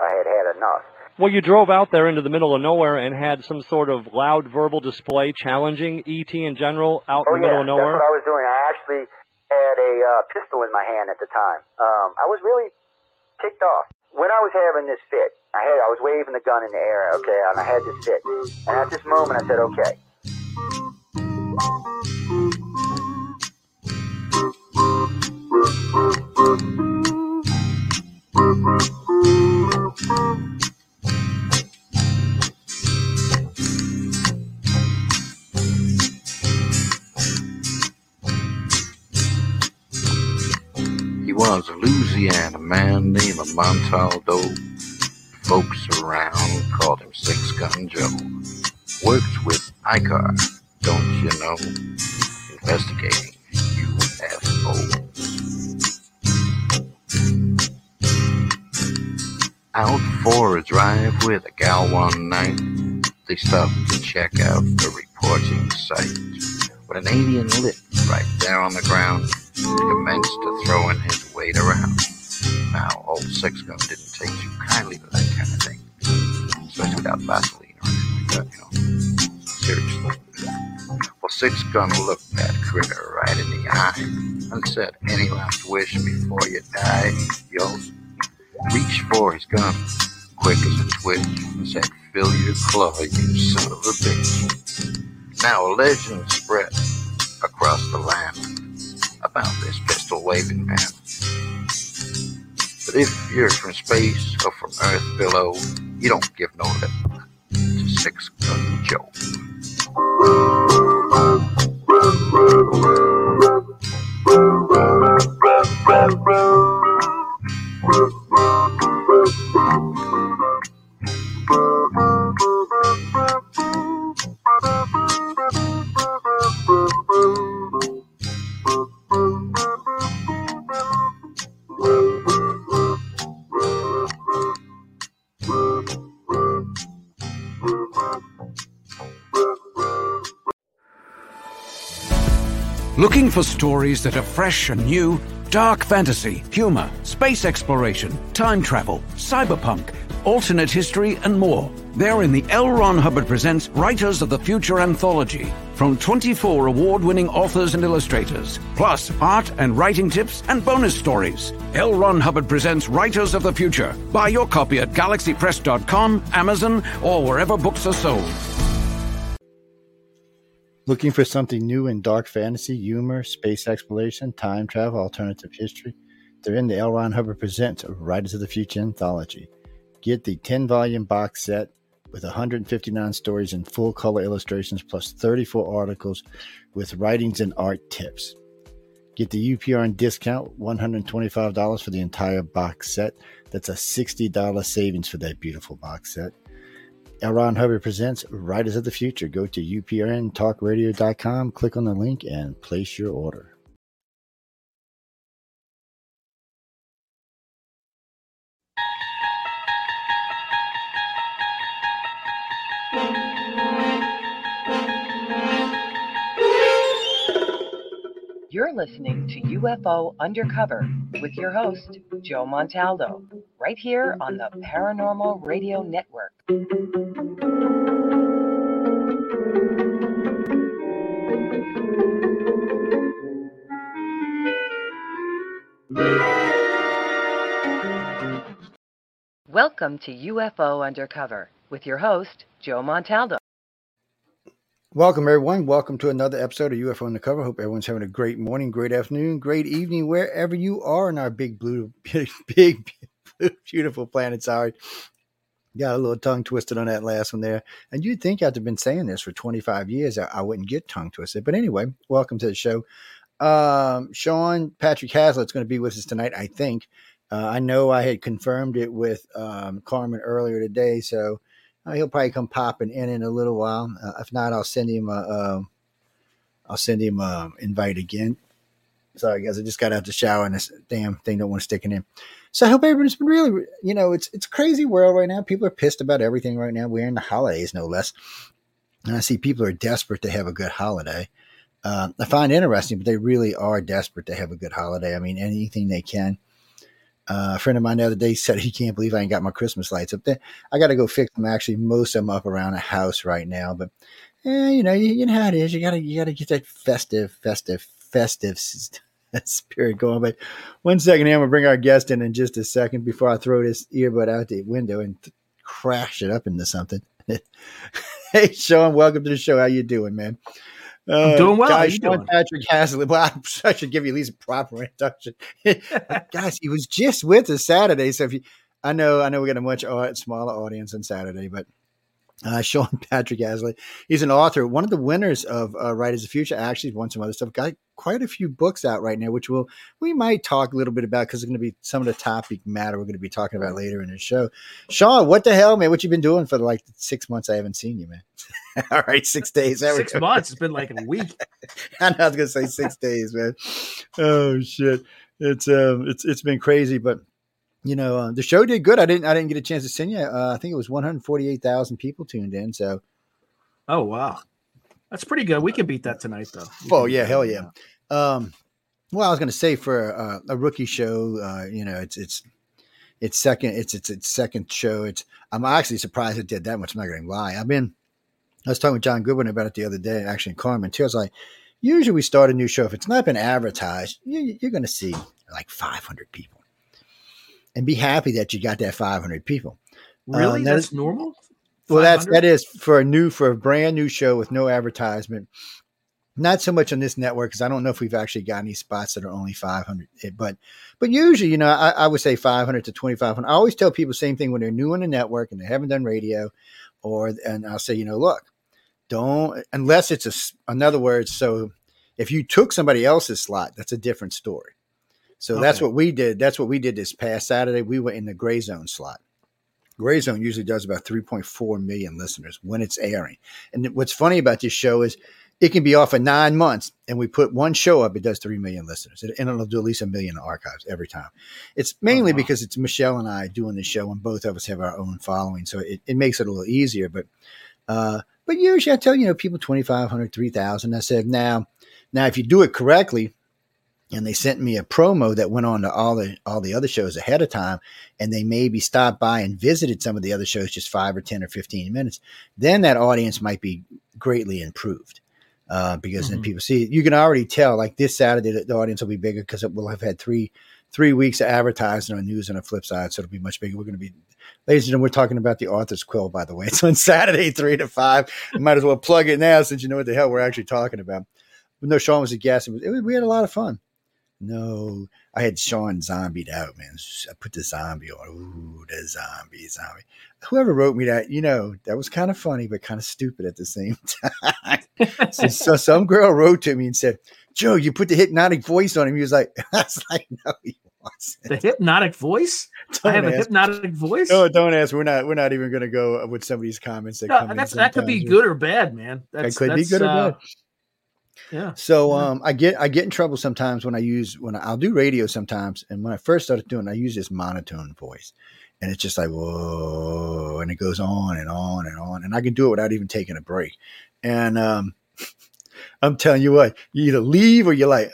I had had enough. Well, you drove out there into the middle of nowhere and had some sort of loud verbal display challenging ET in general out oh, in the yeah, middle of nowhere. That's what I was doing. I actually had a uh, pistol in my hand at the time. Um, I was really ticked off. When I was having this fit, I had I was waving the gun in the air, okay, and I had this fit. And at this moment, I said, okay. He was a Louisiana man named Montaldo. Folks around called him Six Gun Joe. Worked with ICAR, don't you know? Investigating UFOs. Out for a drive with a gal one night, they stopped to check out the reporting site. When an alien lit right there on the ground, he commenced to throwing his weight around. Now, old Six Gun didn't take too kindly to that kind of thing, especially without Vaseline or anything like that, you know. Seriously. Well, Six Gun looked that critter right in the eye and said, Any last wish before you die? Yo, reached for his gun, quick as a twitch, and said, Fill your claw, you son of a bitch. Now a legend spread across the land about this pistol waving man. But if you're from space or from Earth below, you don't give no lip to Six Gun Joe. Looking for stories that are fresh and new? Dark fantasy, humor, space exploration, time travel, cyberpunk, alternate history, and more. They're in the L. Ron Hubbard Presents Writers of the Future anthology from 24 award winning authors and illustrators, plus art and writing tips and bonus stories. L. Ron Hubbard Presents Writers of the Future. Buy your copy at galaxypress.com, Amazon, or wherever books are sold. Looking for something new in dark fantasy, humor, space exploration, time travel, alternative history? They're in the L. Ron Hubbard Presents Writers of the Future anthology. Get the 10 volume box set with 159 stories and full color illustrations, plus 34 articles with writings and art tips. Get the UPRN discount, $125 for the entire box set. That's a $60 savings for that beautiful box set. L. Ron Hubbard presents Writers of the Future. Go to uprntalkradio.com, click on the link, and place your order. You're listening to UFO Undercover with your host, Joe Montaldo, right here on the Paranormal Radio Network. Welcome to UFO Undercover with your host, Joe Montaldo. Welcome, everyone. Welcome to another episode of UFO Undercover. Hope everyone's having a great morning, great afternoon, great evening, wherever you are in our big blue, big, big, beautiful planet. Sorry. Got a little tongue twisted on that last one there. And you'd think I'd have been saying this for 25 years, I, I wouldn't get tongue twisted. But anyway, welcome to the show. Um, Sean Patrick Hazlett's going to be with us tonight, I think. Uh, I know I had confirmed it with um, Carmen earlier today, so uh, he'll probably come popping in in a little while. Uh, if not, I'll send him a, uh, I'll send him a invite again. Sorry, guys, I just got out the shower and this damn thing don't want to stick in. So I hope everyone's been really, you know, it's it's crazy world right now. People are pissed about everything right now. We're in the holidays, no less, and I see people are desperate to have a good holiday. Uh, I find interesting, but they really are desperate to have a good holiday. I mean, anything they can. Uh, a friend of mine the other day said he can't believe I ain't got my Christmas lights up there. I got to go fix them. Actually, most of them up around the house right now, but eh, you know, you, you know how it is. You gotta, you gotta get that festive, festive, festive spirit going. But one second, here, I'm gonna bring our guest in in just a second before I throw this earbud out the window and th- crash it up into something. hey, Sean, welcome to the show. How you doing, man? Uh, doing well. How Guys, Sean doing? Patrick Hazlett. Well, I should give you at least a proper introduction. guys, he was just with us Saturday. So if you, I know, I know we got a much uh, smaller audience on Saturday, but uh, Sean Patrick Hazlett, he's an author, one of the winners of uh, Writers of the Future. Actually, won some other stuff. Got quite a few books out right now, which we'll we might talk a little bit about because it's going to be some of the topic matter we're going to be talking about later in the show. Sean, what the hell, man? What you been doing for like six months? I haven't seen you, man. All right, six days. Six go. months. It's been like a week. I know I was gonna say six days, man. Oh shit, it's um, it's it's been crazy, but you know, uh, the show did good. I didn't I didn't get a chance to send you. Uh, I think it was one hundred forty eight thousand people tuned in. So, Oh wow, that's pretty good. We can beat that tonight, though. We oh yeah, hell yeah. Um, well, I was gonna say for uh, a rookie show, uh, you know, it's it's it's second, it's it's its second show. It's I'm actually surprised it did that much. I'm not gonna lie. I've been I was talking with John Goodwin about it the other day, actually in Carmen too. I was like, usually we start a new show if it's not been advertised, you, you're going to see like 500 people, and be happy that you got that 500 people. Really, Uh, that that's is- normal. Well, that's that is for a new for a brand new show with no advertisement. Not so much on this network because I don't know if we've actually got any spots that are only 500. eh, But but usually, you know, I, I would say 500 to 2,500. I always tell people the same thing when they're new on the network and they haven't done radio, or and I'll say, you know, look, don't unless it's a in other words. So if you took somebody else's slot, that's a different story. So that's what we did. That's what we did this past Saturday. We went in the gray zone slot. Gray Zone usually does about 3.4 million listeners when it's airing. And what's funny about this show is it can be off for nine months, and we put one show up, it does 3 million listeners. And it'll do at least a million archives every time. It's mainly wow. because it's Michelle and I doing the show, and both of us have our own following. So it, it makes it a little easier. But uh, but usually I tell you know people 2,500, 3,000. I said, now, now if you do it correctly, and they sent me a promo that went on to all the all the other shows ahead of time and they maybe stopped by and visited some of the other shows just five or ten or 15 minutes then that audience might be greatly improved uh, because then Mhm. people see you can already tell like this saturday the, the audience will be bigger because it will have had three three weeks of advertising on news on the flip side so it'll be much bigger. We're going to be ladies and gentlemen we're talking about the author's quill by the way. It's on saturday three to five. You might as well plug it now since you know what the hell we're actually talking about. No sean was a guest it was, it was, we had a lot of fun no, I had Sean zombied out, man. I put the zombie on. Ooh, the zombie, zombie. Whoever wrote me that, you know, that was kind of funny, but kind of stupid at the same time. so, so some girl wrote to me and said, Joe, you put the hypnotic voice on him. He was like, I was like, no, he wasn't. The hypnotic voice. I Don't have a hypnotic voice. No, don't ask. We're not. We're not even going to go with some of these comments that No, come in. that could be good or bad, man. That's, could be good or uh, bad. Yeah. So Yeah. um, I get I get in trouble sometimes when I use when I, I'll do radio sometimes, and when I first started doing, I use this monotone voice, and it's just like whoa, and it goes on and on and on, and I can do it without even taking a break. And um, I'm telling you what, you either leave or you're like.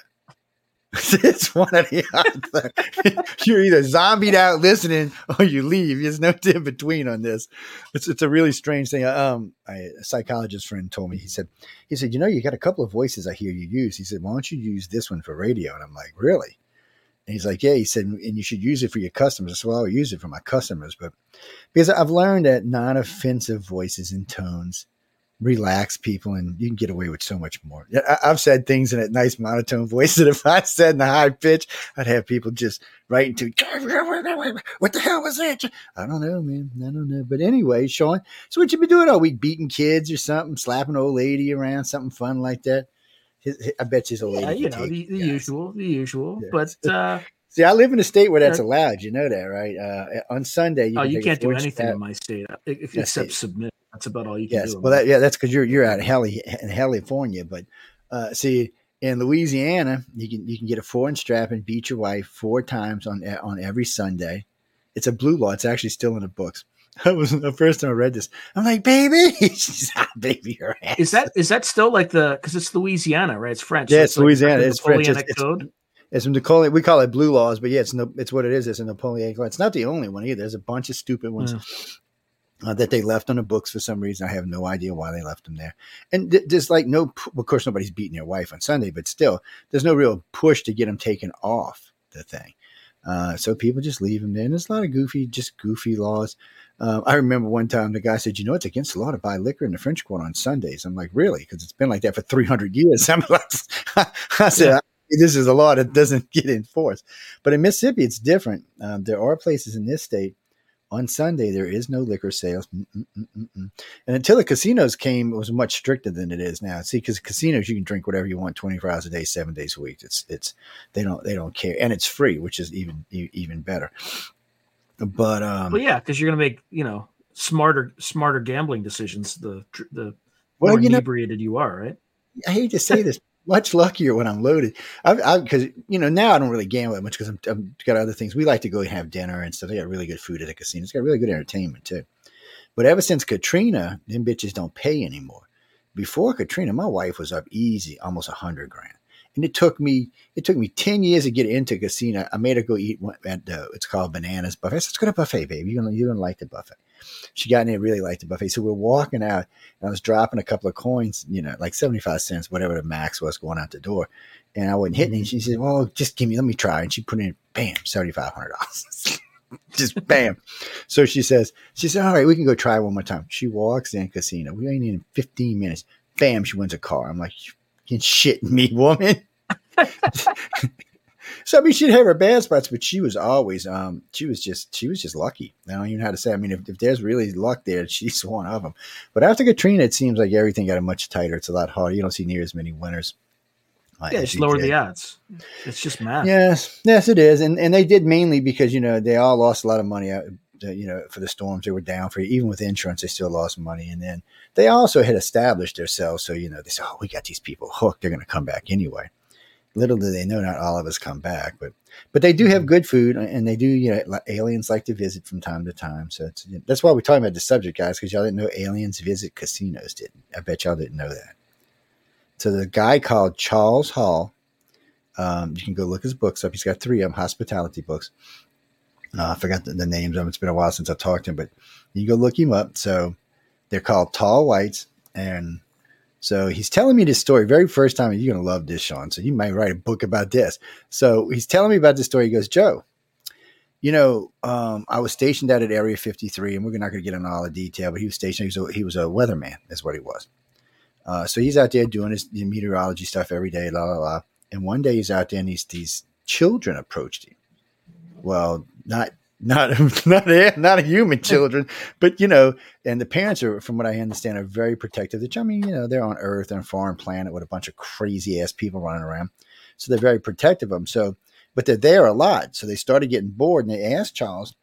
It's one of the other. You're either zombied out listening or you leave. There's no in between on this. It's it's a really strange thing. Um, I, a psychologist friend told me. He said, he said, you know, you got a couple of voices I hear you use. He said, why don't you use this one for radio? And I'm like, really? And he's like, yeah. He said, and you should use it for your customers. I said, well, I'll use it for my customers, but because I've learned that non-offensive voices and tones relax people, and you can get away with so much more. Yeah, I, I've said things in a nice monotone voice that if I said in a high pitch, I'd have people just writing to, what the hell was that? I don't know, man. I don't know. But anyway, Sean, so what you been doing all week? Beating kids or something? Slapping an old lady around? Something fun like that? His- his- I bet his old lady. Yeah, you know, the, the usual, the usual. Yeah. But uh, See, I live in a state where that's allowed. You know that, right? Uh, on Sunday, you oh, can you can't do anything in my state uh, except submit. That's about all you can Yes, do. well, that, yeah, that's because you're you're out in Heli in California. But uh, see, in Louisiana, you can you can get a four inch strap and beat your wife four times on on every Sunday. It's a blue law. It's actually still in the books. That was the first time I read this. I'm like, baby, she's ah, baby, your ass. is that is that still like the because it's Louisiana, right? It's French. Yeah, so it's like Louisiana. the It's French. It's- Napoleonic it's- code. It's Napoleon. We call it blue laws, but yeah, it's no, it's what it is. It's a Napoleonic law. It's not the only one either. There's a bunch of stupid ones uh, that they left on the books for some reason. I have no idea why they left them there. And th- there's like no, of course, nobody's beating their wife on Sunday, but still, there's no real push to get them taken off the thing. Uh, so people just leave them there. And there's a lot of goofy, just goofy laws. Uh, I remember one time the guy said, "You know, it's against the law to buy liquor in the French Quarter on Sundays." I'm like, "Really?" Because it's been like that for 300 years. I'm like, I said, Yeah. "This is a law that doesn't get enforced." But in Mississippi, it's different. Um, there are places in this state on Sunday there is no liquor sales, Mm-mm-mm-mm. and until the casinos came, it was much stricter than it is now. See, because casinos you can drink whatever you want, 24 hours a day, seven days a week. It's it's they don't they don't care, and it's free, which is even even better. But um, Well, yeah, because you're gonna make you know smarter smarter gambling decisions. The the Well, more you know- inebriated you are, right? I hate to say this, much luckier when I'm loaded. I because you know now I don't really gamble that much because I'm got other things. We like to go and have dinner and stuff. They got really good food at the casino. It's got really good entertainment too. But ever since Katrina, them bitches don't pay anymore. Before Katrina, my wife was up easy, almost a hundred grand, and it took me it took me ten years to get into casino. I made her go eat at the it's called Bananas Buffet. Let's go to buffet, baby. You're gonna you're gonna like the buffet. She got in really liked the buffet. So we're walking out, and I was dropping a couple of coins, you know, like 75 cents, whatever the max was going out the door. And I wasn't hitting it. She said, Well, just give me, let me try. And she put in, bam, $7,500. just bam. So she says, She said, All right, we can go try one more time. She walks in casino. We ain't in 15 minutes. Bam, she wins a car. I'm like, You shitting me, woman? So I mean, she'd have her bad spots, but she was always, um, she was just, she was just lucky. I don't even know how to say. I mean, if, if there's really luck there, she's one of them. But after Katrina, it seems like everything got much tighter. It's a lot harder. You don't see near as many winners. uh, Yeah, you lower did. the odds. It's just math. Yes, yes, it is, and and they did mainly because you know they all lost a lot of money. uh, You know, for the storms, they were down for even with insurance, they still lost money, and then they also had established themselves. So you know, they said, "Oh, we got these people hooked; they're going to come back anyway." Little do they know, not all of us come back, but but they do have good food, and they do. You know, aliens like to visit from time to time. So it's, that's why we're talking about the subject, guys, because y'all didn't know aliens visit casinos. Didn't I bet y'all didn't know that? So the guy called Charles Hall. Um, you can go look his books up. He's got three of them, hospitality books. Uh, I forgot the, the names of them. It's been a while since I've talked to him, but you go look him up. So they're called Tall Whites, and so he's telling me this story. Very first time, you're gonna love this, Sean. So you might write a book about this. So he's telling me about this story. He goes, Joe, you know, um, I was stationed out at Area 53, and we're not going to get into all the detail, but he was stationed. He was a, he was a weatherman, is what he was. Uh, so he's out there doing his meteorology stuff every day, la la la. And one day he's out there, and these children approached him. Well, not not not eh, not human children, but you know, and the parents are, from what I understand, are very protective. Which I mean, you know, they're on Earth on a foreign planet with a bunch of crazy ass people running around, so they're very protective of them. So, but they're there a lot, so they started getting bored, and they asked Charles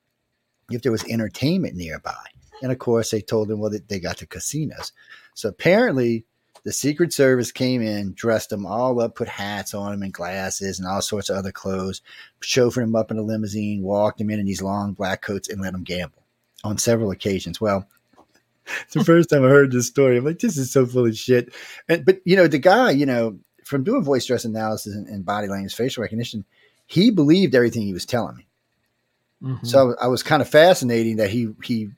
if there was entertainment nearby, and of course they told him, well, they, they got the casinos. So apparently. The Secret Service came in, dressed them all up, put hats on them and glasses and all sorts of other clothes, chauffeured them up in a limousine, walked them in in these long black coats, and let them gamble on several occasions. Well, it's the first time I heard this story. I'm like, this is so full of shit. And but you know, the guy, you know, from doing voice stress analysis and, and body language, facial recognition, he believed everything he was telling me. Mhm. So I was kind of fascinating that he he.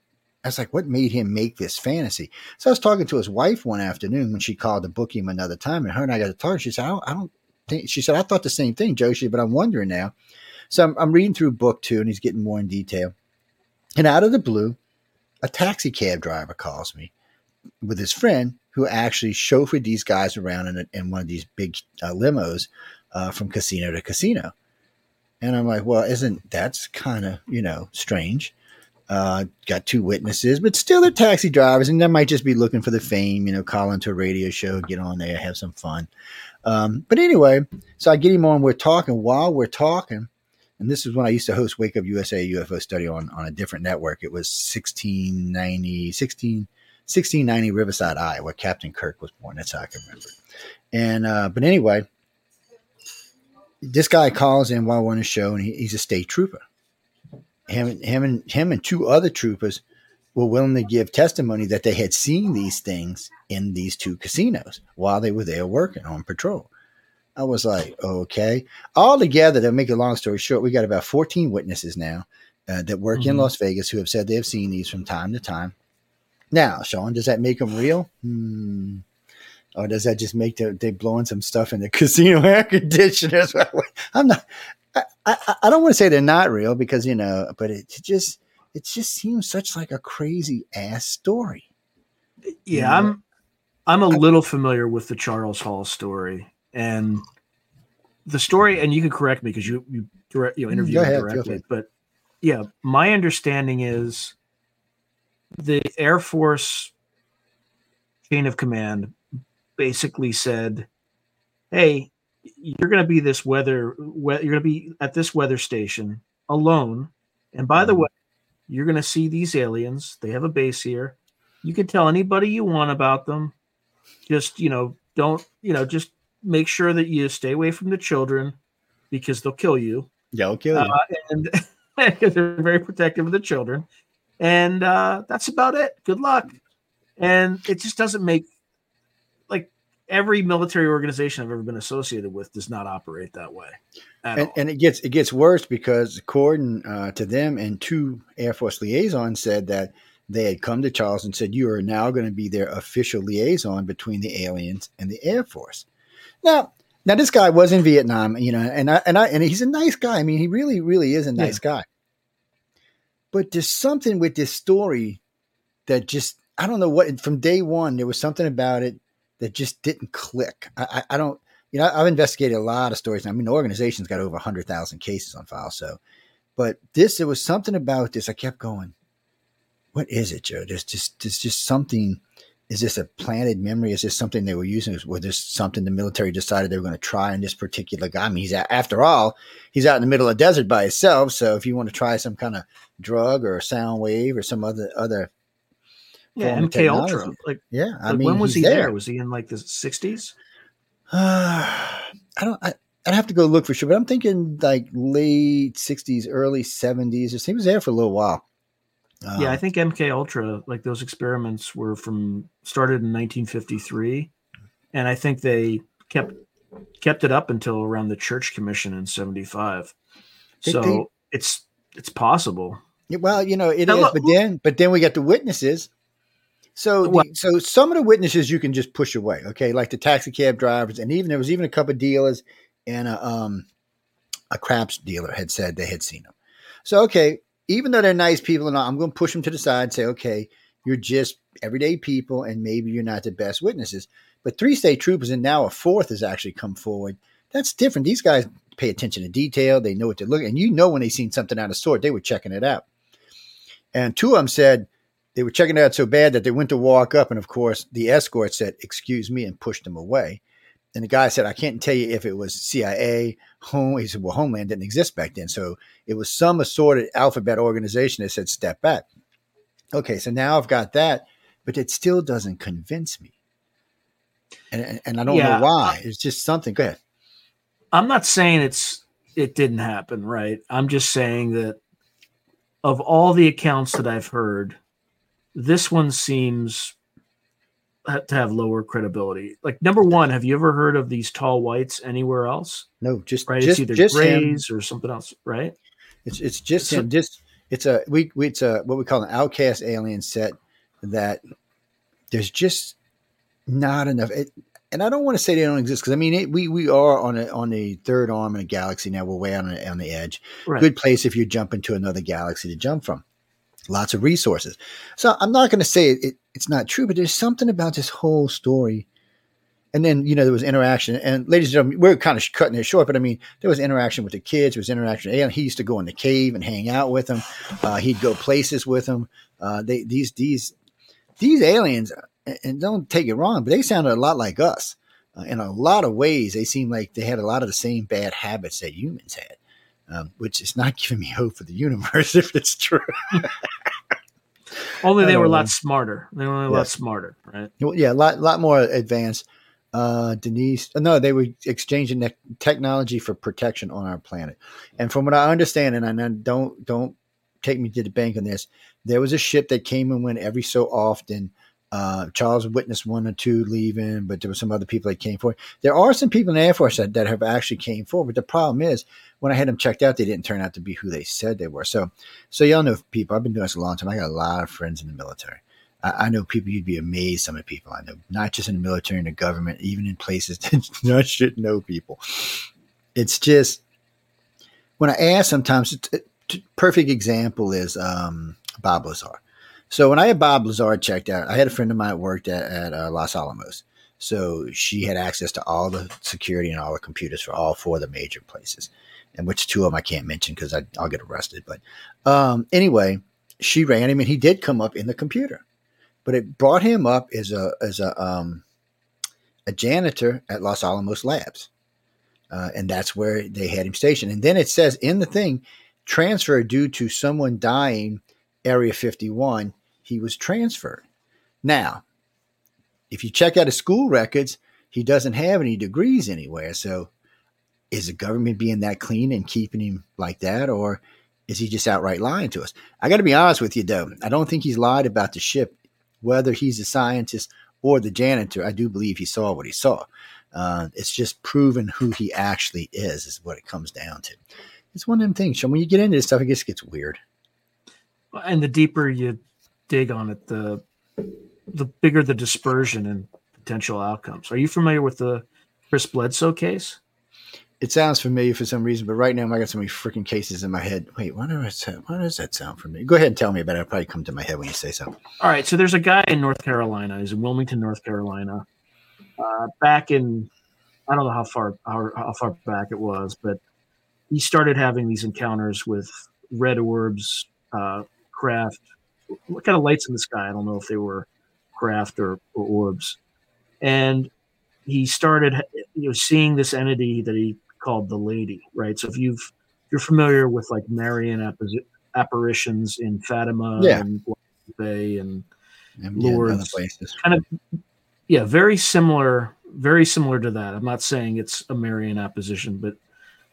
I was like, what made him make this fantasy? So I was talking to his wife one afternoon when she called to book him another time, and her and I got to talk. She said, I don't, I don't think. She said, I thought the same thing, Joshi, but I'm wondering now. So I'm, I'm reading through book two, and he's getting more in detail. And out of the blue, a taxi cab driver calls me with his friend who actually chauffeured these guys around in, in one of these big uh, limos uh, from casino to casino. And I'm like, well, isn't that's kind of you know strange? Uh, got two witnesses, but still they're taxi drivers, and they might just be looking for the fame, you know, call into a radio show, get on there, have some fun. Um, but anyway, so I get him on. We're talking while we're talking, and this is when I used to host Wake Up USA UFO Study on on a different network. It was 1690, 16, 1690 Riverside, Iowa, where Captain Kirk was born. That's how I can remember. And uh, but anyway, this guy calls in while we're on the show, and he, he's a state trooper. Him, him, and him, and two other troopers were willing to give testimony that they had seen these things in these two casinos while they were there working on patrol. I was like, okay. All together, to make a long story short, we got about 14 witnesses now uh, that work in Mhm. Las Vegas who have said they have seen these from time to time. Now, Sean, does that make them real? Hmm. Or does that just make the, they blowing some stuff in the casino air conditioners? I'm not. I, I, I don't want to say they're not real because you know, but it just it just seems such like a crazy ass story. Yeah, Yeah. I'm I'm a little familiar with the Charles Hall story and the story, and you can correct me because you you direct you know, Mm, interviewed ahead, directly. But yeah, my understanding is the Air Force chain of command basically said, "Hey, you're going to be this weather. You're going to be at this weather station alone, and by the Mhm. way, you're going to see these aliens. They have a base here. You can tell anybody you want about them. Just you know, don't you know? Just make sure that you stay away from the children because they'll kill you." Yeah, I'll kill you. uh, and because they're very protective of the children, and uh, that's about it. Good luck. And it just doesn't make every military organization I've ever been associated with does not operate that way. And, and it gets it gets worse because according uh, to them and two Air Force liaisons said that they had come to Charles and said you are now going to be their official liaison between the aliens and the Air Force. Now, now this guy was in Vietnam, you know, and I and I and he's a nice guy. I mean, he really really is a nice guy. But there's something with this story that just I don't know what from day one there was something about it that just didn't click. I, I, I don't you know, I've investigated a lot of stories. I mean, the organization's got over 100,000 cases on file. So, but this, there was something about this. I kept going, what is it, Joe? There's just, there's just something. Is this a planted memory? Is this something they were using? Was this something the military decided they were going to try on this particular guy? I mean, he's, after all, he's out in the middle of the desert by himself. So if you want to try some kind of drug or sound wave or some other, other, yeah, MK Ultra. Like, yeah, I like, mean, when was he he's there? Was he in like the sixties? Uh, I don't. I, I'd have to go look for sure, but I'm thinking like late '60s, early '70s. He was there for a little while. Uh, yeah, I think MK Ultra, like those experiments were from started in 1953, and I think they kept kept it up until around the Church Commission in '75. They- So they- it's it's possible. Well, you know, it is, Now, look- but then, but then we got the witnesses. So, the- so some of the witnesses you can just push away, okay, like the taxi cab drivers, and even there was even a couple of dealers and a um a craps dealer had said they had seen them. So, okay, even though they're nice people and all, I'm going to push them to the side and say, okay, you're just everyday people, and maybe you're not the best witnesses. But three state troopers and now a fourth has actually come forward. That's different. These guys pay attention to detail. They know what they're looking, and you know when they seen something out of sort, they were checking it out. And two of them said they were checking it out so bad that they went to walk up, and of course the escort said, "Excuse me," and pushed them away. And the guy said, "I can't tell you if it was CIA, home." He said, "Well, Homeland didn't exist back then, so it was some assorted alphabet organization that said step back." Okay, so now I've got that, but it still doesn't convince me, and and, and I don't Yeah, know why. It's just something. Go ahead. I'm not saying it's it didn't happen, right? I'm just saying that of all the accounts that I've heard, this one seems to have lower credibility. Like number one, have you ever heard of these tall whites anywhere else? No, just Right? just it's either just him. grays or something else, right? It's it's just So- him. Just it's a we, we it's a what we call an outcast alien set that there's just not enough. It, and I don't want to say they don't exist because I mean it, we we are on a on a third arm in a galaxy now. We're way on the, on the edge. Right. Good place if you jump into another galaxy to jump from. Lots of resources. So I'm not going to say it, it, it's not true, but there's something about this whole story. And then you know there was interaction, and ladies and gentlemen, we're kind of cutting it short, but I mean there was interaction with the kids. There was interaction. And he used to go in the cave and hang out with them. Uh, he'd go places with them. Uh, they these these these aliens, and- don't take it wrong, but they sounded a lot like us. Uh, in a lot of ways, they seemed like they had a lot of the same bad habits that humans had, um, which is not giving me hope for the universe if it's true. Only they were a lot smarter. They were a lot smarter, right? Well, yeah, a lot, lot more advanced. Uh, Denise, no, they were exchanging technology for protection on our planet. And from what I understand, and I don't don't take me to the bank on this, there was a ship that came and went every so often Uh, Charles witnessed one or two leaving, but there were some other people that came forward. There are some people in the Air Force that, that have actually came forward. But the problem is, when I had them checked out, they didn't turn out to be who they said they were. So, so y'all know people. I've been doing this a long time. I got a lot of friends in the military. I, I know people. You'd be amazed. Some of the people I know, not just in the military and the government, even in places that not should know people. It's just when I ask, sometimes it, perfect example is um, Bob Lazar. So when I had Bob Lazar checked out, I had a friend of mine that worked at, at uh, Los Alamos. So she had access to all the security and all the computers for all four of the major places, and which two of them I can't mention because I'll get arrested. But um, anyway, she ran him, and he did come up in the computer, but it brought him up as a as a um, a janitor at Los Alamos Labs, uh, and that's where they had him stationed. And then it says in the thing, transfer due to someone dying, Area Fifty One he was transferred. Now, if you check out his school records, he doesn't have any degrees anywhere. So is the government being that clean and keeping him like that? Or is he just outright lying to us? I got to be honest with you, though. I don't think he's lied about the ship, whether he's a scientist or the janitor. I do believe he saw what he saw. Uh, it's just proven who he actually is, is what it comes down to. It's one of them things. When you get into this stuff, it just gets weird. And the deeper you dig on it, the the bigger the dispersion and potential outcomes. Are you familiar with the Chris Bledsoe case? It sounds familiar for some reason, but right now I got so many freaking cases in my head. Wait, why does that, why does that sound familiar? Go ahead and tell me about it. It'll probably come to my head when you say so. All right, so there's a guy in North Carolina. He's in Wilmington, North Carolina. Uh, back in, I don't know how far how, how far back it was, but he started having these encounters with red orbs, uh, craft, what kind of lights in the sky. I don't know if they were craft or, or orbs. And he started, you know, seeing this entity that he called the Lady, right? So if you've you're familiar with like Marian apparitions in Fatima yeah. and Bay and, and Lourdes, places. kind of, yeah, very similar, very similar to that. I'm not saying it's a Marian apposition, but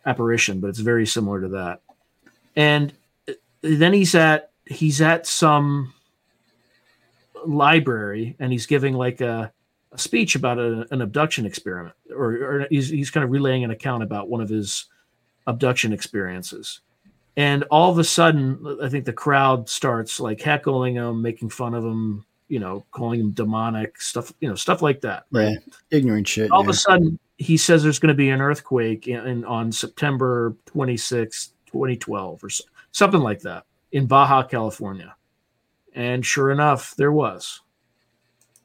apparition, but it's very similar to that. And uh, then he's at he's at some library and he's giving like a, a speech about a, an abduction experiment, or, or he's, he's kind of relaying an account about one of his abduction experiences. And all of a sudden, I think the crowd starts like heckling him, making fun of him, you know, calling him demonic stuff, you know, stuff like that. Right. Ignorant shit. All yeah. of a sudden, he says there's going to be an earthquake in, in on September 26, 2012, or so, something like that in Baja California. And sure enough, there was.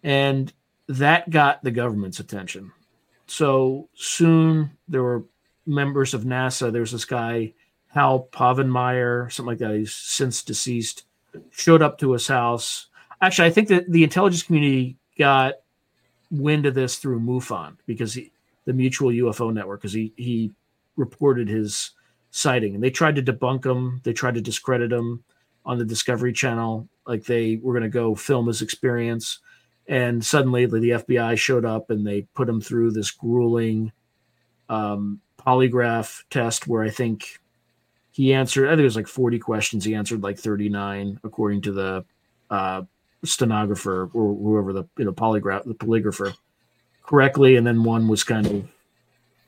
And that got the government's attention. So soon there were members of NASA. There's this guy, Hal Povenmire, something like that. He's since deceased, showed up to his house. Actually, I think that the intelligence community got wind of this through MUFON because he, the Mutual UFO Network, because he, he reported his sighting and they tried to debunk him. They tried to discredit him on the Discovery Channel. Like they were going to go film his experience. And suddenly the FBI showed up and they put him through this grueling um, polygraph test where I think he answered, I think it was like 40 questions. He answered like 39, according to the uh, stenographer or whoever the you know polygraph, the polygrapher correctly. And then one was kind of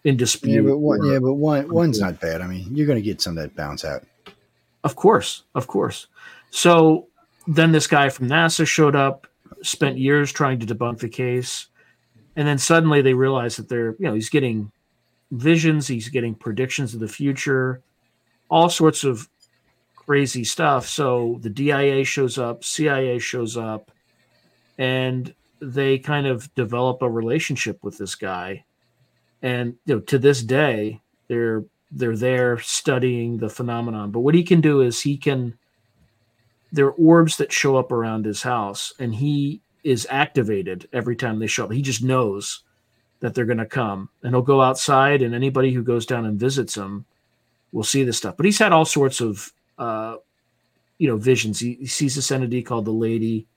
in dispute. Yeah, but one, or- yeah, but one, one's not bad. I mean, you're going to get some that bounce out. Of course, of course. So then this guy from NASA showed up, spent years trying to debunk the case, and then suddenly they realized that they're, you know, he's getting visions, he's getting predictions of the future, all sorts of crazy stuff. So the DIA shows up, CIA shows up, and they kind of develop a relationship with this guy. And you know, to this day, they're they're there studying the phenomenon. But what he can do is he can there are orbs that show up around his house and he is activated every time they show up. He just knows that they're going to come and he'll go outside and anybody who goes down and visits him will see this stuff. But he's had all sorts of uh you know visions. He, he sees this entity called the lady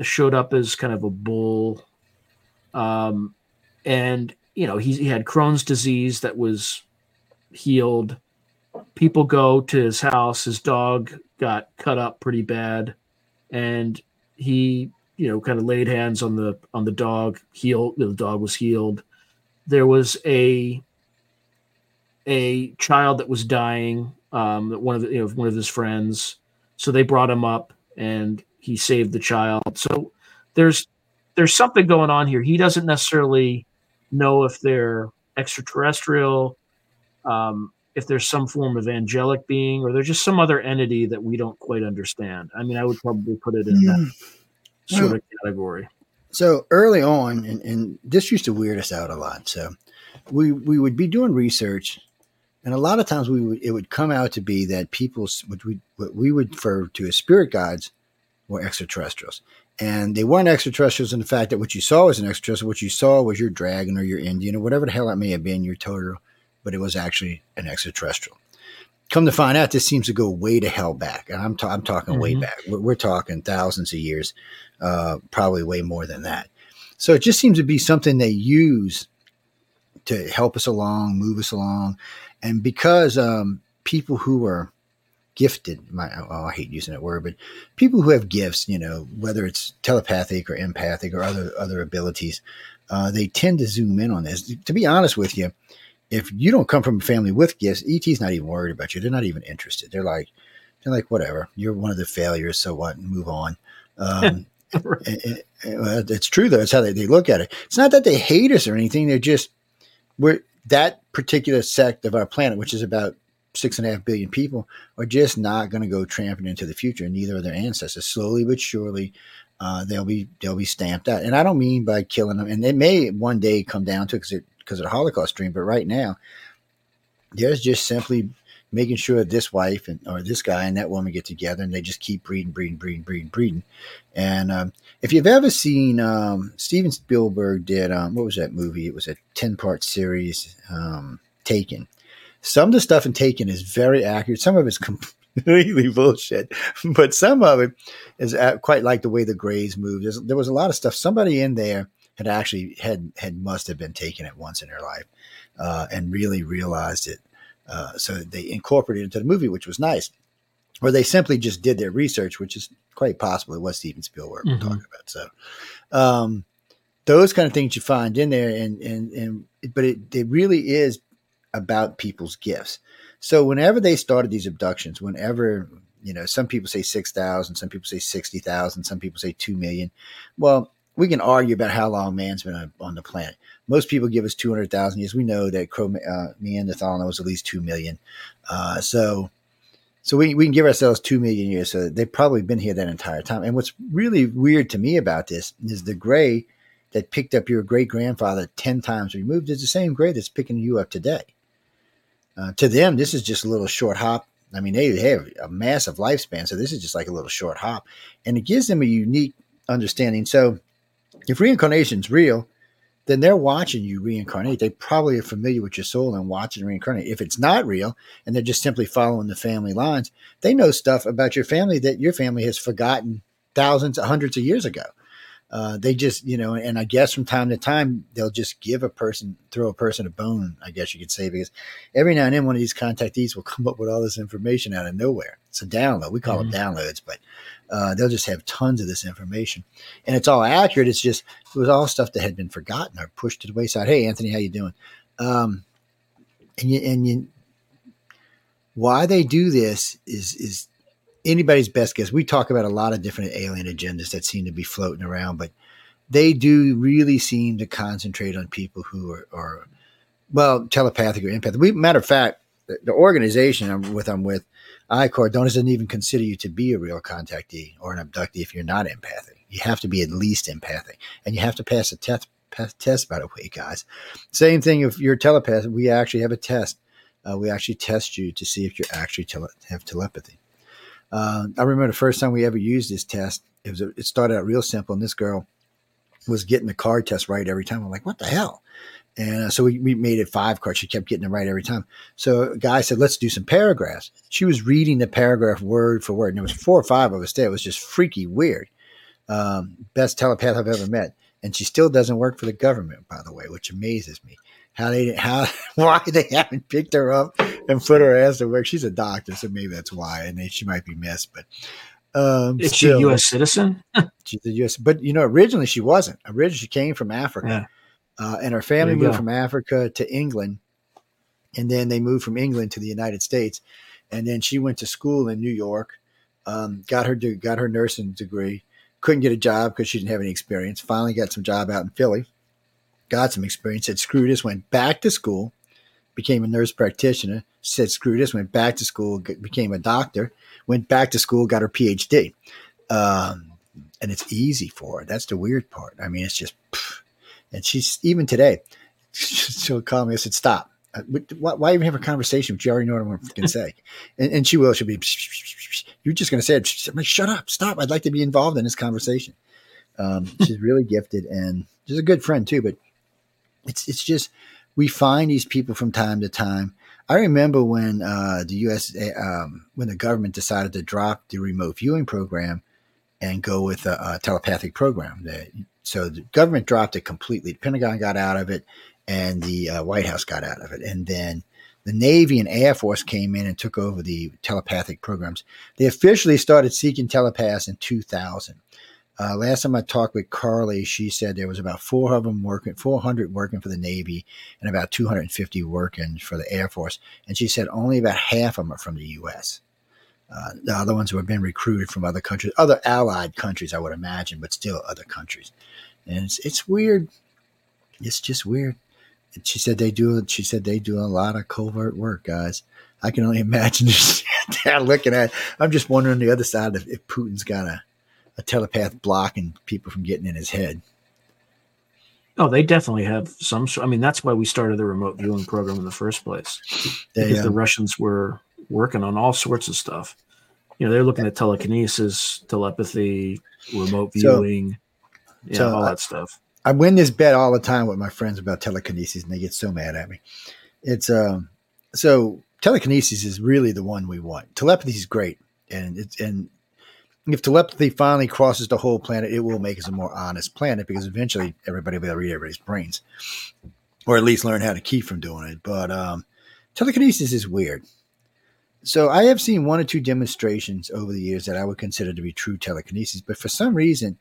showed up as kind of a bull um and you know he, he had Crohn's disease that was healed. People go to his house. His dog got cut up pretty bad, and he you know, kind of laid hands on the on the dog. Healed. The dog was healed. There was a a child that was dying. Um, one of the, you know one of his friends. So they brought him up, and he saved the child. So there's there's something going on here. He doesn't necessarily know if they're extraterrestrial, um, if there's some form of angelic being, or there's just some other entity that we don't quite understand. I mean, I would probably put it in that Hmm. sort Well- of category. So early on, and, and this used to weird us out a lot. So we we would be doing research, and a lot of times we would it would come out to be that people what we what we would refer to as spirit guides were extraterrestrials, and they weren't extraterrestrials in the fact that what you saw was an extraterrestrial. What you saw was your dragon or your Indian or whatever the hell it may have been, your total, but it was actually an extraterrestrial. Come to find out, this seems to go way to hell back, and I'm ta- I'm talking way Mhm. back. We're, we're talking thousands of years uh, probably way more than that. So it just seems to be something they use to help us along, move us along, and because um, people who are gifted, my oh, I hate using that word, but people who have gifts, you know, whether it's telepathic or empathic or other other abilities, uh, they tend to zoom in on this. To be honest with you, if you don't come from a family with gifts, ET's not even worried about you. They're not even interested. They're like, they're like, whatever. You're one of the failures, so what? Move on. Um, and- and, well, it's true though. It's how they, they look at it. It's not that they hate us or anything. They're just we're that particular sect of our planet, which is about six and a half billion people, are just not going to go tramping into the future. Neither are their ancestors. Slowly but surely, uh, they'll be they'll be stamped out. And I don't mean by killing them. And it may one day come down to because it because of the Holocaust dream. But right now, there's just simply making sure this wife and or this guy and that woman get together and they just keep breeding, breeding, breeding, breeding, breeding. And um, if you've ever seen um, Steven Spielberg did um, what was that movie? It was a ten part series, um, Taken. Some of the stuff in Taken is very accurate. Some of it's completely bullshit, but some of it is uh, quite like the way the Greys move. There's, there was a lot of stuff. Somebody in there had actually had had must have been taken at once in their life uh, and really realized it. Uh, so they incorporated it into the movie, which was nice. Or they simply just did their research, which is quite possible. It was Steven Spielberg we're Mhm. talking about. So um, those kind of things you find in there, and and and but it it really is about people's gifts. So whenever they started these abductions, whenever you know, some people say six thousand, some people say sixty thousand, some people say two million. Well, we can argue about how long man's been on, on the planet. Most people give us two hundred thousand years. We know that uh, Neanderthal was at least two million. Uh, so, so we we can give ourselves two million years. So they've probably been here that entire time. And what's really weird to me about this is the gray that picked up your great grandfather ten times removed is the same gray that's picking you up today. Uh, to them, this is just a little short hop. I mean, they have a massive lifespan, so this is just like a little short hop, and it gives them a unique understanding. So, if reincarnation's real, then they're watching you reincarnate. They probably are familiar with your soul and watching reincarnate. If it's not real, and they're just simply following the family lines, they know stuff about your family that your family has forgotten thousands, hundreds of years ago. Uh, they just, you know, and I guess from time to time they'll just give a person, throw a person a bone, I guess you could say, because every now and then one of these contactees will come up with all this information out of nowhere. It's a download. We call Mhm. them downloads, but uh, they'll just have tons of this information, and it's all accurate. It's just it was all stuff that had been forgotten or pushed to the wayside. Hey, Anthony, how you doing? Um, and you and you, why they do this is is anybody's best guess. We talk about a lot of different alien agendas that seem to be floating around, but they do really seem to concentrate on people who are, are well, telepathic or empathic. We, matter of fact, the, the organization I'm with, I'm with, ICAR, doesn't even consider you to be a real contactee or an abductee if you're not empathic. You have to be at least empathic, and you have to pass a test. Test, by the way, guys. Same thing if you're a telepath. We actually have a test. Uh, we actually test you to see if you actually tele- have telepathy. Uh, I remember the first time we ever used this test. It was a, it started out real simple, and this girl was getting the card test right every time. I'm like, what the hell? And uh, so we, we made it five cards. She kept getting it right every time. So a guy said, let's do some paragraphs. She was reading the paragraph word for word. And there was four or five of us there. It was just freaky weird. Um, best telepath I've ever met. And she still doesn't work for the government, by the way, which amazes me. How they how why they haven't picked her up and put her ass to work. She's a doctor, so maybe that's why. And she might be missed. But Um, Is she a U.S. citizen? She's a U.S. But you know, originally she wasn't. Originally she came from Africa, Yeah. uh, and her family moved go. from Africa to England, and then they moved from England to the United States, and then she went to school in New York, um, got her got her nursing degree, couldn't get a job because she didn't have any experience. Finally, got some job out in Philly, got some experience. Said screw this, went back to school, became a nurse practitioner. Said screw this, went back to school, became a doctor, went back to school, got her PhD. Um, and it's easy for her. That's the weird part. I mean, it's just, pff. and she's even today, she'll call me. I said, "Stop! Uh, Why, why even have a conversation? With you already know what I'm going to say." And, and she will. She'll be, "You're just going to say it." I'm like, "Shut up! Stop! I'd like to be involved in this conversation." Um, she's really gifted and she's a good friend too. But it's it's just we find these people from time to time. I remember when uh, the U.S. Um, when the government decided to drop the remote viewing program and go with a, a telepathic program. The- so the government dropped it completely. The Pentagon got out of it, and the uh, White House got out of it. And then the Navy and Air Force came in and took over the telepathic programs. They officially started seeking telepaths in 2000. Uh, last time I talked with Carly, she said there was about four of them working, 400 working for the Navy, and about 250 working for the Air Force. And she said only about half of them are from the U.S. Uh, the other ones who have been recruited from other countries, other allied countries, I would imagine, but still other countries. And it's, it's weird. It's just weird. And she said they do. She said they do a lot of covert work, guys. I can only imagine they're looking at. I'm just wondering the other side if, if Putin's got a, a telepath blocking people from getting in his head. Oh, they definitely have some. I mean, that's why we started the remote viewing program in the first place. They, because the um, Russians were working on all sorts of stuff. You know, they're looking at telekinesis, telepathy, remote So- viewing, yeah, so all I- that stuff. I win this bet all the time with my friends about telekinesis, and they get so mad at me. It's um, so telekinesis is really the one we want. Telepathy is great, and it's and if telepathy finally crosses the whole planet, it will make us a more honest planet because eventually everybody will be able to read everybody's brains, or at least learn how to keep from doing it. But um, telekinesis is weird. So I have seen one or two demonstrations over the years that I would consider to be true telekinesis, but for some reason,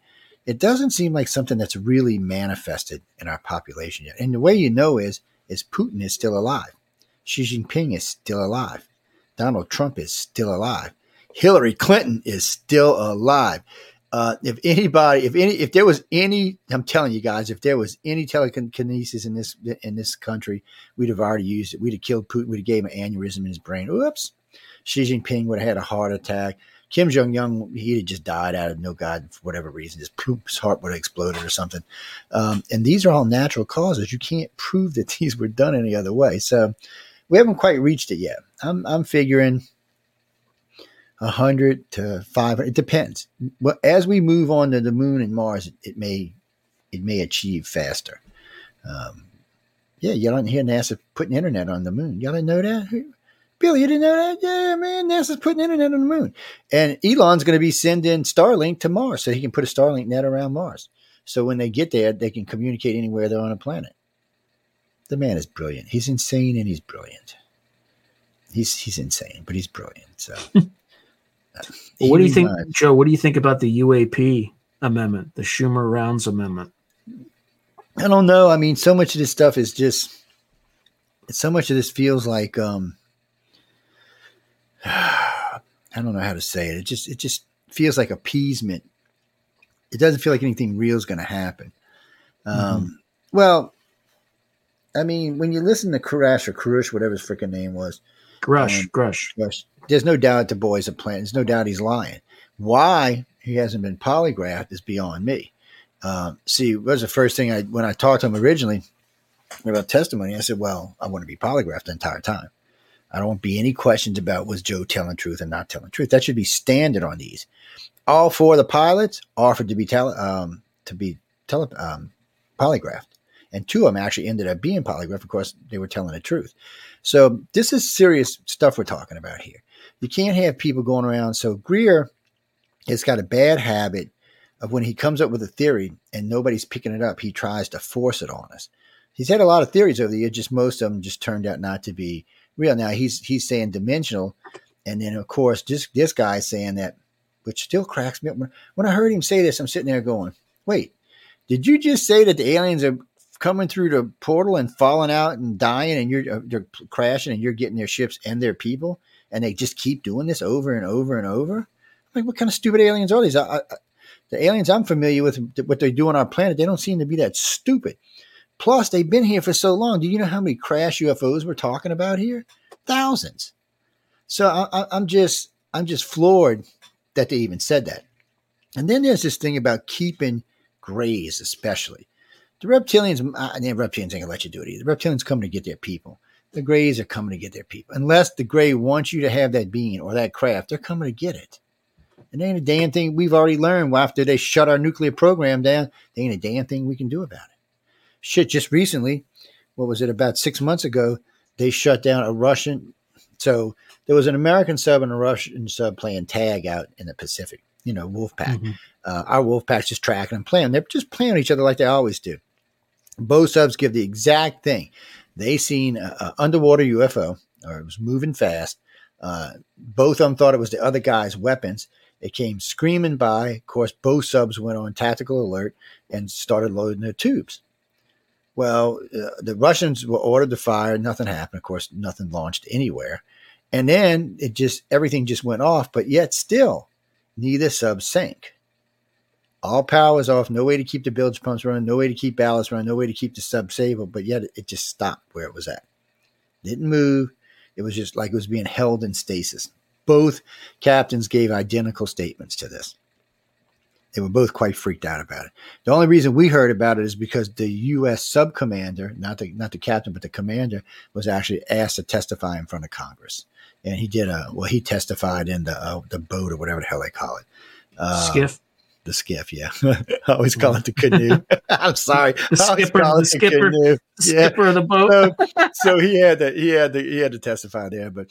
it doesn't seem like something that's really manifested in our population yet. And the way you know is is Putin is still alive, Xi Jinping is still alive, Donald Trump is still alive, Hillary Clinton is still alive. Uh, if anybody, if any, if there was any, I'm telling you guys, if there was any telekinesis in this in this country, we'd have already used it. We'd have killed Putin. We'd have gave him an aneurysm in his brain. Oops. Xi Jinping would have had a heart attack. Kim Jong Un, he'd have just died out of no God for whatever reason. His, heart would have exploded or something. Um, and these are all natural causes. You can't prove that these were done any other way. So we haven't quite reached it yet. I'm, I'm figuring 100 to 500. It depends. Well, as we move on to the moon and Mars, it, it may it may achieve faster. Um, yeah, you don't hear NASA putting internet on the moon. Y'all didn't know that? Billy, you didn't know that? Yeah, man, NASA's putting internet on the moon. And Elon's going to be sending Starlink to Mars so he can put a Starlink net around Mars. So when they get there, they can communicate anywhere they're on a planet. The man is brilliant. He's insane and he's brilliant. He's he's insane, but he's brilliant. So, Well, what do you think, reminds- Joe? What do you think about the UAP amendment, the Schumer Rounds amendment? I don't know. I mean, so much of this stuff is just so much of this feels like um I don't know how to say it. It just it just feels like appeasement. It doesn't feel like anything real is going to happen. Um, Well, I mean, when you listen to Kurash or Krush, whatever his freaking name was, Grush, Um, Grush. Yes. There's no doubt the boy's a plant. There's no doubt he's lying. Why he hasn't been polygraphed is beyond me. Um, see, it was the first thing I when I talked to him originally about testimony. I said, "Well, I want to be polygraphed the entire time. I don't want to be any questions about was Joe telling truth and not telling truth. That should be standard on these. All four of the pilots offered to be tele, um, to be tele, um, polygraphed, and two of them actually ended up being polygraphed. Of course, they were telling the truth. So this is serious stuff we're talking about here. You can't have people going around. So Greer has got a bad habit of when he comes up with a theory and nobody's picking it up, he tries to force it on us. He's had a lot of theories over the years, just most of them just turned out not to be real. Now he's he's saying dimensional, and then of course this this guy's saying that which still cracks me up. When I heard him say this, I'm sitting there going, wait, did you just say that the aliens are coming through the portal and falling out and dying and you're, uh, you're crashing and you're getting their ships and their people and they just keep doing this over and over and over? I'm like, what kind of stupid aliens are these? I, I, the aliens I'm familiar with, what they do on our planet, they don't seem to be that stupid. Plus, they've been here for so long. Do you know how many crash UFOs we're talking about here? Thousands. So I, I'm just, I'm just floored that they even said that. And then there's this thing about keeping grays, especially. The reptilians, uh, the reptilians ain't gonna let you do it either. The reptilians come to get their people. The grays are coming to get their people. Unless the gray wants you to have that bean or that craft, they're coming to get it. And ain't a damn thing we've already learned Well, after they shut our nuclear program down. There ain't a damn thing we can do about it. Shit, just recently, what was it, about six months ago, they shut down a Russian. So there was an American sub and a Russian sub playing tag out in the Pacific, you know, Wolfpack. Mm-hmm. Uh, our Wolfpack's just tracking and playing. They're just playing with each other like they always do. Both subs give the exact thing. They seen an underwater UFO, or it was moving fast. Uh, both of them thought it was the other guy's weapons. It came screaming by. Of course, both subs went on tactical alert and started loading their tubes. Well, uh, the Russians were ordered to fire. Nothing happened. Of course, nothing launched anywhere. And then it just, everything just went off. But yet, still, neither sub sank. All power was off. No way to keep the bilge pumps running. No way to keep ballast running. No way to keep the sub stable. But yet, it just stopped where it was at. Didn't move. It was just like it was being held in stasis. Both captains gave identical statements to this. They were both quite freaked out about it. The only reason we heard about it is because the U.S. sub commander, not the not the captain, but the commander, was actually asked to testify in front of Congress, and he did a well. He testified in the uh, the boat or whatever the hell they call it, uh, SCIF. The SCIF, yeah. I always call it the canoe. I'm sorry, the skipper, the skipper, the yeah. skipper of the boat. so, so he had to, he had to, he had to testify there. But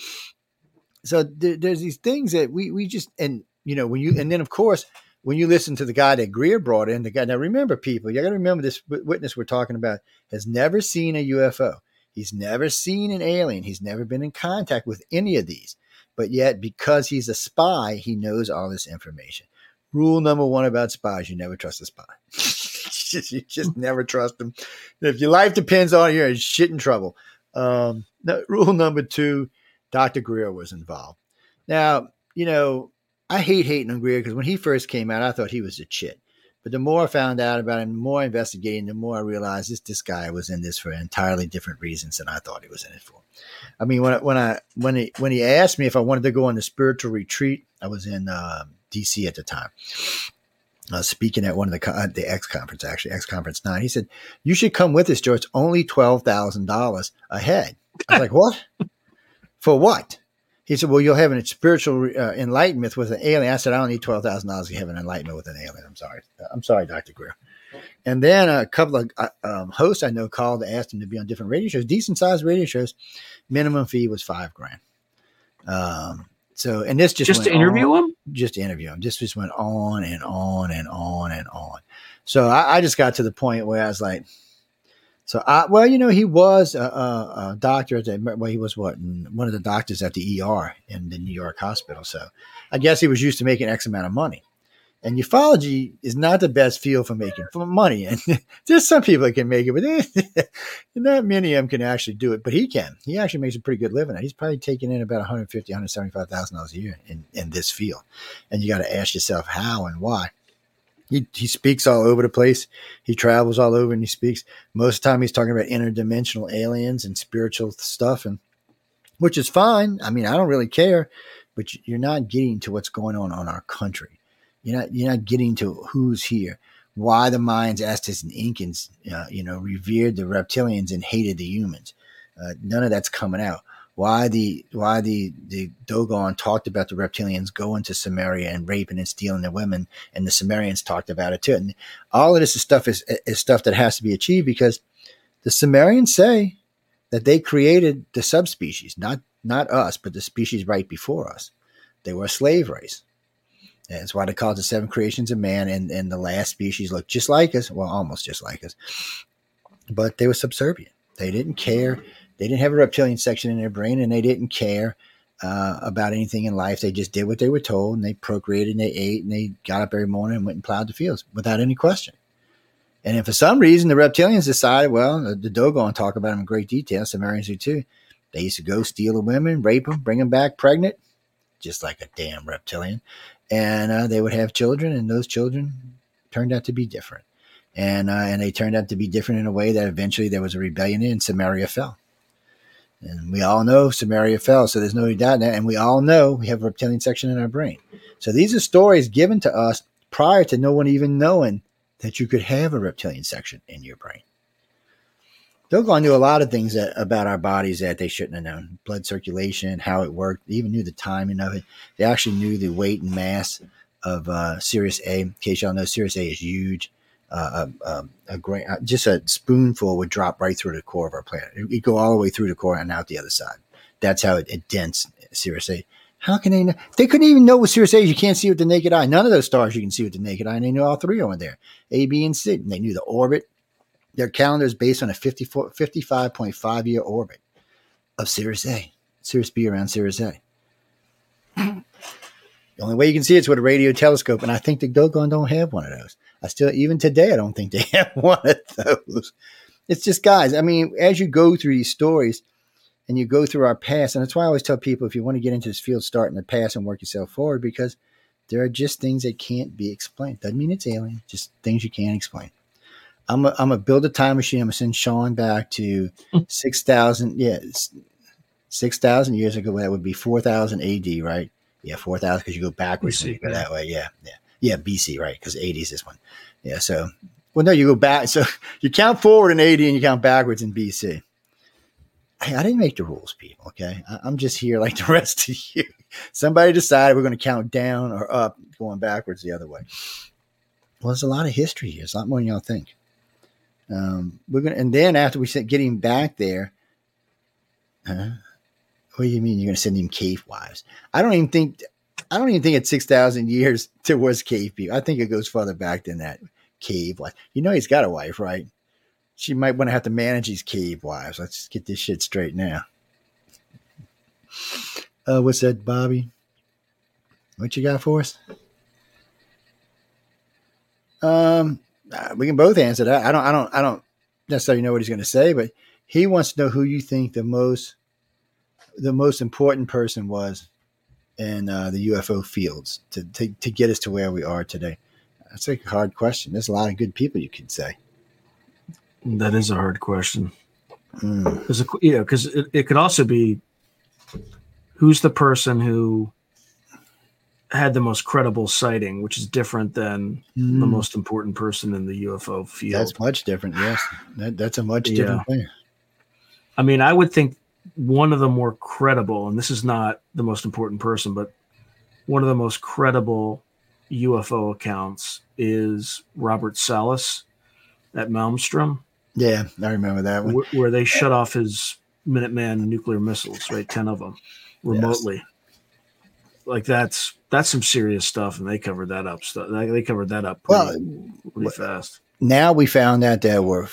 so there, there's these things that we we just and you know when you and then of course when you listen to the guy that Greer brought in, the guy now remember people, you got to remember this witness we're talking about has never seen a UFO. He's never seen an alien. He's never been in contact with any of these. But yet, because he's a spy, he knows all this information. Rule number one about spies: you never trust a spy. you just never trust them. If your life depends on it, you're in shit in trouble. Um, no, rule number two: Dr. Greer was involved. Now, you know, I hate hating on Greer because when he first came out, I thought he was a chit. But the more I found out about him, the more I investigating, the more I realized this this guy was in this for entirely different reasons than I thought he was in it for. I mean, when when I when he when he asked me if I wanted to go on the spiritual retreat, I was in uh, D.C. at the time. Uh, speaking at one of the uh, the X conference, actually X conference nine, he said, "You should come with us, Joe. It's only twelve thousand dollars a head." I was like, "What? For what?" He said, "Well, you'll have an spiritual uh, enlightenment with an alien." I said, "I don't need twelve thousand dollars to have an enlightenment with an alien." I'm sorry. I'm sorry, Doctor Greer. And then a couple of uh, um, hosts I know called and asked him to be on different radio shows, decent sized radio shows. Minimum fee was five grand. Um, so, and this just just to interview on, him, just to interview him. This just went on and on and on and on. So I, I just got to the point where I was like, so, I, well, you know, he was a, a, a doctor at the, well, he was what, one of the doctors at the ER in the New York hospital. So I guess he was used to making X amount of money. And ufology is not the best field for making money. And there's some people that can make it, but not many of them can actually do it. But he can. He actually makes a pretty good living. He's probably taking in about 150, 175,000 dollars a year in, in this field. And you got to ask yourself how and why. He, he speaks all over the place. He travels all over and he speaks. Most of the time, he's talking about interdimensional aliens and spiritual stuff, and which is fine. I mean, I don't really care, but you're not getting to what's going on on our country. You're not you're not getting to who's here, why the Mayans, Aztecs, and Incans, uh, you know, revered the reptilians and hated the humans. Uh, none of that's coming out why the why the the Dogon talked about the reptilians going to Samaria and raping and stealing their women, and the Sumerians talked about it too. And all of this is stuff is, is stuff that has to be achieved because the Sumerians say that they created the subspecies, not not us, but the species right before us. They were a slave race. That's why they call it the seven creations of man, and, and the last species looked just like us, well, almost just like us. But they were subservient. They didn't care they didn't have a reptilian section in their brain and they didn't care uh, about anything in life. They just did what they were told, and they procreated, and they ate, and they got up every morning and went and plowed the fields without any question. And if for some reason the reptilians decided, well, the, the Dogon talk about them in great detail, Sumerians do too. They used to go steal the women, rape them, bring them back pregnant, just like a damn reptilian, and uh, they would have children, and those children turned out to be different, and uh, and they turned out to be different in a way that eventually there was a rebellion and Samaria fell. And we all know Samaria fell, so there's no doubt that. And we all know we have a reptilian section in our brain. So these are stories given to us prior to no one even knowing that you could have a reptilian section in your brain. Dogon knew a lot of things that, about our bodies that they shouldn't have known. Blood circulation, how it worked. They even knew the timing of it. They actually knew the weight and mass of uh, Sirius A. In case y'all know, Sirius A is huge. Uh, a, a, a great, uh, just a spoonful would drop right through the core of our planet. It would go all the way through the core and out the other side. That's how it, it dense Sirius A. How can they know? They couldn't even know what Sirius A is. You can't see with the naked eye. None of those stars you can see with the naked eye. And they knew all three over there A, B, and C. And they knew the orbit. Their calendar is based on a 54, 55.5 year orbit of Sirius A, Sirius B around Sirius A. the only way you can see it's with a radio telescope. And I think the Dogon don't have one of those. I still, even today, I don't think they have one of those. It's just, guys, I mean, as you go through these stories, and you go through our past. And that's why I always tell people if you want to get into this field, start in the past and work yourself forward because there are just things that can't be explained. Doesn't mean it's alien, just things you can't explain. I'm a, I'm a build a time machine. I'm gonna send Sean back to six thousand. Yeah, six thousand years ago. That would be four thousand A.D. Right? Yeah, four thousand because you go backwards BC, you go yeah. that way. Yeah, yeah, yeah. BC, right? Because A.D. is this one. Yeah. So, well, no, you go back. So you count forward in A.D. and you count backwards in BC. Hey, I didn't make the rules, people. Okay, I, I'm just here like the rest of you. Somebody decided we're going to count down or up, going backwards the other way. Well, there's a lot of history here. It's a lot more than y'all think. Um, we're gonna, and then after we said getting back there, huh? what do you mean you're to send him cave wives? I don't even think, I don't even think it's six thousand years to was cave people. I think it goes farther back than that. Cave wife, you know, he's got a wife, right? She might want to have to manage these cave wives. Let's get this shit straight now. Uh, what's that, Bobby? What you got for us? Um, we can both answer that. I don't, I don't, I don't necessarily know what he's going to say, but he wants to know who you think the most, the most important person was in uh, the UFO fields to, to to get us to where we are today. That's a hard question. There's a lot of good people you could say. That is a hard question. Mm. Because yeah, because it, it could also be who's the person who had the most credible sighting, which is different than the Mm. most important person in the UFO field. That's much different. Yes, that, that's a much Yeah. different thing. I mean, I would think one of the more credible, and this is not the most important person, but one of the most credible UFO accounts is Robert Salas at Malmstrom, Yeah, I remember that one. wh- where they shut off his Minuteman nuclear missiles, right? 10 of them remotely. Like that's that's some serious stuff, and they covered that up. Stuff they covered that up pretty, Well, pretty fast. now we found out there were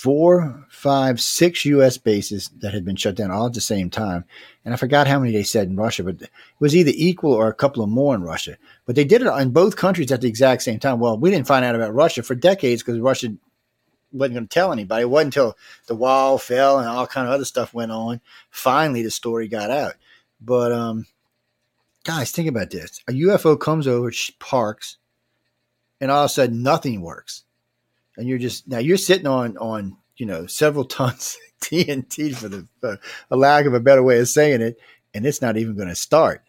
four, five, six U.S. bases that had been shut down all at the same time. And I forgot how many they said in Russia, but it was either equal or a couple of more in Russia. But they did it in both countries at the exact same time. Well, we didn't find out about Russia for decades because Russia wasn't going to tell anybody. It wasn't until the wall fell and all kind of other stuff went on. Finally, the story got out. But um, guys, think about this: a UFO comes over, parks, and all of a sudden nothing works and you're just now you're sitting on on you know several tons of TNT for the for a lack of a better way of saying it, and it's not even going to start.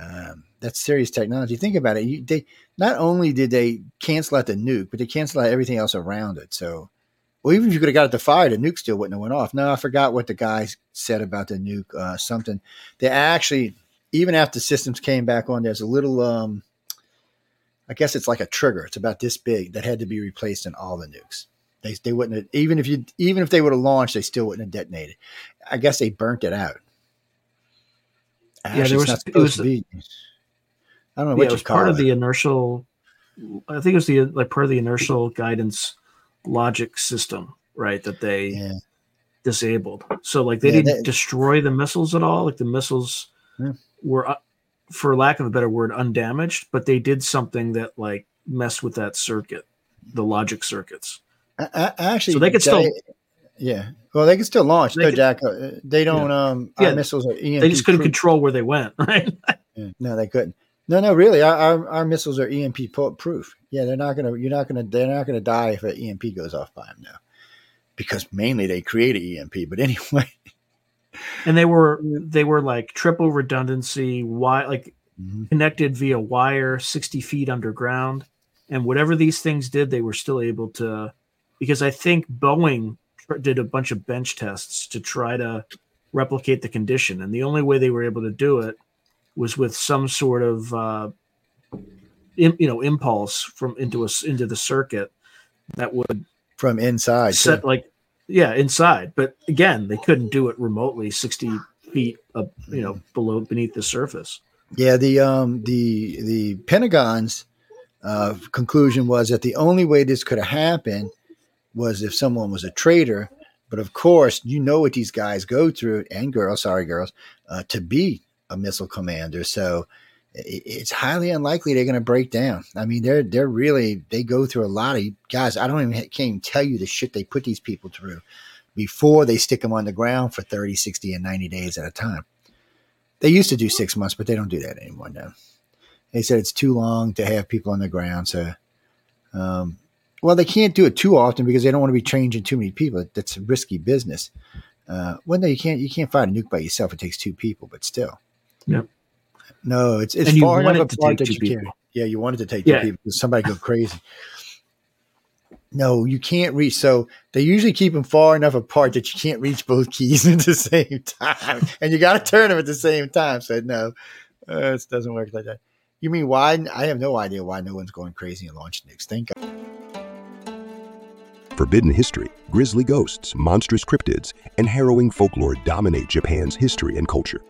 Um, that's serious technology. Think about it. You, they not only did they cancel out the nuke, but they canceled out everything else around it. So, well, even if you could have got it to fire, the nuke still wouldn't have went off. No, I forgot what the guys said about the nuke. Uh, something they actually, even after systems came back on, there's a little um, I guess it's like a trigger. It's about this big that had to be replaced in all the nukes. They, they wouldn't have, even if you even if they would have launched, they still wouldn't have detonated. I guess they burnt it out. Yeah, there was- it was- to be. I don't know Yeah, what it was part it. of the inertial. I think it was the like part of the inertial guidance logic system, right? That they yeah, disabled. So like they Yeah, didn't they- destroy the missiles at all. Like the missiles Yeah. Were, uh, for lack of a better word, undamaged. But they did something that like messed with that circuit, the logic circuits. I, I, actually, So they could still- yeah. Well, they can still launch. They no, could- Jack. They don't. Um, Yeah. our missiles are EMP. they just couldn't proof. control where they went. Right. Yeah. No, they couldn't. No, no, really. Our, our our missiles are EMP proof. Yeah, they're not gonna. You're not gonna. They're not gonna die if an EMP goes off by them now, because mainly they create an EMP. But anyway, and they were they were like triple redundancy why like Mhm. connected via wire 60 feet underground and whatever these things did they were still able to because i think boeing did a bunch of bench tests to try to replicate the condition and the only way they were able to do it was with some sort of uh im- you know impulse from into us into the circuit that would from inside. set too. like yeah inside but again they couldn't do it remotely 60 feet up you know below beneath the surface Yeah, the um the the Pentagon's uh, conclusion was that the only way this could have happened was if someone was a traitor. But of course, you know what these guys go through, and girls, sorry, girls, uh, to be a missile commander. So it's highly unlikely they're going to break down. I mean, they're they're really they go through a lot of guys. I don't even can't even tell you the shit they put these people through before they stick them on the ground for 30, 60, and 90 days at a time. They used to do six months, but they don't do that anymore now. They said it's too long to have people on the ground. So, um, well, they can't do it too often because they don't want to be changing too many people. That's risky business. Uh, well, no, you can't. You can't fight a nuke by yourself. It takes two people, but still. Yep. No, it's it's And far enough apart that two you can't. Yeah, you wanted to take two Yeah. people. Somebody go crazy. No, you can't reach. So they usually keep them far enough apart that you can't reach both keys at the same time, and you got to turn them at the same time. So no, uh, it doesn't work like that. You mean why? I have no idea why no one's going crazy and launching nukes. Thank God. Forbidden history, grisly ghosts, monstrous cryptids, and harrowing folklore dominate Japan's history and culture.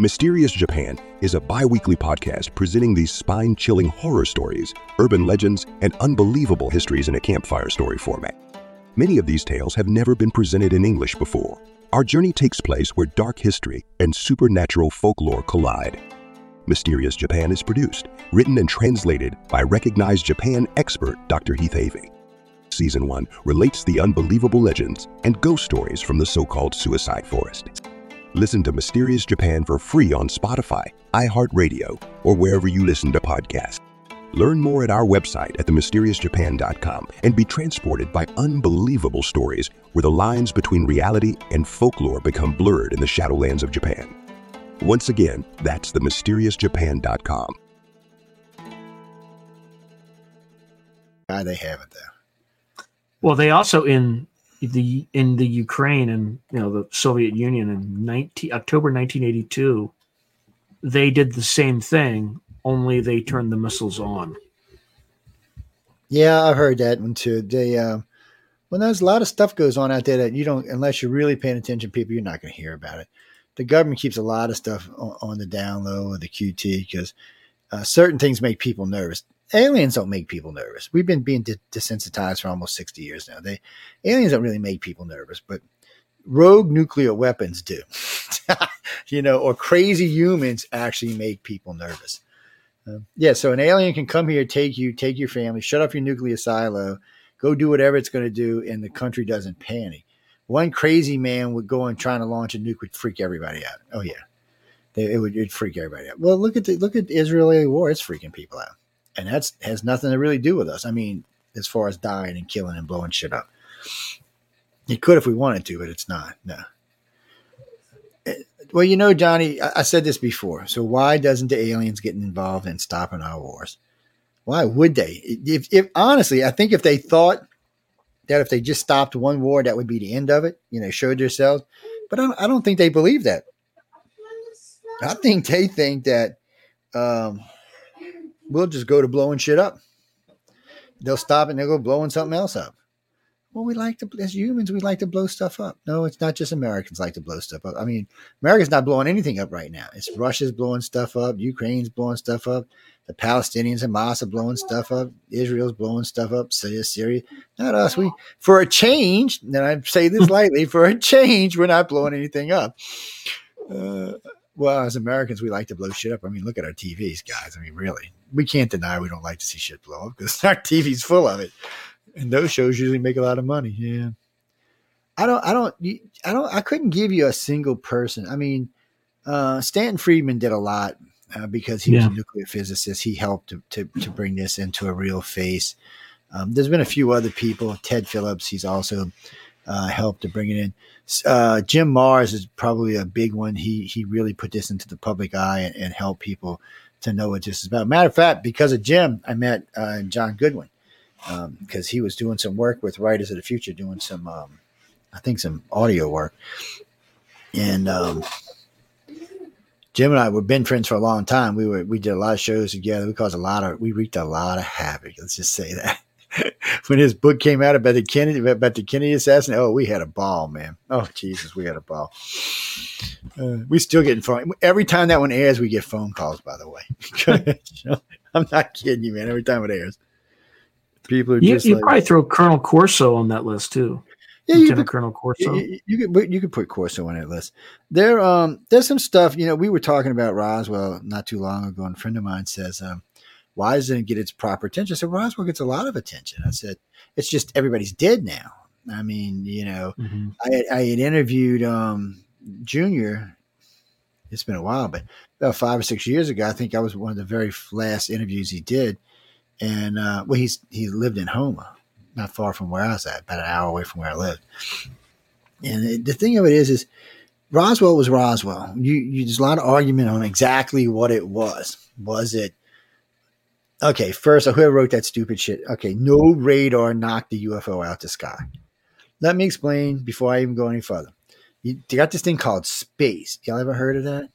Mysterious Japan is a bi weekly podcast presenting these spine chilling horror stories, urban legends, and unbelievable histories in a campfire story format. Many of these tales have never been presented in English before. Our journey takes place where dark history and supernatural folklore collide. Mysterious Japan is produced, written, and translated by recognized Japan expert Dr. Heath Avey. Season 1 relates the unbelievable legends and ghost stories from the so called suicide forest. Listen to Mysterious Japan for free on Spotify, iHeartRadio, or wherever you listen to podcasts. Learn more at our website at themysteriousjapan.com and be transported by unbelievable stories where the lines between reality and folklore become blurred in the shadowlands of Japan. Once again, that's themysteriousjapan.com. Why they have it though. well they also in the in the ukraine and you know the soviet union in 19 october 1982 they did the same thing only they turned the missiles on Yeah, I've heard that one too. They, um, well, there's a lot of stuff goes on out there that you don't, unless you're really paying attention, people, you're not going to hear about it. The government keeps a lot of stuff on, on the down low or the QT because uh, certain things make people nervous. Aliens don't make people nervous. We've been being de- desensitized for almost 60 years now. They aliens don't really make people nervous, but rogue nuclear weapons do. you know, or crazy humans actually make people nervous. Um, yeah, so an alien can come here, take you, take your family, shut off your nuclear silo, go do whatever it's going to do, and the country doesn't panic. One crazy man would go and trying to launch a nuke would freak everybody out. Oh yeah, they, it would it'd freak everybody out. Well, look at the look at Israeli war; it's freaking people out, and that's has nothing to really do with us. I mean, as far as dying and killing and blowing shit up, it could if we wanted to, but it's not. No. Eh, Well, you know, Johnny, I, I said this before. So why doesn't the aliens get involved in stopping our wars? Why would they? If, if honestly, I think if they thought that if they just stopped one war, that would be the end of it. You know, showed themselves. But I don't, I don't think they believe that. I think they think that um, we'll just go to blowing shit up. They'll stop and they'll go blowing something else up. Well, we like to, as humans, we like to blow stuff up. No, it's not just Americans like to blow stuff up. I mean, America's not blowing anything up right now. It's Russia's blowing stuff up. Ukraine's blowing stuff up. The Palestinians, and Hamas are blowing stuff up. Israel's blowing stuff up. Syria, Syria. Not us. We, for a change, and I say this lightly, for a change, we're not blowing anything up. Uh, well, as Americans, we like to blow shit up. I mean, look at our TVs, guys. I mean, really, we can't deny we don't like to see shit blow up because our TV's full of it, and those shows usually make a lot of money. Yeah, I don't, I don't, I don't, I couldn't give you a single person. I mean, uh, Stanton Friedman did a lot uh, because he was a nuclear physicist. He helped to, to, to bring this into a real face. Um, there's been a few other people. Ted Phillips, he's also uh, helped to bring it in. Uh, Jim Marrs is probably a big one. He he really put this into the public eye and, and helped people to know what this is about. Matter of fact, because of Jim, I met uh, John Goodwin because he was doing some work with Writers of the Future, doing some, um, I think, some audio work. And um, Jim and I were been friends for a long time. We were we did a lot of shows together. We caused a lot of we wreaked a lot of havoc. Let's just say that. when his book came out about the Kennedy about the Kennedy assassination, oh, we had a ball, man. Oh Jesus, we had a ball. Uh, we still getting phone every time that one airs. We get phone calls. By the way, I'm not kidding you, man. Every time it airs, people are You, just you like, probably throw Colonel Corso on that list too. yeah, you Lieutenant could Colonel Corso. You, you could put- you could put Corso on that list. There um there's some stuff you know we were talking about Roswell not too long ago, and a friend of mine says um why doesn't it get its proper attention? I said Roswell gets a lot of attention. I said it's just everybody's dead now. I mean you know Mhm. I had, I had interviewed um Junior. It's been a while, but about five or six years ago, I think I was one of the very last interviews he did, and uh, well he's he lived in Homa, not far from where I was at, about an hour away from where I lived. And it- the thing of it is, is Roswell was Roswell. You, you there's a lot of argument on exactly what it was. Was it okay? First, whoever wrote that stupid shit. Okay, no radar knocked the UFO out the sky. Let me explain before I even go any further. You, you got this thing called space. Y'all ever heard of that?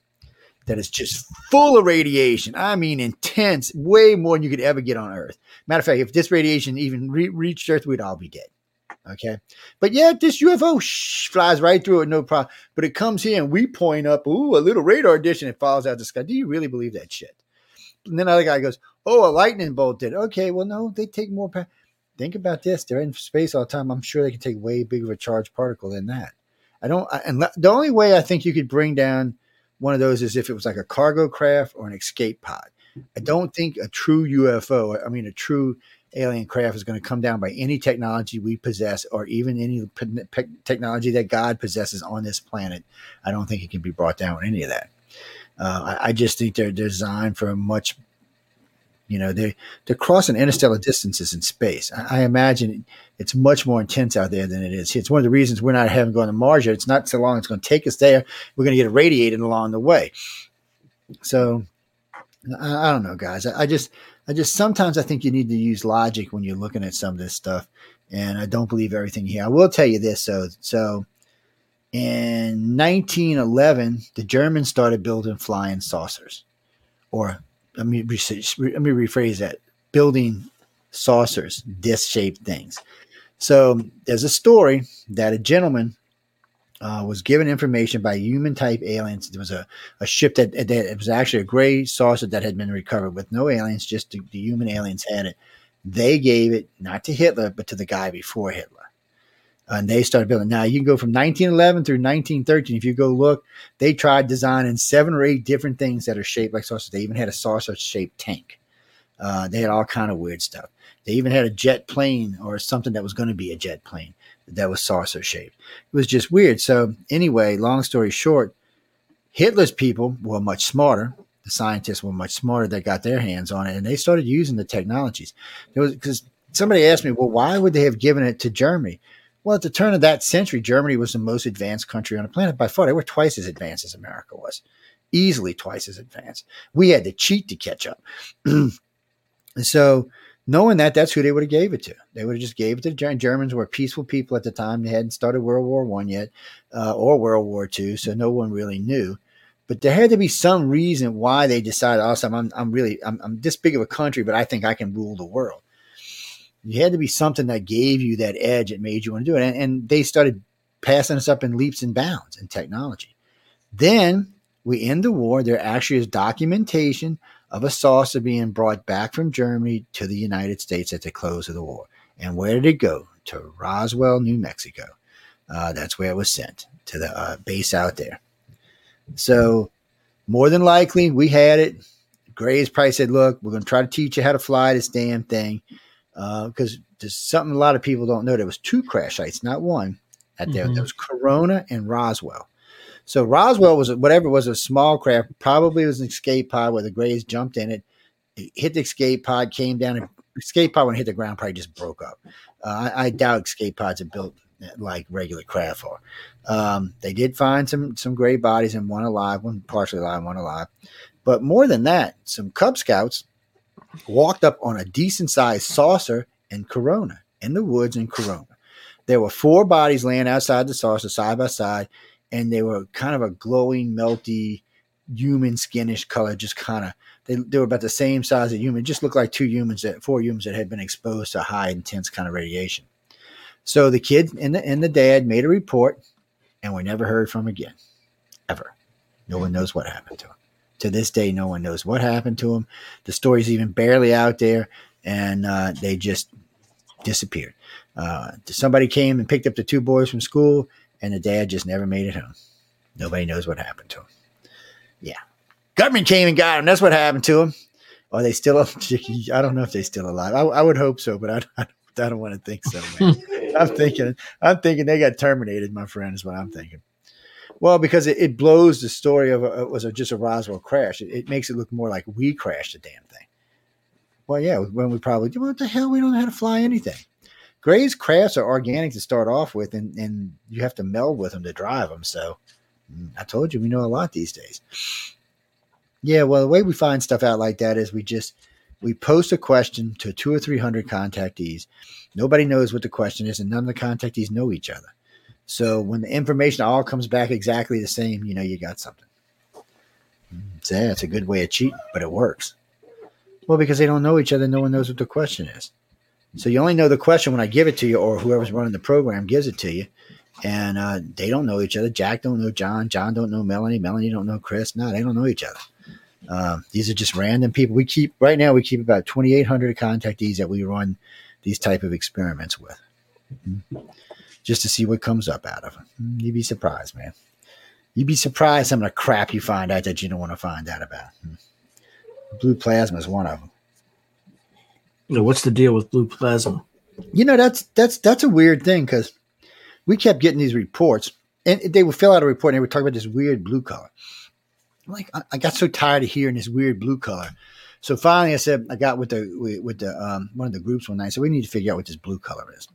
That is just full of radiation. I mean, intense, way more than you could ever get on Earth. Matter of fact, if this radiation even re- reached Earth, we'd all be dead. Okay. But yet this UFO flies right through it, no problem. But it comes here and we point up, ooh, a little radar dish and it falls out the sky. Do you really believe that shit? And then another guy goes, oh, a lightning bolt did. Okay, well, no, they take more. Pa- Think about this. They're in space all the time. I'm sure they can take way bigger of a charged particle than that. I don't, I, and the only way I think you could bring down one of those is if it was like a cargo craft or an escape pod. I don't think a true UFO, I mean, a true alien craft is going to come down by any technology we possess or even any technology that God possesses on this planet. I don't think it can be brought down with any of that. Uh, I, I just think they're designed for a much, you know, they they're crossing interstellar distances in space. I, I imagine it's much more intense out there than it is. It's one of the reasons we're not having gone to Mars yet. It's not so long. It's going to take us there. We're going to get irradiated along the way. So I, I don't know, guys. I just, I just sometimes I think you need to use logic when you're looking at some of this stuff, and I don't believe everything here. I will tell you this, so so. In 1911, the Germans started building flying saucers, or let me re- let me rephrase that: building saucers, disc-shaped things. So there's a story that a gentleman uh, was given information by human type aliens. There was a, a ship that, that it was actually a gray saucer that had been recovered with no aliens, just the, the human aliens had it. They gave it not to Hitler, but to the guy before Hitler. And they started building. Now you can go from 1911 through 1913. If you go look, they tried designing seven or eight different things that are shaped like saucers. They even had a saucer shaped tank. Uh, they had all kind of weird stuff. They even had a jet plane or something that was going to be a jet plane that was saucer shaped. It was just weird. So anyway, long story short, Hitler's people were much smarter. The scientists were much smarter that got their hands on it, and they started using the technologies. There was because somebody asked me, well, why would they have given it to Germany? Well, at the turn of that century, Germany was the most advanced country on the planet by far. They were twice as advanced as America was, easily twice as advanced. We had to cheat to catch up. and so knowing that, that's who they would have gave it to. They would have just gave it to the Ger- Germans. Were peaceful people at the time. They hadn't started World War One yet, uh, or World War Two, so no one really knew. But there had to be some reason why they decided, "Awesome, I'm, I'm really, I'm, I'm this big of a country, but I think I can rule the world." You had to be something that gave you that edge that made you want to do it, and, and they started passing us up in leaps and bounds in technology. Then we end the war. There actually is documentation of a saucer being brought back from Germany to the United States at the close of the war. And where did it go? To Roswell, New Mexico. Uh, that's where it was sent to the uh, base out there. So, more than likely, we had it. Gray's probably said, Look, we're going to try to teach you how to fly this damn thing. Because uh, there's something a lot of people don't know. There was two crash sites, not one, at there. Mhm. There was Corona and Roswell. So Roswell was whatever it was a small craft, probably was an escape pod where the Grays jumped in it, it hit the escape pod, came down, and escape pod when it hit the ground probably just broke up. Uh, I, I doubt escape pods are built like regular craft are. Um, they did find some some gray bodies and one alive, one partially alive, one alive. But more than that, some Cub Scouts walked up on a decent sized saucer in Corona, in the woods in Corona. There were four bodies laying outside the saucer side by side, and they were kind of a glowing, melty, human skinish color, just kind of they, they were about the same size as human, just looked like two humans that four humans that had been exposed to high intense kind of radiation. So the kid and the and the dad made a report, and we never heard from again, ever. No one knows what happened to him. To this day, no one knows what happened to him. The story's even barely out there, and uh, they just disappeared. Uh, somebody came and picked up the two boys from school, and the dad just never made it home. Nobody knows what happened to him. Yeah, government came and got him. That's what happened to him. Are they still? I don't know if they're still alive. I, I would hope so, but I, I, I don't want to think so. I'm thinking, I'm thinking they got terminated, my friend. Is what I'm thinking. Well, because it, it blows the story of a, it was a, just a Roswell crash. It, it makes it look more like we crashed the damn thing. Well, yeah, when we probably what the hell? We don't know how to fly anything. Gray's crafts are organic to start off with, and, and you have to meld with them to drive them. So mm, I told you we know a lot these days. Yeah, well, the way we find stuff out like that is we just we post a question to two or three hundred contactees. Nobody knows what the question is, and none of the contactees know each other. So when the information all comes back exactly the same, you know you got something. So yeah, it's a good way of cheating, but it works. Well, because they don't know each other, no one knows what the question is. So you only know the question when I give it to you, or whoever's running the program gives it to you, and uh, they don't know each other. Jack don't know John. John don't know Melanie. Melanie don't know Chris. No, they don't know each other. Um, these are just random people. We keep right now. We keep about twenty eight hundred contactees that we run these type of experiments with, Mhm. Just to see what comes up out of them. Mm, You'd be surprised, man. You'd be surprised some of the crap you find out that you don't want to find out about. Mm. Blue plasma is one of them. You know, what's the deal with blue plasma? You know that's that's that's a weird thing because we kept getting these reports, and they would fill out a report and they would talk about this weird blue color. I'm like I, I got so tired of hearing this weird blue color, so finally I said I got with the with, with the um, one of the groups one night. So we need to figure out what this blue color is.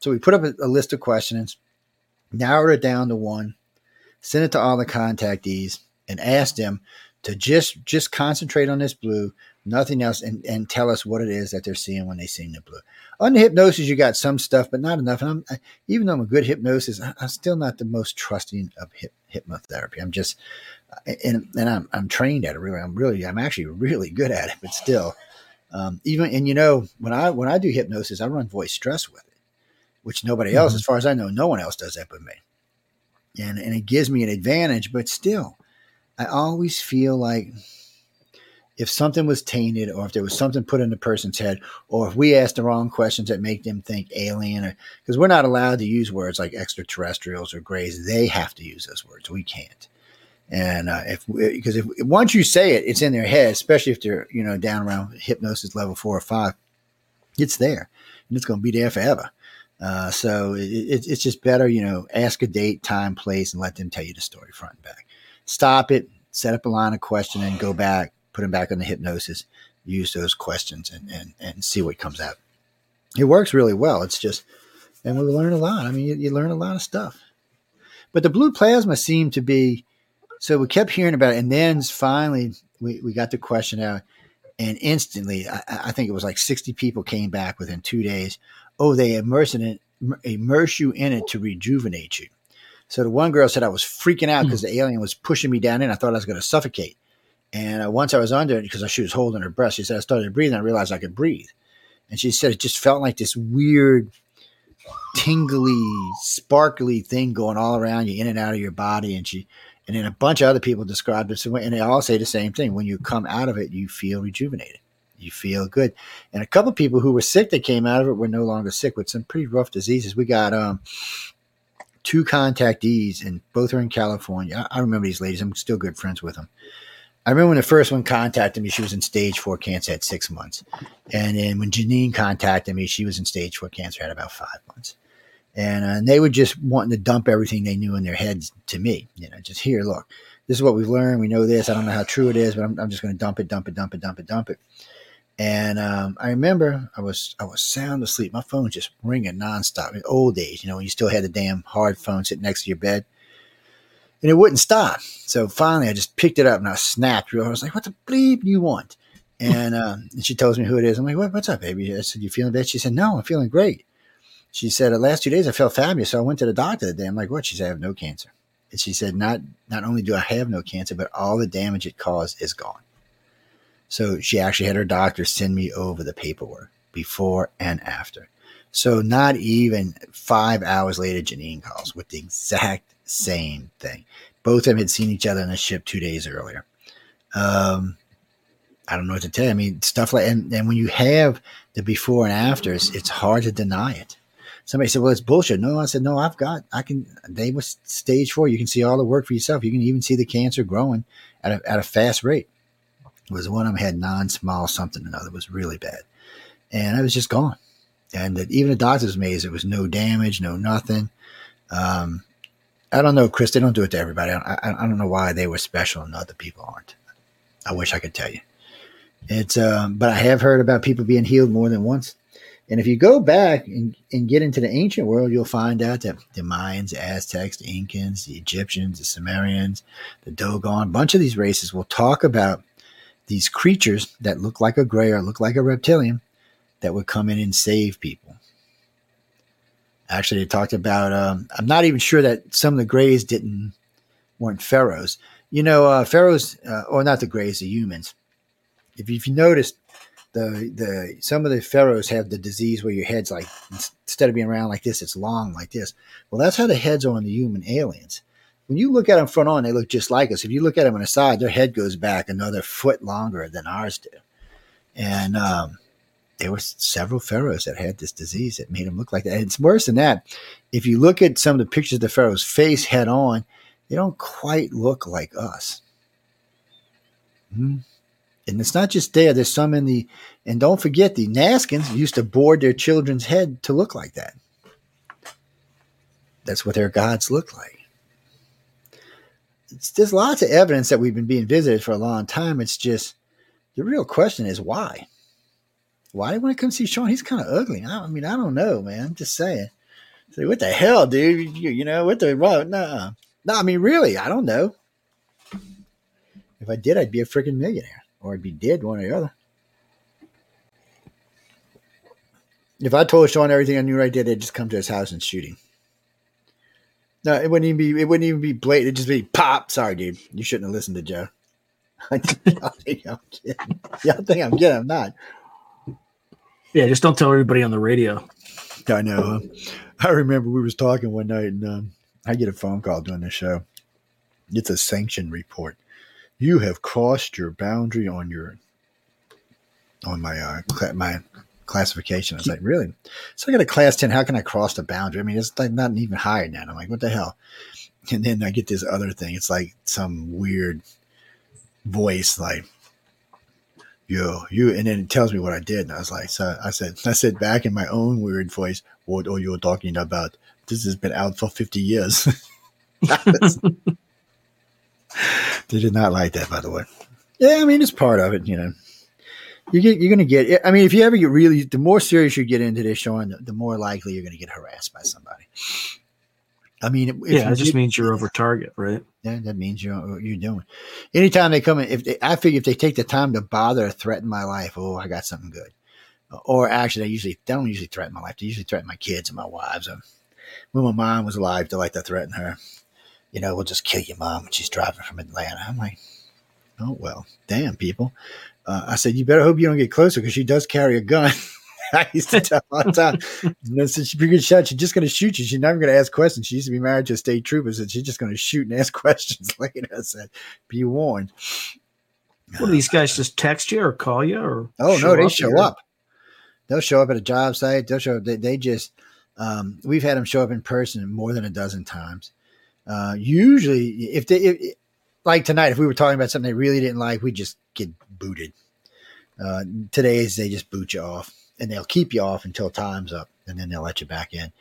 So we put up a, a list of questions, narrowed it down to one, sent it to all the contactees, and asked them to just just concentrate on this blue, nothing else, and, and tell us what it is that they're seeing when they see the blue. On the hypnosis, you got some stuff, but not enough. And I'm I, even though I'm a good hypnosis, I, I'm still not the most trusting of hip, hypnotherapy. I'm just and and I'm I'm trained at it. Really, I'm really I'm actually really good at it, but still, um, even and you know when I when I do hypnosis, I run voice stress with it, which nobody else, Mhm. as far as I know, no one else does that but me. And and it gives me an advantage, but still, I always feel like if something was tainted or if there was something put in the person's head or if we asked the wrong questions that make them think alien or because we're not allowed to use words like extraterrestrials or grays they have to use those words. We can't. And uh, if because if once you say it it's in their head especially if they're you know down around hypnosis level four or five it's there. And it's going to be there forever uh, so it, it, it's just better you know ask a date time place and let them tell you the story front and back stop it set up a line of questioning go back put them back on the hypnosis, use those questions and, and, and see what comes out. It works really well. It's just, and we learn a lot. I mean, you, you learn a lot of stuff. But the blue plasma seemed to be, so we kept hearing about it. And then finally, we, we got the question out. And instantly, I, I think it was like 60 people came back within two days. Oh, they immerse, in it, immerse you in it to rejuvenate you. So the one girl said I was freaking out because the alien was pushing me down in. I thought I was going to suffocate. And uh, once I was under it, because she was holding her breath, she said, I started breathing. I realized I could breathe. And she said it just felt like this weird, tingly, sparkly thing going all around you, in and out of your body. And she, And then a bunch of other people described it, and they all say the same thing. When you come out of it, you feel rejuvenated. You feel good. And a couple people who were sick that came out of it were no longer sick with some pretty rough diseases. We got um, two contactees, and both are in California. I, I remember these ladies. I'm still good friends with them. I remember when the first one contacted me, she was in stage four cancer at six months. And then when Janine contacted me, she was in stage four cancer at about five months. And, uh, and they were just wanting to dump everything they knew in their heads to me. You know, just here, look, this is what we've learned. We know this. I don't know how true it is, but I'm, I'm just going to dump it, dump it, dump it, dump it, dump it. And um, I remember I was I was sound asleep. My phone was just ringing nonstop. In old days, you know, when you still had the damn hard phone sitting next to your bed, and it wouldn't stop. So finally, I just picked it up and I snapped. Real. I was like, "What the bleep do you want?" And, um, and she tells me who it is. I'm like, what, "What's up, baby?" I said, "You feeling bad?" She said, "No, I'm feeling great." She said, "The last two days I felt fabulous." So I went to the doctor today. I'm like, "What?" She said, "I have no cancer." And she said, "Not not only do I have no cancer, but all the damage it caused is gone." So she actually had her doctor send me over the paperwork before and after. So not even five hours later, Janine calls with the exact same thing. Both of them had seen each other on a ship two days earlier. Um, I don't know what to tell you. I mean, stuff like, and, and when you have the before and afters, it's hard to deny it. Somebody said, well, it's bullshit. No, I said, no, I've got, I can, they was stage four. You can see all the work for yourself. You can even see the cancer growing at a, at a fast rate was one of them had non-small something another was really bad, and I was just gone. And that even the doctors amazed it was no damage, no nothing. Um, I don't know, Chris. They don't do it to everybody. I, I, I, don't know why they were special and other people aren't. I wish I could tell you. It's, um, but I have heard about people being healed more than once. And if you go back and, and get into the ancient world, you'll find out that the Mayans, the Aztecs, the Incans, the Egyptians, the Sumerians, the Dogon, a bunch of these races will talk about these creatures that look like a gray or look like a reptilian that would come in and save people. Actually, they talked about. Um, I'm not even sure that some of the grays didn't weren't pharaohs. You know, uh, pharaohs, uh, or not the grays, the humans. If you, you noticed, the the some of the pharaohs have the disease where your head's like instead of being around like this, it's long like this. Well, that's how the heads are on the human aliens when you look at them front on, they look just like us. If you look at them on the side, their head goes back another foot longer than ours do. And um, there were several pharaohs that had this disease that made them look like that. And it's worse than that. If you look at some of the pictures of the pharaoh's face head on, they don't quite look like us. Mm-hmm. And it's not just there. There's some in the, and don't forget the Naskins used to board their children's head to look like that. That's what their gods look like there's lots of evidence that we've been being visited for a long time. It's just the real question is why? Why do you want to come see Sean? He's kind of ugly. I, I, mean, I don't know, man. I'm just saying. Say, what the hell, dude? You, you know what the what? No, no. I mean, really, I don't know. If I did, I'd be a freaking millionaire, or I'd be dead, one or the other. If I told Sean everything I knew right there, they'd just come to his house and shoot him. No, it wouldn't even be. It wouldn't even be blatant. It'd just be pop. Sorry, dude. You shouldn't have listened to Joe. y'all think I'm kidding. Y'all think I'm kidding. I'm not. Yeah, just don't tell everybody on the radio. I know. I remember we was talking one night, and um, I get a phone call during the show. It's a sanction report. You have crossed your boundary on your on my uh, my classification. I was like, really? So I got a class 10. How can I cross the boundary? I mean, it's like not even higher that. I'm like, what the hell? And then I get this other thing. It's like some weird voice, like, yo, you, and then it tells me what I did. And I was like, so I said, I said back in my own weird voice, what are you talking about? This has been out for 50 years. they did not like that, by the way. Yeah, I mean, it's part of it, you know you get, you're going to get. I mean, if you ever get really, the more serious you get into this, Sean, the, the more likely you're going to get harassed by somebody. I mean, yeah, it just means you're over target, right? Yeah, that means you're you're doing. Anytime they come in, if they, I figure if they take the time to bother or threaten my life, oh, I got something good. Or actually, they usually they don't usually threaten my life. They usually threaten my kids and my wives. And when my mom was alive, they like to threaten her. You know, we'll just kill your mom when she's driving from Atlanta. I'm like, oh well, damn people. Uh, I said, you better hope you don't get closer because she does carry a gun. I used to tell all the time. You know, since she's a good shot, she's just going to shoot you. She's never going to ask questions. She used to be married to a state trooper, so she's just going to shoot and ask questions later. I said, "Be warned." What do these guys just text you or call you or? Oh no, they up show here? up. They'll show up at a job site. They'll show. They, they just. Um, we've had them show up in person more than a dozen times. Uh, usually, if they if, like tonight, if we were talking about something they really didn't like, we just get booted. Uh, today's they just boot you off, and they'll keep you off until time's up, and then they'll let you back in.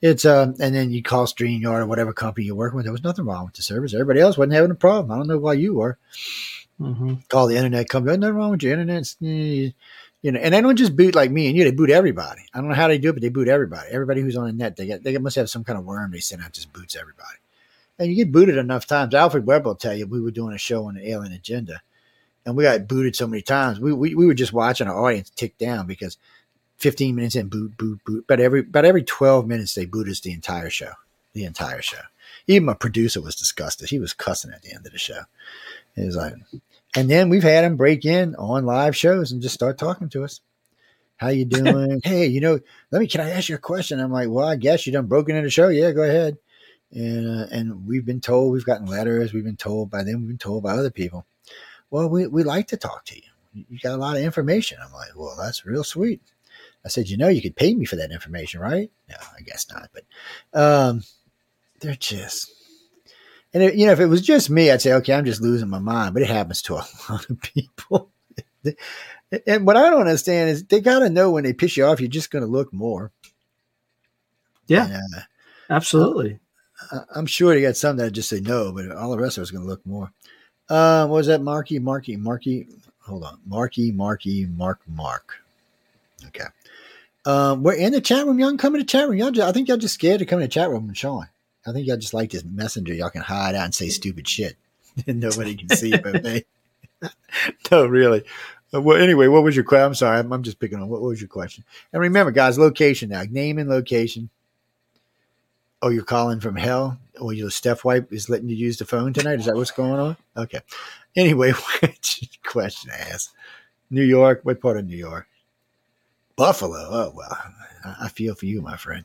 It's um, and then you call StreamYard or whatever company you're working with. There was nothing wrong with the service. Everybody else wasn't having a problem. I don't know why you were Mhm. call the internet company. Nothing wrong with your internet. Eh, You know, and they don't just boot like me and you. They boot everybody. I don't know how they do it, but they boot everybody. Everybody who's on the net, they get they must have some kind of worm they send out just boots everybody. And you get booted enough times. Alfred Webb will tell you we were doing a show on the Alien Agenda, and we got booted so many times. We we, we were just watching our audience tick down because 15 minutes in, boot, boot, boot. But every but every 12 minutes they boot us the entire show, the entire show. Even my producer was disgusted. He was cussing at the end of the show. It was like, and then we've had him break in on live shows and just start talking to us. How you doing? hey, you know, let me. Can I ask you a question? I'm like, well, I guess you done broken into the show. Yeah, go ahead. And uh, and we've been told, we've gotten letters. We've been told by them. We've been told by other people. Well, we we like to talk to you. You got a lot of information. I'm like, well, that's real sweet. I said, you know, you could pay me for that information, right? No, I guess not. But um, they're just and it, you know, if it was just me, I'd say, okay, I'm just losing my mind. But it happens to a lot of people. and what I don't understand is they got to know when they piss you off, you're just going to look more. Yeah, And, uh, absolutely. I'm sure they got some that just say no, but all the rest of us going to look more. Uh, what was that? Marky, Marky, Marky. Hold on. Marky, Marky, Mark, Mark. Okay. Um, we're in the chat room. Y'all in the chat room. Y'all just, I think y'all just scared to come in the chat room and Sean. I think y'all just like this messenger. Y'all can hide out and say stupid shit. and nobody can see but me. no, really. Uh, well, anyway, what was your question? I'm sorry. I'm, I'm just picking on. What, what was your question? And remember, guys, location now. Name and location. Oh, you're calling from hell? Or your Steph Wipe is letting you use the phone tonight? Is that what's going on? Okay. Anyway, question to ask? New York. What part of New York? Buffalo. Oh, well, I, feel for you, my friend.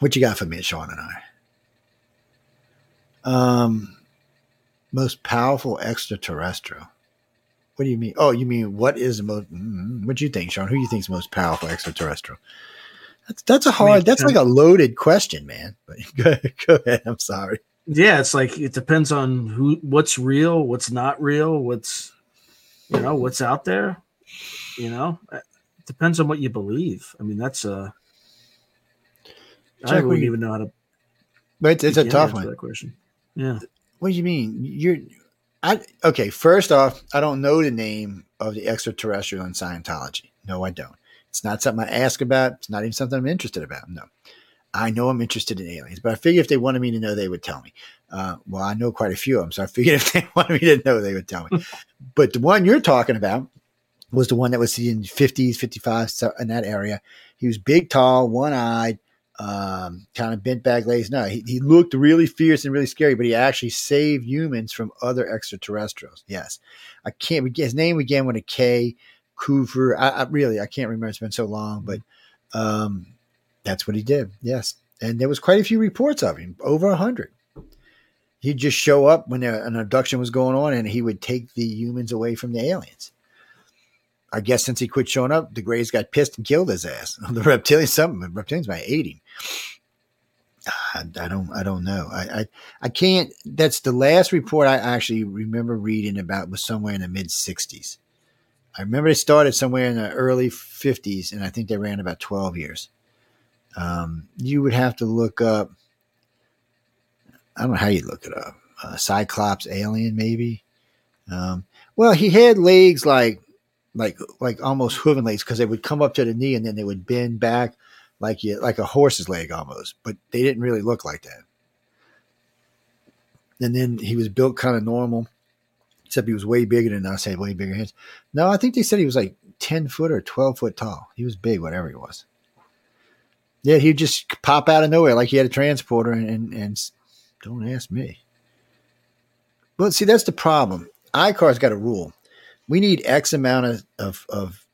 What you got for me, Sean and I? Um, most powerful extraterrestrial. What do you mean? Oh, you mean what is the most? Mm, what do you think, Sean? Who do you think is most powerful extraterrestrial? That's that's a hard. That's like a loaded question, man. But go, go ahead. I'm sorry. Yeah, it's like it depends on who, what's real, what's not real, what's you know, what's out there. You know, uh, it depends on what you believe. I mean, that's a. I Jack, what wouldn't you- even know how to. But it's, it's a tough one. That question. Yeah. What do you mean? You're, I okay. First off, I don't know the name of the extraterrestrial in Scientology. No, I don't. It's not something I ask about. It's not even something I'm interested about. No, I know I'm interested in aliens, but I figured if they wanted me to know, they would tell me. Uh, well, I know quite a few of them, so I figured if they wanted me to know, they would tell me. but the one you're talking about was the one that was in 50s, 55 so in that area. He was big, tall, one eyed, um, kind of bent back legs. No, he, he looked really fierce and really scary, but he actually saved humans from other extraterrestrials. Yes, I can't. His name began with a K. Coover. I, I really I can't remember. It's been so long, but um, that's what he did. Yes, and there was quite a few reports of him, over a hundred. He'd just show up when an abduction was going on, and he would take the humans away from the aliens. I guess since he quit showing up, the Greys got pissed and killed his ass. The reptilians, something. the reptilians might hate him. I, I don't, I don't know. I, I, I can't. That's the last report I actually remember reading about was somewhere in the mid '60s. I remember they started somewhere in the early '50s, and I think they ran about 12 years. Um, you would have to look up. I don't know how you look it up. Uh, Cyclops alien, maybe. Um, well, he had legs like like like almost hooven legs because they would come up to the knee and then they would bend back like you like a horse's leg almost, but they didn't really look like that. And then he was built kind of normal, except he was way bigger than us. Had way bigger hands. No, I think they said he was like ten foot or twelve foot tall. He was big, whatever he was. Yeah, he'd just pop out of nowhere like he had a transporter, and and, and don't ask me. But see, that's the problem. ICAR's got a rule. We need X amount of, of, of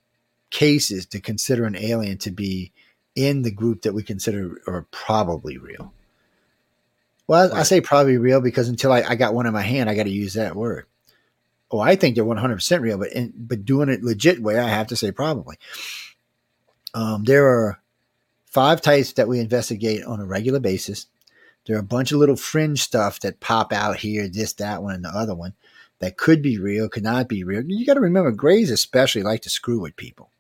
cases to consider an alien to be in the group that we consider are probably real. Well, I, I say probably real because until I, I got one in my hand, I got to use that word. Oh, I think they're 100% real, but in, but doing it legit way, I have to say probably. Um, there are five types that we investigate on a regular basis. There are a bunch of little fringe stuff that pop out here, this, that one, and the other one that could be real, could not be real. You got to remember, Greys especially like to screw with people.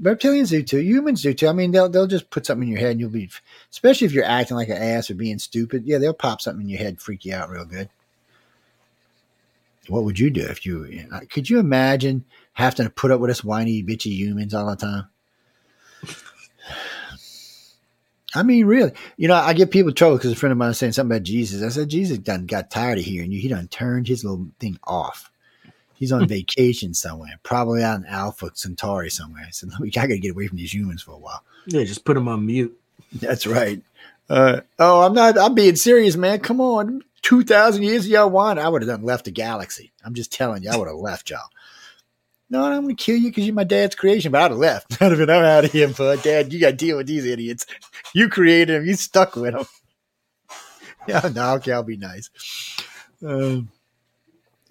Reptilians do too. Humans do too. I mean, they'll they'll just put something in your head, and you'll be, especially if you're acting like an ass or being stupid. Yeah, they'll pop something in your head, freak you out real good. What would you do if you? Could you imagine having to put up with us whiny, bitchy humans all the time? I mean, really, you know, I give people trouble because a friend of mine was saying something about Jesus. I said, Jesus done got tired of hearing you. He done turned his little thing off. He's on vacation somewhere, probably out in Alpha Centauri somewhere. I said, we got to get away from these humans for a while. Yeah, just put him on mute. That's right. Uh, oh, I'm not, I'm being serious, man. Come on. 2,000 years y'all want, I would have done left the galaxy. I'm just telling you, I would have left y'all. No, I'm to kill you because you're my dad's creation, but I'd have left. I'd have been, I'm out of here, bud. Dad, you got to deal with these idiots. You created them. You stuck with them. Yeah, no, okay, I'll be nice. Um,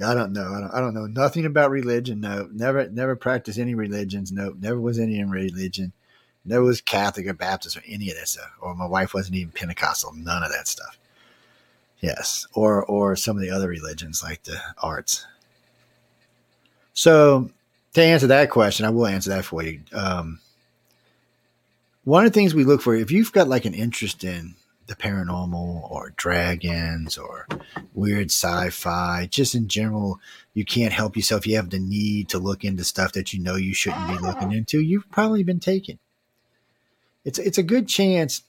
I don't know. I don't, I don't know nothing about religion. No, never, never practiced any religions. No, never was any in religion. Never was Catholic or Baptist or any of that stuff. Or my wife wasn't even Pentecostal. None of that stuff. Yes, or or some of the other religions like the arts. So to answer that question, I will answer that for you. Um, one of the things we look for, if you've got like an interest in the paranormal or dragons or weird sci-fi, just in general, you can't help yourself. You have the need to look into stuff that you know you shouldn't be looking into. You've probably been taken. It's it's a good chance.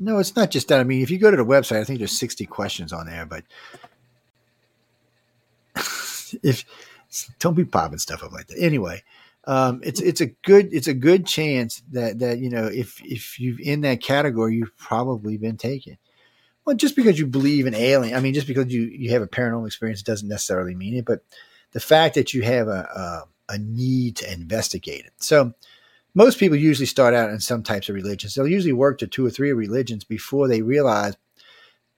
No, it's not just that. I mean, if you go to the website, I think there's 60 questions on there, but if don't be popping stuff up like that. Anyway, um, it's it's a good it's a good chance that that you know if if you've in that category, you've probably been taken. Well, just because you believe in alien, I mean, just because you you have a paranormal experience doesn't necessarily mean it. But the fact that you have a a, a need to investigate it. So most people usually start out in some types of religions. They'll usually work to two or three religions before they realize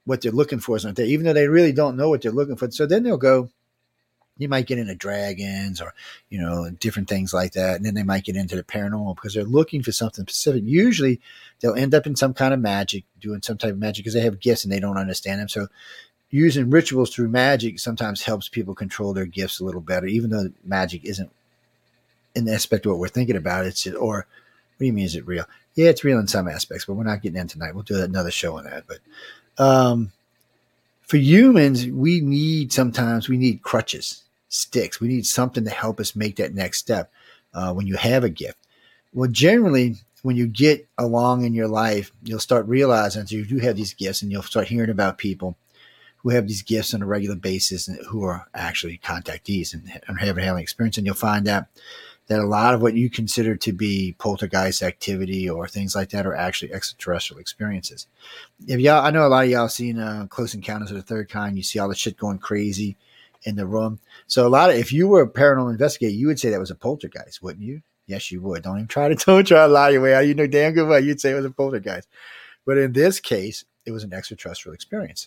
what they're looking for is not there, even though they really don't know what they're looking for. So then they'll go you might get into dragons or you know different things like that and then they might get into the paranormal because they're looking for something specific usually they'll end up in some kind of magic doing some type of magic because they have gifts and they don't understand them so using rituals through magic sometimes helps people control their gifts a little better even though magic isn't in the aspect of what we're thinking about it's or what do you mean is it real yeah it's real in some aspects but we're not getting in tonight we'll do another show on that but um for humans, we need sometimes we need crutches sticks. We need something to help us make that next step uh, when you have a gift. Well, generally, when you get along in your life, you'll start realizing that you do have these gifts and you'll start hearing about people who have these gifts on a regular basis and who are actually contactees and are having having experience. And you'll find out that a lot of what you consider to be poltergeist activity or things like that are actually extraterrestrial experiences. If y'all, I know a lot of y'all seen uh, Close Encounters of the Third Kind. You see all the shit going crazy in the room. So a lot of if you were a paranormal investigator, you would say that was a poltergeist, wouldn't you? Yes, you would. Don't even try to don't try to lie your way out. You know damn good well you'd say it was a poltergeist. But in this case, it was an extraterrestrial experience.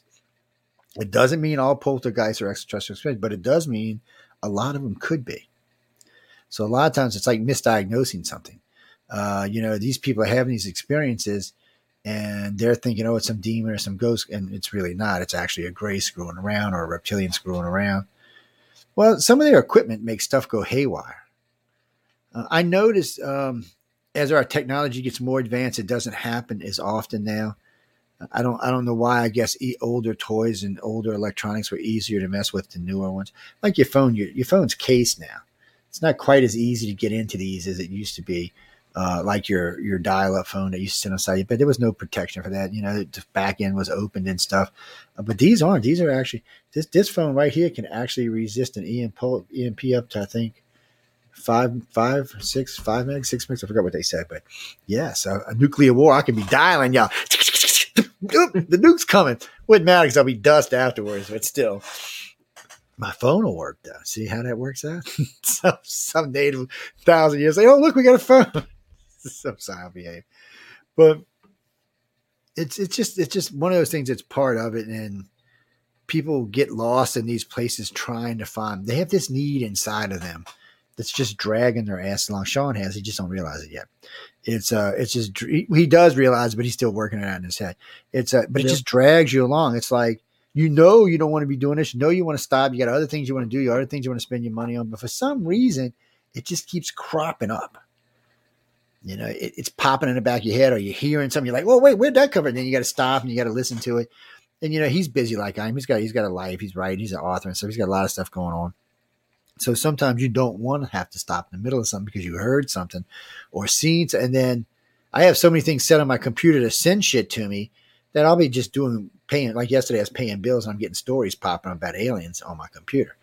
It doesn't mean all poltergeists are extraterrestrial experience, but it does mean a lot of them could be. So a lot of times it's like misdiagnosing something. Uh, you know, these people are having these experiences and they're thinking, oh, it's some demon or some ghost, and it's really not. It's actually a gray screwing around or a reptilian screwing around. Well, some of their equipment makes stuff go haywire. Uh, I noticed um, as our technology gets more advanced, it doesn't happen as often now. I don't I don't know why. I guess older toys and older electronics were easier to mess with than newer ones. Like your phone, your, your phone's case now. It's not quite as easy to get into these as it used to be uh, like your your dial-up phone that sit on site, but there was no protection for that. You know, the back end was opened and stuff. Uh, but these aren't. These are actually this this phone right here can actually resist an EMP EMP up to I think five five six five megs six megs. I forgot what they said, but yes, a, a nuclear war. I can be dialing y'all. the nuke's coming. Wouldn't matter because I'll be dust afterwards, but still. My phone will work though. See how that works out? some some native thousand years like, oh look, we got a phone. so sorry, I'll behave. But it's it's just it's just one of those things that's part of it, and people get lost in these places trying to find. They have this need inside of them that's just dragging their ass along. Sean has, he just don't realize it yet. It's uh, it's just he does realize, but he's still working it out in his head. It's uh, but it just drags you along. It's like you know you don't want to be doing this. You know you want to stop. You got other things you want to do. You other things you want to spend your money on. But for some reason, it just keeps cropping up. You know, it, it's popping in the back of your head, or you're hearing something. You're like, "Well, wait, where'd that come from?" And then you got to stop and you got to listen to it. And you know, he's busy like I am. He's got he's got a life. He's writing. He's an author and stuff. He's got a lot of stuff going on. So sometimes you don't want to have to stop in the middle of something because you heard something or seen, and then I have so many things set on my computer to send shit to me that I'll be just doing paying. Like yesterday, I was paying bills and I'm getting stories popping up about aliens on my computer.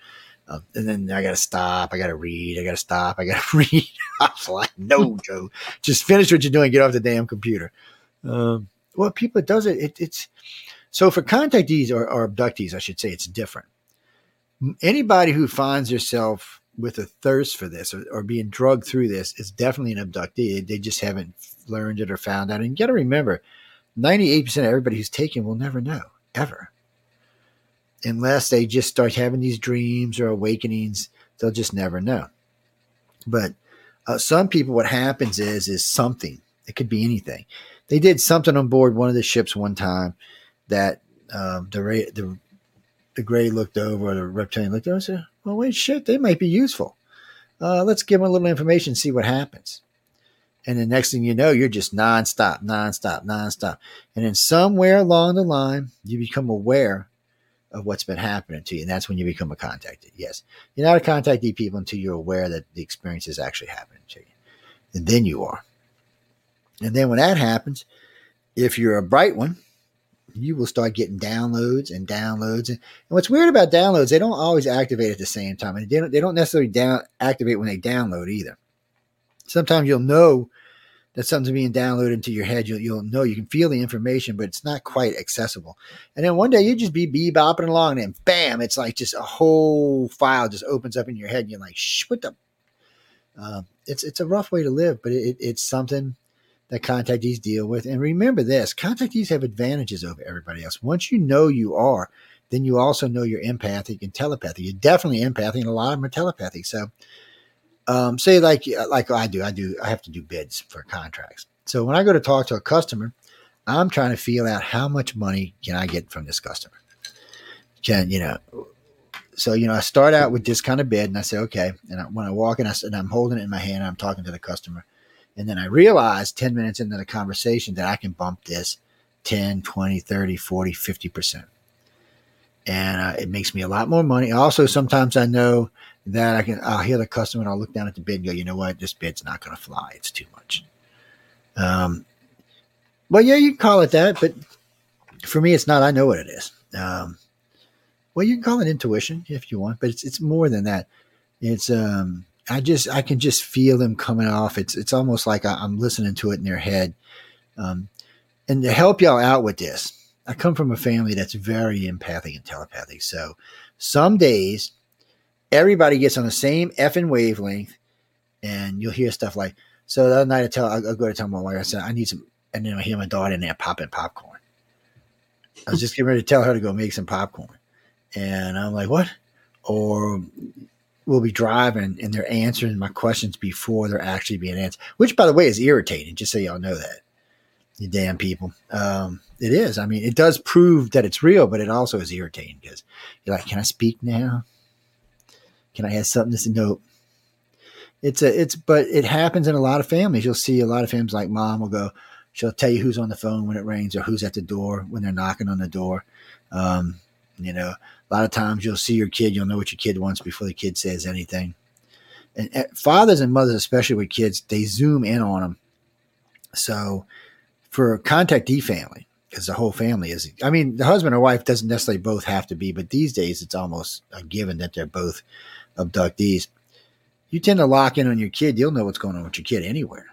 Um, and then I got to stop. I got to read. I got to stop. I got to read. I was like, no, Joe, just finish what you're doing. Get off the damn computer. Um, well, people, it does it, it. It's so for contactees or, or abductees, I should say, it's different. Anybody who finds yourself with a thirst for this or, or being drugged through this is definitely an abductee. They just haven't learned it or found out. And you got to remember, 98% of everybody who's taken will never know, ever unless they just start having these dreams or awakenings, they'll just never know. But uh, some people, what happens is is something. It could be anything. They did something on board one of the ships one time that um, the the the gray looked over, the reptilian looked over and said, "Well, wait, shit, they might be useful. Uh, let's give them a little information, see what happens." And the next thing you know, you're just nonstop, nonstop, nonstop. And then somewhere along the line, you become aware of what's been happening to you. And that's when you become a contactee. Yes. You're not a contactee people until you're aware that the experience is actually happening to you. And then you are. And then when that happens, if you're a bright one, you will start getting downloads and downloads. And, what's weird about downloads, they don't always activate at the same time. And they don't, they don't necessarily down, activate when they download either. Sometimes you'll know that something's being downloaded into your head, you'll, you'll know you can feel the information, but it's not quite accessible. And then one day you just be bebopping along, and bam, it's like just a whole file just opens up in your head, and you're like, Shh, what the? Uh, it's it's a rough way to live, but it, it's something that contactees deal with. And remember this: contactees have advantages over everybody else. Once you know you are, then you also know you're empathic and telepathic. You're definitely empathic, and a lot of them are telepathic. So um, say like like I do, I do, I have to do bids for contracts. So when I go to talk to a customer, I'm trying to feel out how much money can I get from this customer. Can you know? So you know, I start out with this kind of bid, and I say okay. And I, when I walk in, I and I'm holding it in my hand, I'm talking to the customer, and then I realize 10 minutes into the conversation that I can bump this 10, 20, 30, 40, 50 percent and uh, it makes me a lot more money. Also, sometimes I know that I can. I'll hear the customer and I'll look down at the bid and go, you know what, this bid's not going to fly. It's too much. Um, well, yeah, you can call it that, but for me, it's not. I know what it is. Um, well, you can call it intuition if you want, but it's it's more than that. It's um, I just I can just feel them coming off. It's it's almost like I, am listening to it in their head. Um, and to help y'all out with this, I come from a family that's very empathic and telepathic. So some days everybody gets on the same effing wavelength, and you'll hear stuff like. So the other night I tell I'll go to tell my wife I said I need some, and then I hear my daughter in there popping popcorn. I was just getting ready to tell her to go make some popcorn, and I'm like, what? Or we'll be driving and they're answering my questions before they're actually being answered, which by the way is irritating. Just so y'all know that you damn people. Um, it is. I mean, it does prove that it's real, but it also is irritating because you're like, can I speak now? Can I have something to say? Nope. It's a, it's, but it happens in a lot of families. You'll see a lot of families like mom will go, she'll tell you who's on the phone when it rings or who's at the door when they're knocking on the door. Um, you know, a lot of times you'll see your kid, you'll know what your kid wants before the kid says anything. And, fathers and mothers, especially with kids, they zoom in on them. So for contactee family, because the whole family is. I mean, the husband or wife doesn't necessarily both have to be, but these days it's almost a given that they're both abductees. You tend to lock in on your kid. You'll know what's going on with your kid anywhere.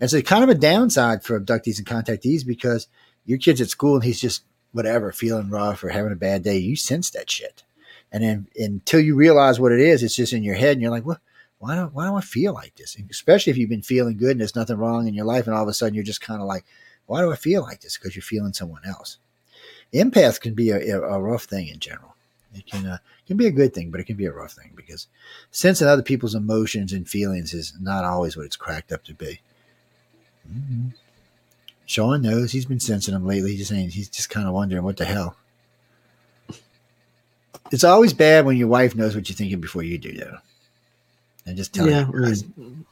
And so, kind of a downside for abductees and contactees because your kid's at school and he's just whatever, feeling rough or having a bad day. You sense that shit. and then until you realize what it is, it's just in your head, and you're like, "What? Why don't, Why do I feel like this?" And especially if you've been feeling good and there's nothing wrong in your life, and all of a sudden you're just kind of like, "Why do I feel like this?" Because you're feeling someone else. Empath can be a, a rough thing in general. It can uh, can be a good thing, but it can be a rough thing because sensing other people's emotions and feelings is not always what it's cracked up to be. Mm-hmm. Sean knows he's been sensing them lately. He's saying he's just kind of wondering what the hell. It's always bad when your wife knows what you're thinking before you do, though. And just tell Yeah, you.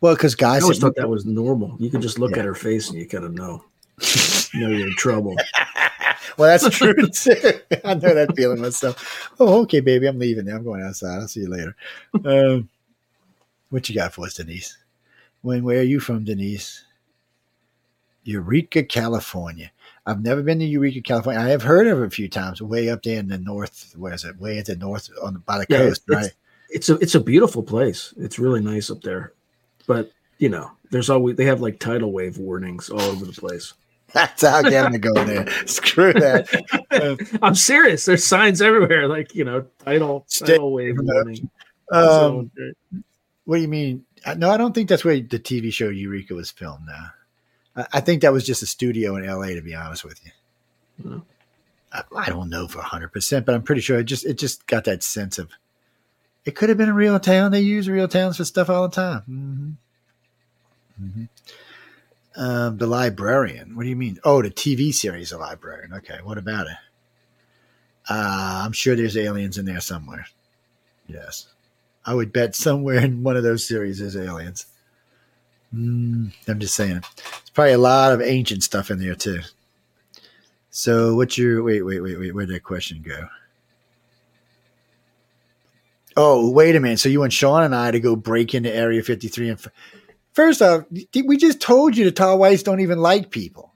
Well, because guys, I always thought that was normal. You could just look Yeah. at her face and you kind of know. Know you're in trouble. Well, that's true too. I know that feeling myself. Oh, okay, baby, I'm leaving now. I'm going outside. I'll see you later. Um, what you got for us, Denise? When? Where are you from, Denise? Eureka, California. I've never been to Eureka, California. I have heard of it a few times. Way up there in the north. Where is it? Way at the north on the, by the Yeah, coast, it's- right? It's a it's a beautiful place. It's really nice up there. But you know, there's always they have like tidal wave warnings all over the place. That's how I'm gonna go there. Screw that. Uh, I'm serious. There's signs everywhere, like you know, tidal Stay tidal wave warning. um, So, What do you mean? No, I don't think that's where the TV show Eureka was filmed. Now, I, think that was just a studio in L.A. To be honest with you, Hmm. I, I don't know for hundred percent, but I'm pretty sure it just it just got that sense of it could have been a real town. They use real towns for stuff all the time. hmm hmm Um, the Librarian. What do you mean? Oh, the TV series, The Librarian. Okay, what about it? Uh, I'm sure there's aliens in there somewhere. Yes. I would bet somewhere in one of those series is aliens. Mm, I'm just saying. There's probably a lot of ancient stuff in there too. So what's your wait, wait, wait, wait, where'd that question go? Oh, wait a minute. So you want Sean and I to go break into Area 53 and first off, we just told you the tall whites don't even like people.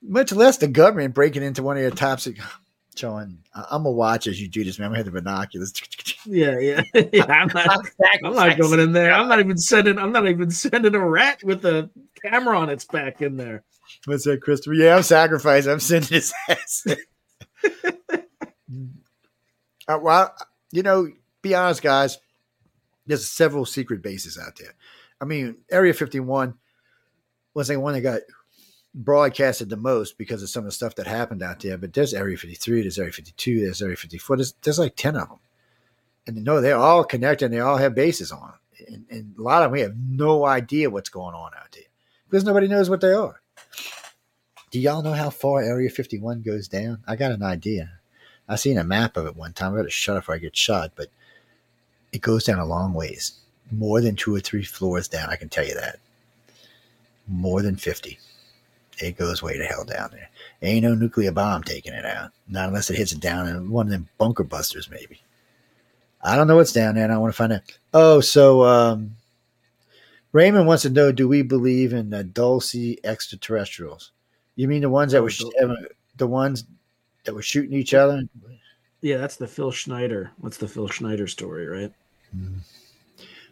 Much less the government breaking into one of your top sec- Sean, I- I'm gonna watch as you do this, man. I'm gonna have the binoculars. yeah, yeah, yeah. I'm not, I'm not going in there. I'm not even sending. I'm not even sending a rat with a camera on its back in there. What's that, Christopher? Yeah, I'm sacrificing. I'm sending his ass. uh, well, you know, be honest, guys. There's several secret bases out there. I mean, Area 51 was the one that got broadcasted the most because of some of the stuff that happened out there. But there's Area 53, there's Area 52, there's Area 54. There's, there's like 10 of them. And no, they're all connected and they all have bases on. And, and a lot of them, we have no idea what's going on out there because nobody knows what they are. Do y'all know how far Area 51 goes down? I got an idea. I seen a map of it one time. I got to shut up if I get shot, but it goes down a long ways. More than two or three floors down, I can tell you that. More than 50. It goes way to hell down there. Ain't no nuclear bomb taking it out. Not unless it hits it down in one of them bunker busters, maybe. I don't know what's down there, and I want to find out. Oh, so um, Raymond wants to know: Do we believe in the Dulce extraterrestrials? You mean the ones that were sh- the ones that were shooting each other? Yeah, that's the Phil Schneider. What's the Phil Schneider story, right?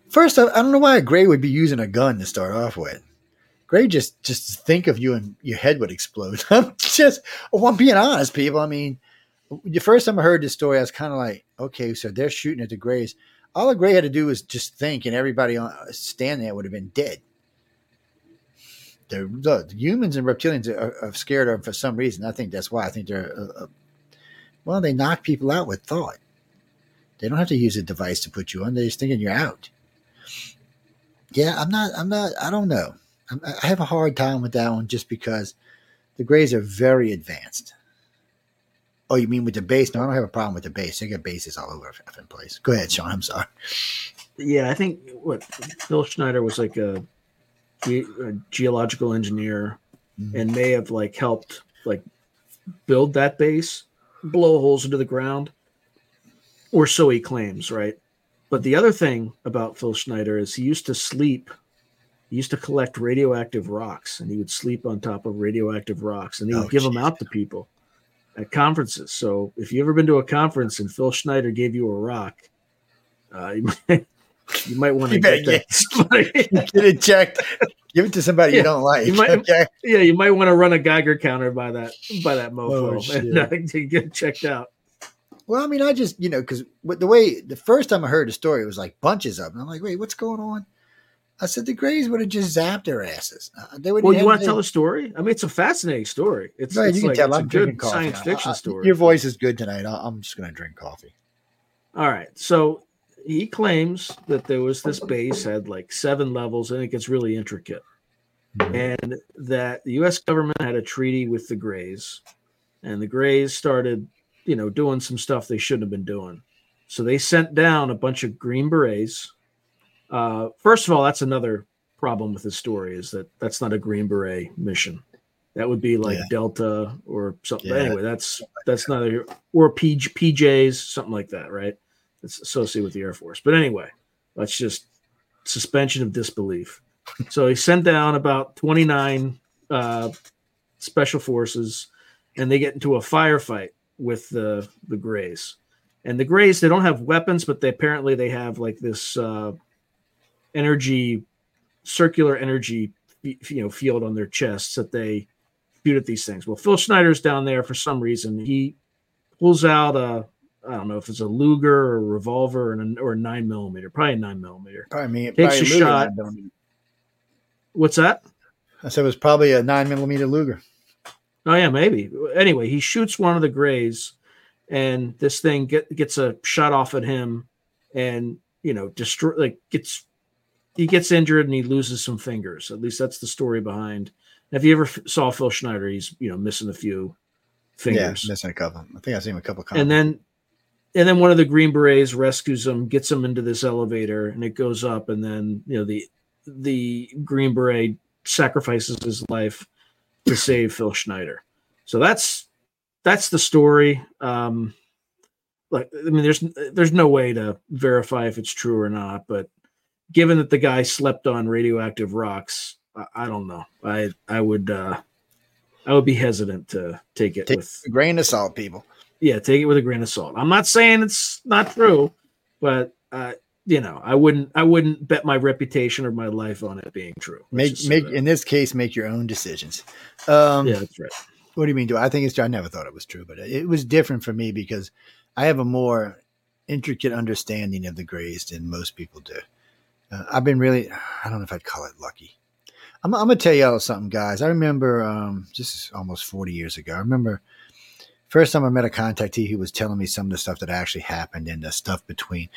First, I, I don't know why Gray would be using a gun to start off with. Gray just just think of you and your head would explode. I'm just, well, I'm being honest, people. I mean, the first time I heard this story, I was kind of like, okay, so they're shooting at the Grays. All the Gray had to do was just think, and everybody on standing there would have been dead. The, the humans and reptilians are, are scared of them for some reason. I think that's why. I think they're, uh, uh, well, they knock people out with thought. They don't have to use a device to put you on. They're just thinking you're out. Yeah, I'm not. I'm not. I don't know. I'm, I have a hard time with that one just because the Grays are very advanced. Oh, you mean with the base? No, I don't have a problem with the base. They got bases all over the effing place. Go ahead, Sean. I'm sorry. Yeah, I think what Bill Schneider was like a, ge- a geological engineer, Mhm. and may have like helped like build that base, blow holes into the ground, or so he claims, right? But the other thing about Phil Schneider is he used to sleep. He used to collect radioactive rocks, and he would sleep on top of radioactive rocks, and he would Oh, give them out to people at conferences. So if you ever been to a conference and Phil Schneider gave you a rock, uh, you might you might want to get somebody. Get it checked. Give it to somebody Yeah, you don't like. you might- okay. yeah, you might want to run a Geiger counter by that by that mofo Oh, and uh, get checked out. Well, I mean, I just you know because the way the first time I heard the story, it was like bunches of them. I'm like, wait, what's going on? I said the Greys would have just zapped their asses. Uh, they would. Well, you want to tell a story? I mean, it's a fascinating story. It's, ahead, it's you can like tell. I'm drinking coffee. science fiction I- story. Your voice is good tonight. I- I'm just going to drink coffee. All right. So he claims that there was this base had like seven levels and it gets really intricate. And that the US government had a treaty with the Greys and the Greys started, you know, doing some stuff they shouldn't have been doing. So they sent down a bunch of Green Berets. Uh, first of all, that's another problem with the story is that that's not a Green Beret mission. That would be like Yeah. Delta or something. Yeah. Anyway, that's that's not a or PJ, PJs, something like that, right? It's associated with the Air Force. But anyway, that's just suspension of disbelief. So he sent down about 29 uh, special forces, and they get into a firefight with the the Greys. And the Greys, they don't have weapons, but they apparently they have like this uh, energy, circular energy, you know, field on their chests that they shoot at these things. Well, Phil Schneider's down there for some reason. He pulls out a I don't know if it's a Luger or a revolver and a, or a nine millimeter, probably a nine millimeter. Probably me. Takes probably a shot. What's that? I said it was probably a nine millimeter Luger. Oh yeah, maybe. Anyway, he shoots one of the grays, and this thing get, gets a shot off at him, and you know, destroy like gets he gets injured and he loses some fingers. At least that's the story behind. If you ever f- saw Phil Schneider, he's you know missing a few fingers. Yeah, missing a couple. I think I've seen him a couple. and then and then one of the green berets rescues him gets him into this elevator and it goes up and then you know the the green beret sacrifices his life to save phil schneider so that's that's the story um like i mean there's there's no way to verify if it's true or not but given that the guy slept on radioactive rocks i, I don't know i i would uh i would be hesitant to take it Take with a grain of salt, people. yeah, take it with a grain of salt. I'm not saying it's not true, but uh, you know, I wouldn't I wouldn't bet my reputation or my life on it being true. Make make in this case, make your own decisions. Um, yeah, that's right. What do you mean? Do I think it's true? I never thought it was true, but it was different for me because I have a more intricate understanding of the Greys than most people do. Uh, I've been really, I don't know if I'd call it lucky. I'm, I'm gonna tell y'all something, guys. I remember um, just almost 40 years ago. I remember first time I met a contactee who was telling me some of the stuff that actually happened and the stuff between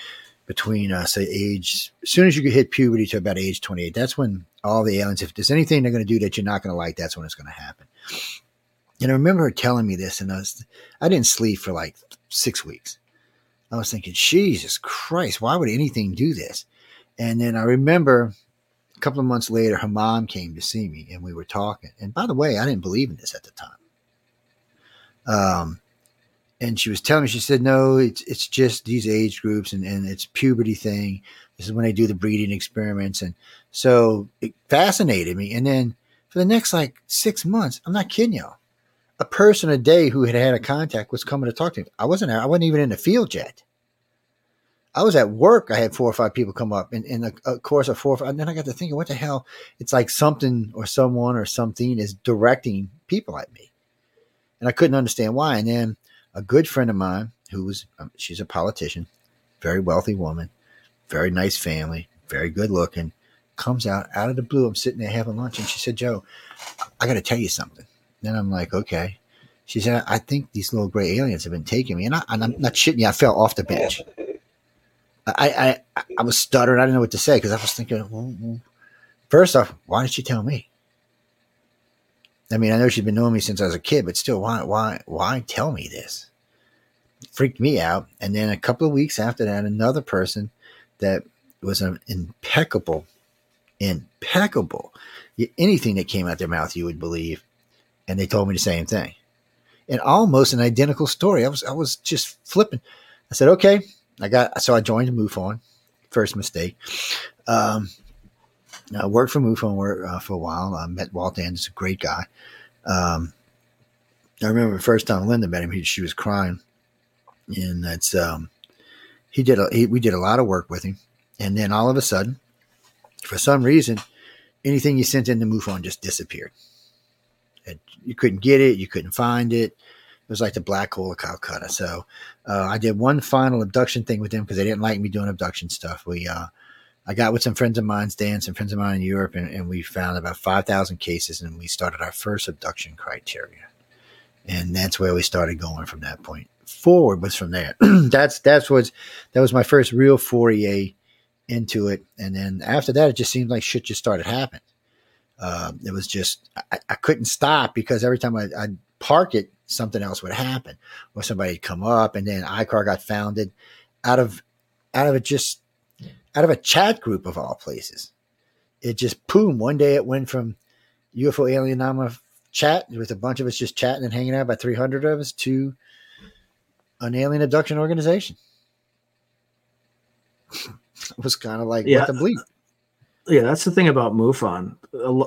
between uh, say age as soon as you hit puberty to about age 28 that's when all the aliens if there's anything they're going to do that you're not going to like that's when it's going to happen. And i remember her telling me this and I, was, I didn't sleep for like six weeks. I was thinking jesus christ why would anything do this? And then i remember a couple of months later her mom came to see me and we were talking. And by the way i didn't believe in this at the time. Um, and she was telling me, she said, no, it's it's just these age groups and, and it's puberty thing. This is when they do the breeding experiments. And so it fascinated me. And then for the next like six months, I'm not kidding y'all, a person a day who had had a contact was coming to talk to me. I wasn't, I wasn't even in the field yet. I was at work. I had four or five people come up in, in uh, a, a course of four or five. And then I got to thinking, what the hell? It's like something or someone or something is directing people at me and I couldn't understand why. And then a good friend of mine, who was um, she's a politician, very wealthy woman, very nice family, very good looking, comes out out of the blue. I'm sitting there having lunch, and she said, "Joe, I got to tell you something." Then I'm like, "Okay." She said, "I think these little gray aliens have been taking me," and, I, I'm not shitting you. I fell off the bench. I I I was stuttering. I didn't know what to say because I was thinking, well, first off, why did she tell me? I mean, I know she's been knowing me since I was a kid, but still, why, why, why tell me this? freaked me out. And then a couple of weeks after that, another person that was an impeccable, impeccable, anything that came out their mouth, you would believe. And they told me the same thing, and almost an identical story. I was, I was just flipping. I said, okay, I got. So I joined MUFON. First mistake. Um, I worked for MUFON uh, for a while. I met Walt Andrus, a great guy. Um, I remember the first time Linda met him, he, she was crying, and that's um, he did. A, he, we did a lot of work with him, and then all of a sudden, for some reason, anything you sent into MUFON just disappeared. And you couldn't get it, you couldn't find it. it, was like the black hole of Calcutta. So uh, I did one final abduction thing with them because they didn't like me doing abduction stuff. We uh, I got with some friends of mine, Dan, some friends of mine in Europe, and, and we found about five thousand cases, and we started our first abduction criteria, and that's where we started going from that point forward. Was from there. that's that's was that was my first real foray into it, and then after that, it just seemed like shit just started happening. Uh, it was just I, I, couldn't stop because every time I, I'd park it, something else would happen, or somebody'd come up, and then ICAR got founded out of out of it just out of a chat group of all places. It just boom. One day it went from UFO Alien Nama chat with a bunch of us just chatting and hanging out, by three hundred of us, to an alien abduction organization. it was kind of like Yeah. what the bleep. Yeah, that's the thing about MUFON.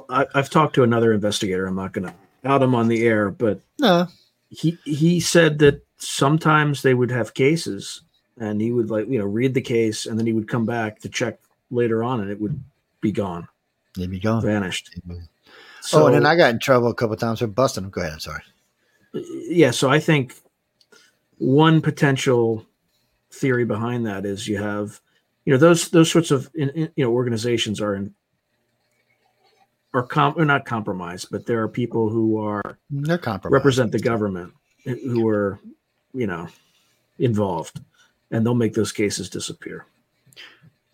I, I've talked to another investigator. I'm not going to out him on the air, but No, he he said that sometimes they would have cases, and he would like you know read the case, and then he would come back to check later on, and it would be gone, there you go. vanished. oh, So, and then I got in trouble a couple times for busting them. Go ahead. I'm sorry. yeah, so I think one potential theory behind that is you have, you know, those those sorts of in, in- you know organizations are in are com- are not compromised, but there are people who are They're compromised. represent the government eh, who are, you know, involved, and they'll make those cases disappear.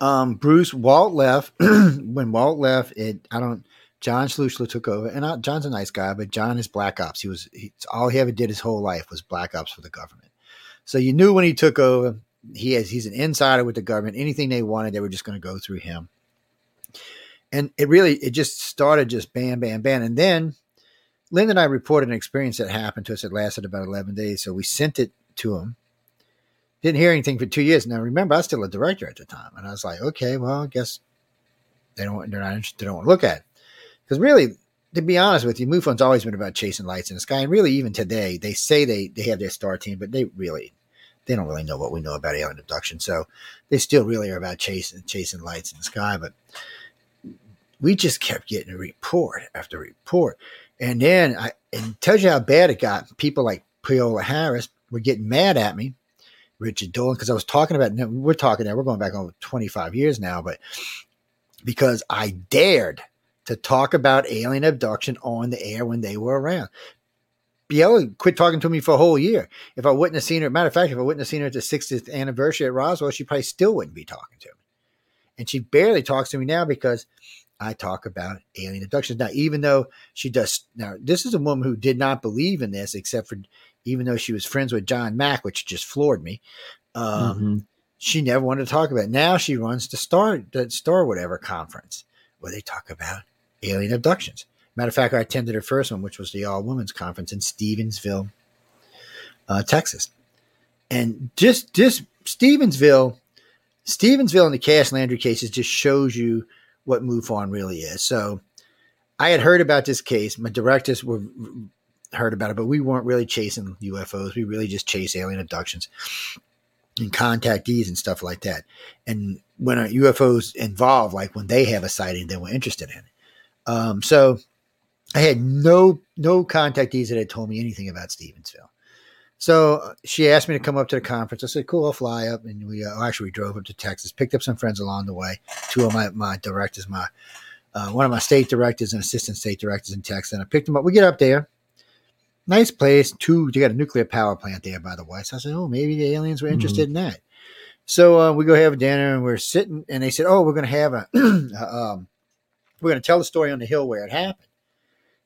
um, Bruce Walt left. when Walt left, it I don't. John Schuessler took over, and I, John's a nice guy, but John is black ops. He was he, all he ever did his whole life was black ops for the government. So you knew when he took over, he has he's an insider with the government. Anything they wanted, they were just going to go through him. And it really it just started just bam, bam, bam, and then Lynn and I reported an experience that happened to us that lasted about eleven days. So we sent it to him didn't hear anything for two years. Now, remember, I was still a director at the time, and I was like, okay, well, I guess they don't. They're not interested. They don't want to look at it because really, to be honest with you, MUFON's always been about chasing lights in the sky, and really, even today, they say they they have their star team, but they really they don't really know what we know about alien abduction. So they still really are about chasing chasing lights in the sky, but we just kept getting a report after report. And then I and tells you how bad it got. People like Paola Harris were getting mad at me, Richard Dolan, because I was talking about we're talking now, we're going back over 25 years now, but because I dared to talk about alien abduction on the air when they were around. Biella quit talking to me for a whole year. If I wouldn't have seen her, matter of fact, if I wouldn't have seen her at the 60th anniversary at Roswell, she probably still wouldn't be talking to me. And she barely talks to me now because I talk about alien abductions. Now, even though she does, now this is a woman who did not believe in this, except for even though she was friends with John Mack, which just floored me. Um, Mhm. She never wanted to talk about it. Now she runs the Star, the Star whatever conference where they talk about alien abductions. Matter of fact, I attended her first one, which was the all women's conference in Stephenville, uh, Texas. And just just Stephenville, Stephenville and the Cash-Landrum cases just shows you what MUFON really is. So I had heard about this case. My directors were heard about it, but we weren't really chasing UFOs. We really just chase alien abductions and contactees and stuff like that. And when a UFOs involved, like when they have a sighting, then we're interested in it. Um, so I had no no contactees that had told me anything about Stephenville. So she asked me to come up to the conference. I said, "Cool, I'll fly up." And we uh, actually we drove up to Texas, picked up some friends along the way. Two of my my directors, my uh, one of my state directors and assistant state directors in Texas, and I picked them up. We get up there, nice place. Two, you got a nuclear power plant there, by the way. So I said, "Oh, maybe the aliens were interested in that." So uh, we go have dinner, and we're sitting, and they said, "Oh, we're going to have a, um, we're going to tell the story on the hill where it happened."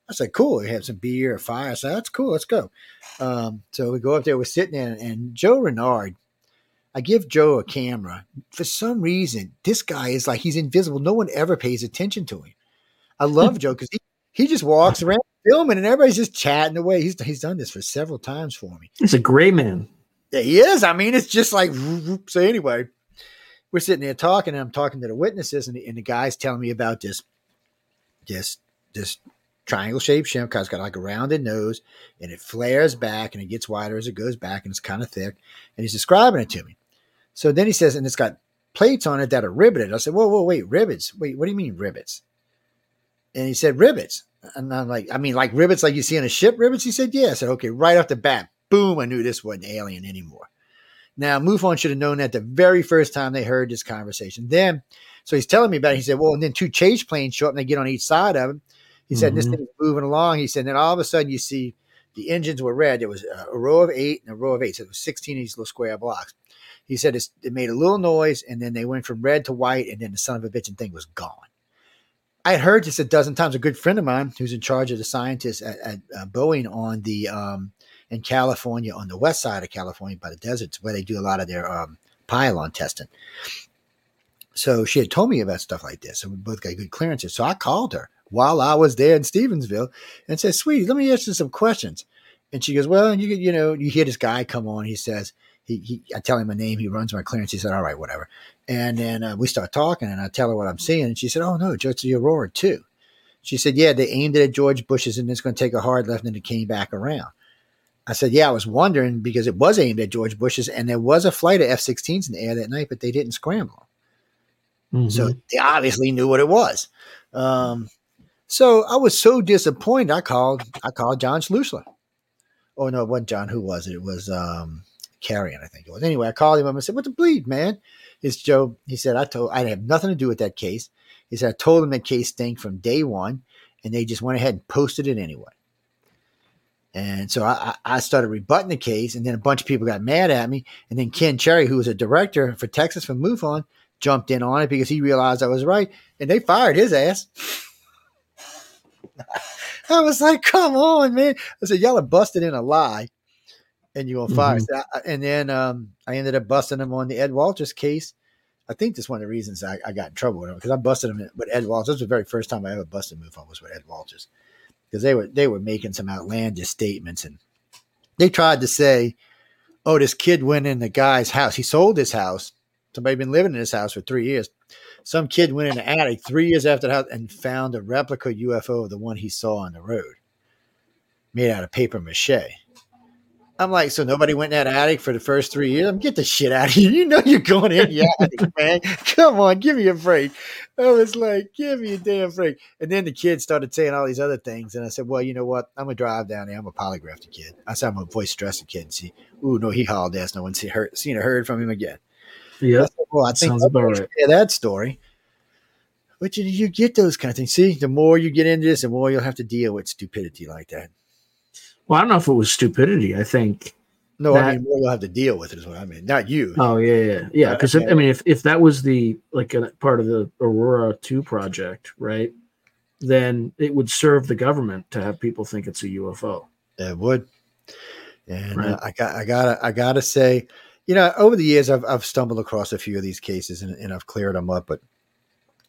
I said, "Cool." We have some beer, a fire. So "That's cool. Let's go." Um, so we go up there. We're sitting there, and Joe Renard. I give Joe a camera. For some reason, this guy is like he's invisible. No one ever pays attention to him. I love Joe because he, he just walks around filming, and everybody's just chatting away. He's he's done this for several times for me. He's a gray man. Yeah, he is. I mean, it's just like so. Anyway, we're sitting there talking, and I'm talking to the witnesses, and the, and the guy's telling me about this, this, this triangle shaped shrimp. Cause it's got like a rounded nose, and it flares back, and it gets wider as it goes back, and it's kind of thick. And he's describing it to me. So then he says, and it's got plates on it that are riveted. I said, whoa, whoa, wait, rivets? Wait, what do you mean rivets? And he said, rivets. And I'm like, I mean, like rivets, like you see on a ship, rivets. He said, yeah. I said, okay, right off the bat, boom, I knew this wasn't alien anymore. Now, MUFON should have known that the very first time they heard this conversation. Then, so he's telling me about it. He said, well, and then two chase planes show up and they get on each side of him. He said, this Mhm. thing's moving along. He said, then all of a sudden you see the engines were red. There was a, row of eight and a row of eight. So it was 16 of these little square blocks. He said it's, it made a little noise and then they went from red to white and then the son of a bitching thing was gone. I had heard this a dozen times. A good friend of mine who's in charge of the scientists at, at uh, Boeing on the um, in California, on the west side of California by the deserts, where they do a lot of their um, pylon testing. So she had told me about stuff like this, and we both got good clearances. So I called her while I was there in Stephenville and said, "Sweetie, let me ask you some questions." And she goes, "Well, you you know, you hear this guy come on. He says." He, he, I tell him my name. He runs my clearance. He said, "All right, whatever." And then uh, we start talking, and I tell her what I'm seeing, and she said, "Oh no, it's the Aurora too." She said, "Yeah, they aimed it at George Bush's, and it's going to take a hard left, and it came back around." I said, "Yeah, I was wondering because it was aimed at George Bush's, and there was a flight of F-16s in the air that night, but they didn't scramble. So Mhm. they obviously knew what it was." Um, so I was so disappointed. I called. I called John Schuessler. Oh no, it wasn't John. Who was it? It was um, Carrion, I think it was. Anyway, I called him up and said, "What the bleed, man?" It's Joe. He said, "I told. I have nothing to do with that case." He said, "I told him that case stank from day one, and they just went ahead and posted it anyway." And so I, I started rebutting the case, and then a bunch of people got mad at me. And then Ken Cherry, who was a director for Texas from MUFON, jumped in on it because he realized I was right, and they fired his ass. I was like, "Come on, man!" I said, "Y'all are busted in a lie, and gonna fire." Mhm. So and then um, I ended up busting him on the Ed Walters case. I think that's one of the reasons I, I got in trouble with him because I busted him with Ed Walters. This was the very first time I ever busted MUFON was with Ed Walters because they were they were making some outlandish statements and they tried to say, "Oh, this kid went in the guy's house. He sold his house. Somebody been living in his house for three years. Some kid went in the attic three years after the house and found a replica UFO of the one he saw on the road, made out of paper mache." I'm like, so nobody went in that attic for the first three years? I'm get the shit out of here. You know you're going in the attic, man. Come on, give me a break. I was like, give me a damn break. And then the kid started saying all these other things. And I said, well, you know what? I'm going to drive down there. I'm to polygraph the kid. I said, I'm to voice stress the kid and see, ooh, no, he hauled ass. No one's see, heard, seen or heard from him again. I Yeah, said, well, I think sounds about right. that story. But you, you get those kind of things. See, the more you get into this, the more you'll have to deal with stupidity like that. Well, I don't know if it was stupidity. I think. No, I mean, more you'll have to deal with it is what I mean. Not you. Oh yeah, yeah, yeah. Because I mean, if if that was the like a part of the Aurora Two project, right? Then it would serve the government to have people think it's a UFO. It would. And Right. uh, I got, I gotta, I gotta say, you know, over the years, I've, I've stumbled across a few of these cases and, and I've cleared them up. But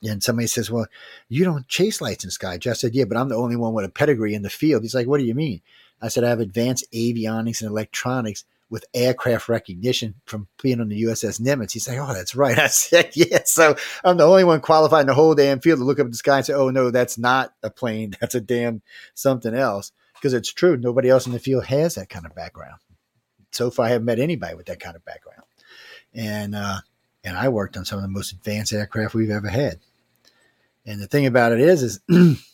and somebody says, "Well, you don't chase lights in sky." Just said, "Yeah, but I'm the only one with a pedigree in the field." He's like, "What do you mean?" I said, "I have advanced avionics and electronics with aircraft recognition from being on the USS Nimitz." He's like, "Oh, that's right." I said, "Yeah." So I'm the only one qualified in the whole damn field to look up at the sky and say, "Oh no, that's not a plane. That's a damn something else." Because it's true, nobody else in the field has that kind of background. So far, I haven't met anybody with that kind of background. And uh, and I worked on some of the most advanced aircraft we've ever had. And the thing about it is, is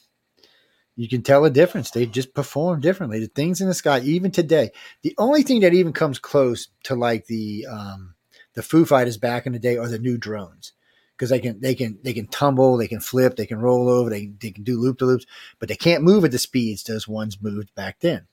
you can tell a difference. They just perform differently. The things in the sky, even today, the only thing that even comes close to like the um, the Foo Fighters back in the day are the new drones because they can they can they can tumble, they can flip, they can roll over, they they can do loop to loops, but they can't move at the speeds those ones moved back then.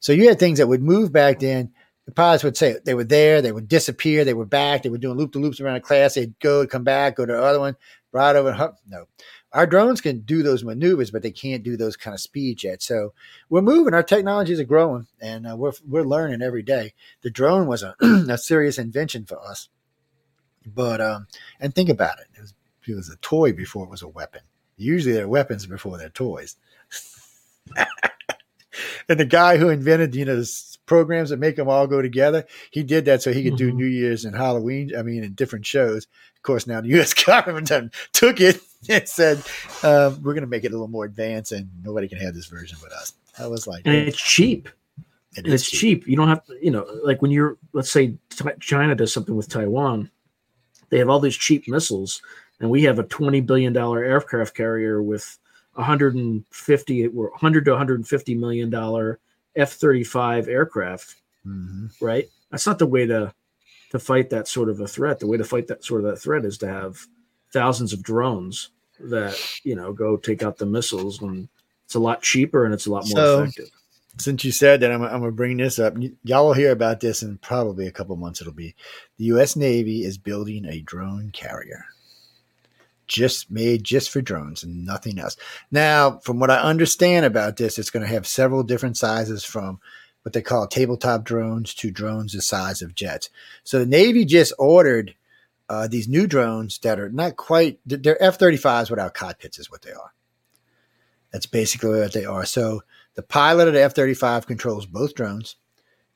So you had things that would move back then. The pilots would say they were there, they would disappear, they were back, they were doing loop to loops around a class. They'd go, come back, go to the other one, right over. No, our drones can do those maneuvers, but they can't do those kind of speeds yet. So we're moving. Our technologies are growing, and uh, we're we're learning every day. The drone was a, a serious invention for us, but um, and think about it, it was, it was a toy before it was a weapon. Usually they're weapons before they're toys. and the guy who invented, you know, the programs that make them all go together, he did that so he could do Mhm. New Year's and Halloween. I mean, in different shows. Of course, now the U.S. government took it and said, um, "We're going to make it a little more advanced, and nobody can have this version but us." I was like, And it's cheap. "It And it's cheap. You don't have to, you know, like when you're, let's say China does something with Taiwan, they have all these cheap missiles, and we have a $20 billion aircraft carrier with 150, or 100 to 150 million dollar F 35 aircraft hmm right? That's not the way to to fight that sort of a threat. The way to fight that sort of that threat is to have thousands of drones that you know go take out the missiles, and it's a lot cheaper and it's a lot more So- effective. Since you said that, I'm, I'm going to bring this up. Y'all will hear about this in probably a couple months. It'll be the U.S. Navy is building a drone carrier, just made just for drones and nothing else. Now, from what I understand about this, it's going to have several different sizes from what they call tabletop drones to drones the size of jets. So the Navy just ordered uh, these new drones that are not quite they're F-35s without cockpits is what they are. That's basically what they are. So the pilot of the F-35 controls both drones,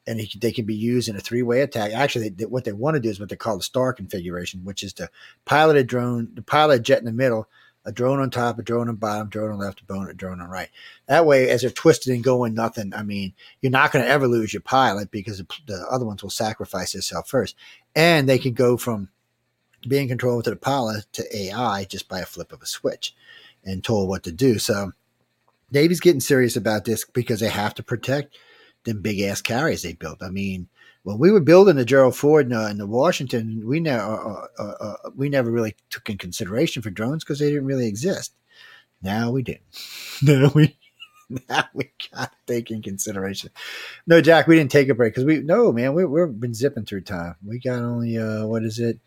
and he, they can be used in a three-way attack. Actually, they, what they want to do is what they call the star configuration, which is the piloted drone, the pilot jet in the middle, a drone on top, a drone on bottom, drone on left, a drone, a drone on right. That way, as they're twisted and going nothing, I mean, you're not going to ever lose your pilot because the, the other ones will sacrifice themselves first, and they can go from being controlled to the pilot to AI just by a flip of a switch and told what to do. So Navy's getting serious about this because they have to protect them big ass carriers they built. I mean, when we were building the Gerald Ford and, uh, and the Washington, we never uh, uh, uh, we never really took in consideration for drones because they didn't really exist. Now we do. Now we now we got to take in consideration. No, Jack, we didn't take a break because we no man, we we've been zipping through time. We got only uh what is it?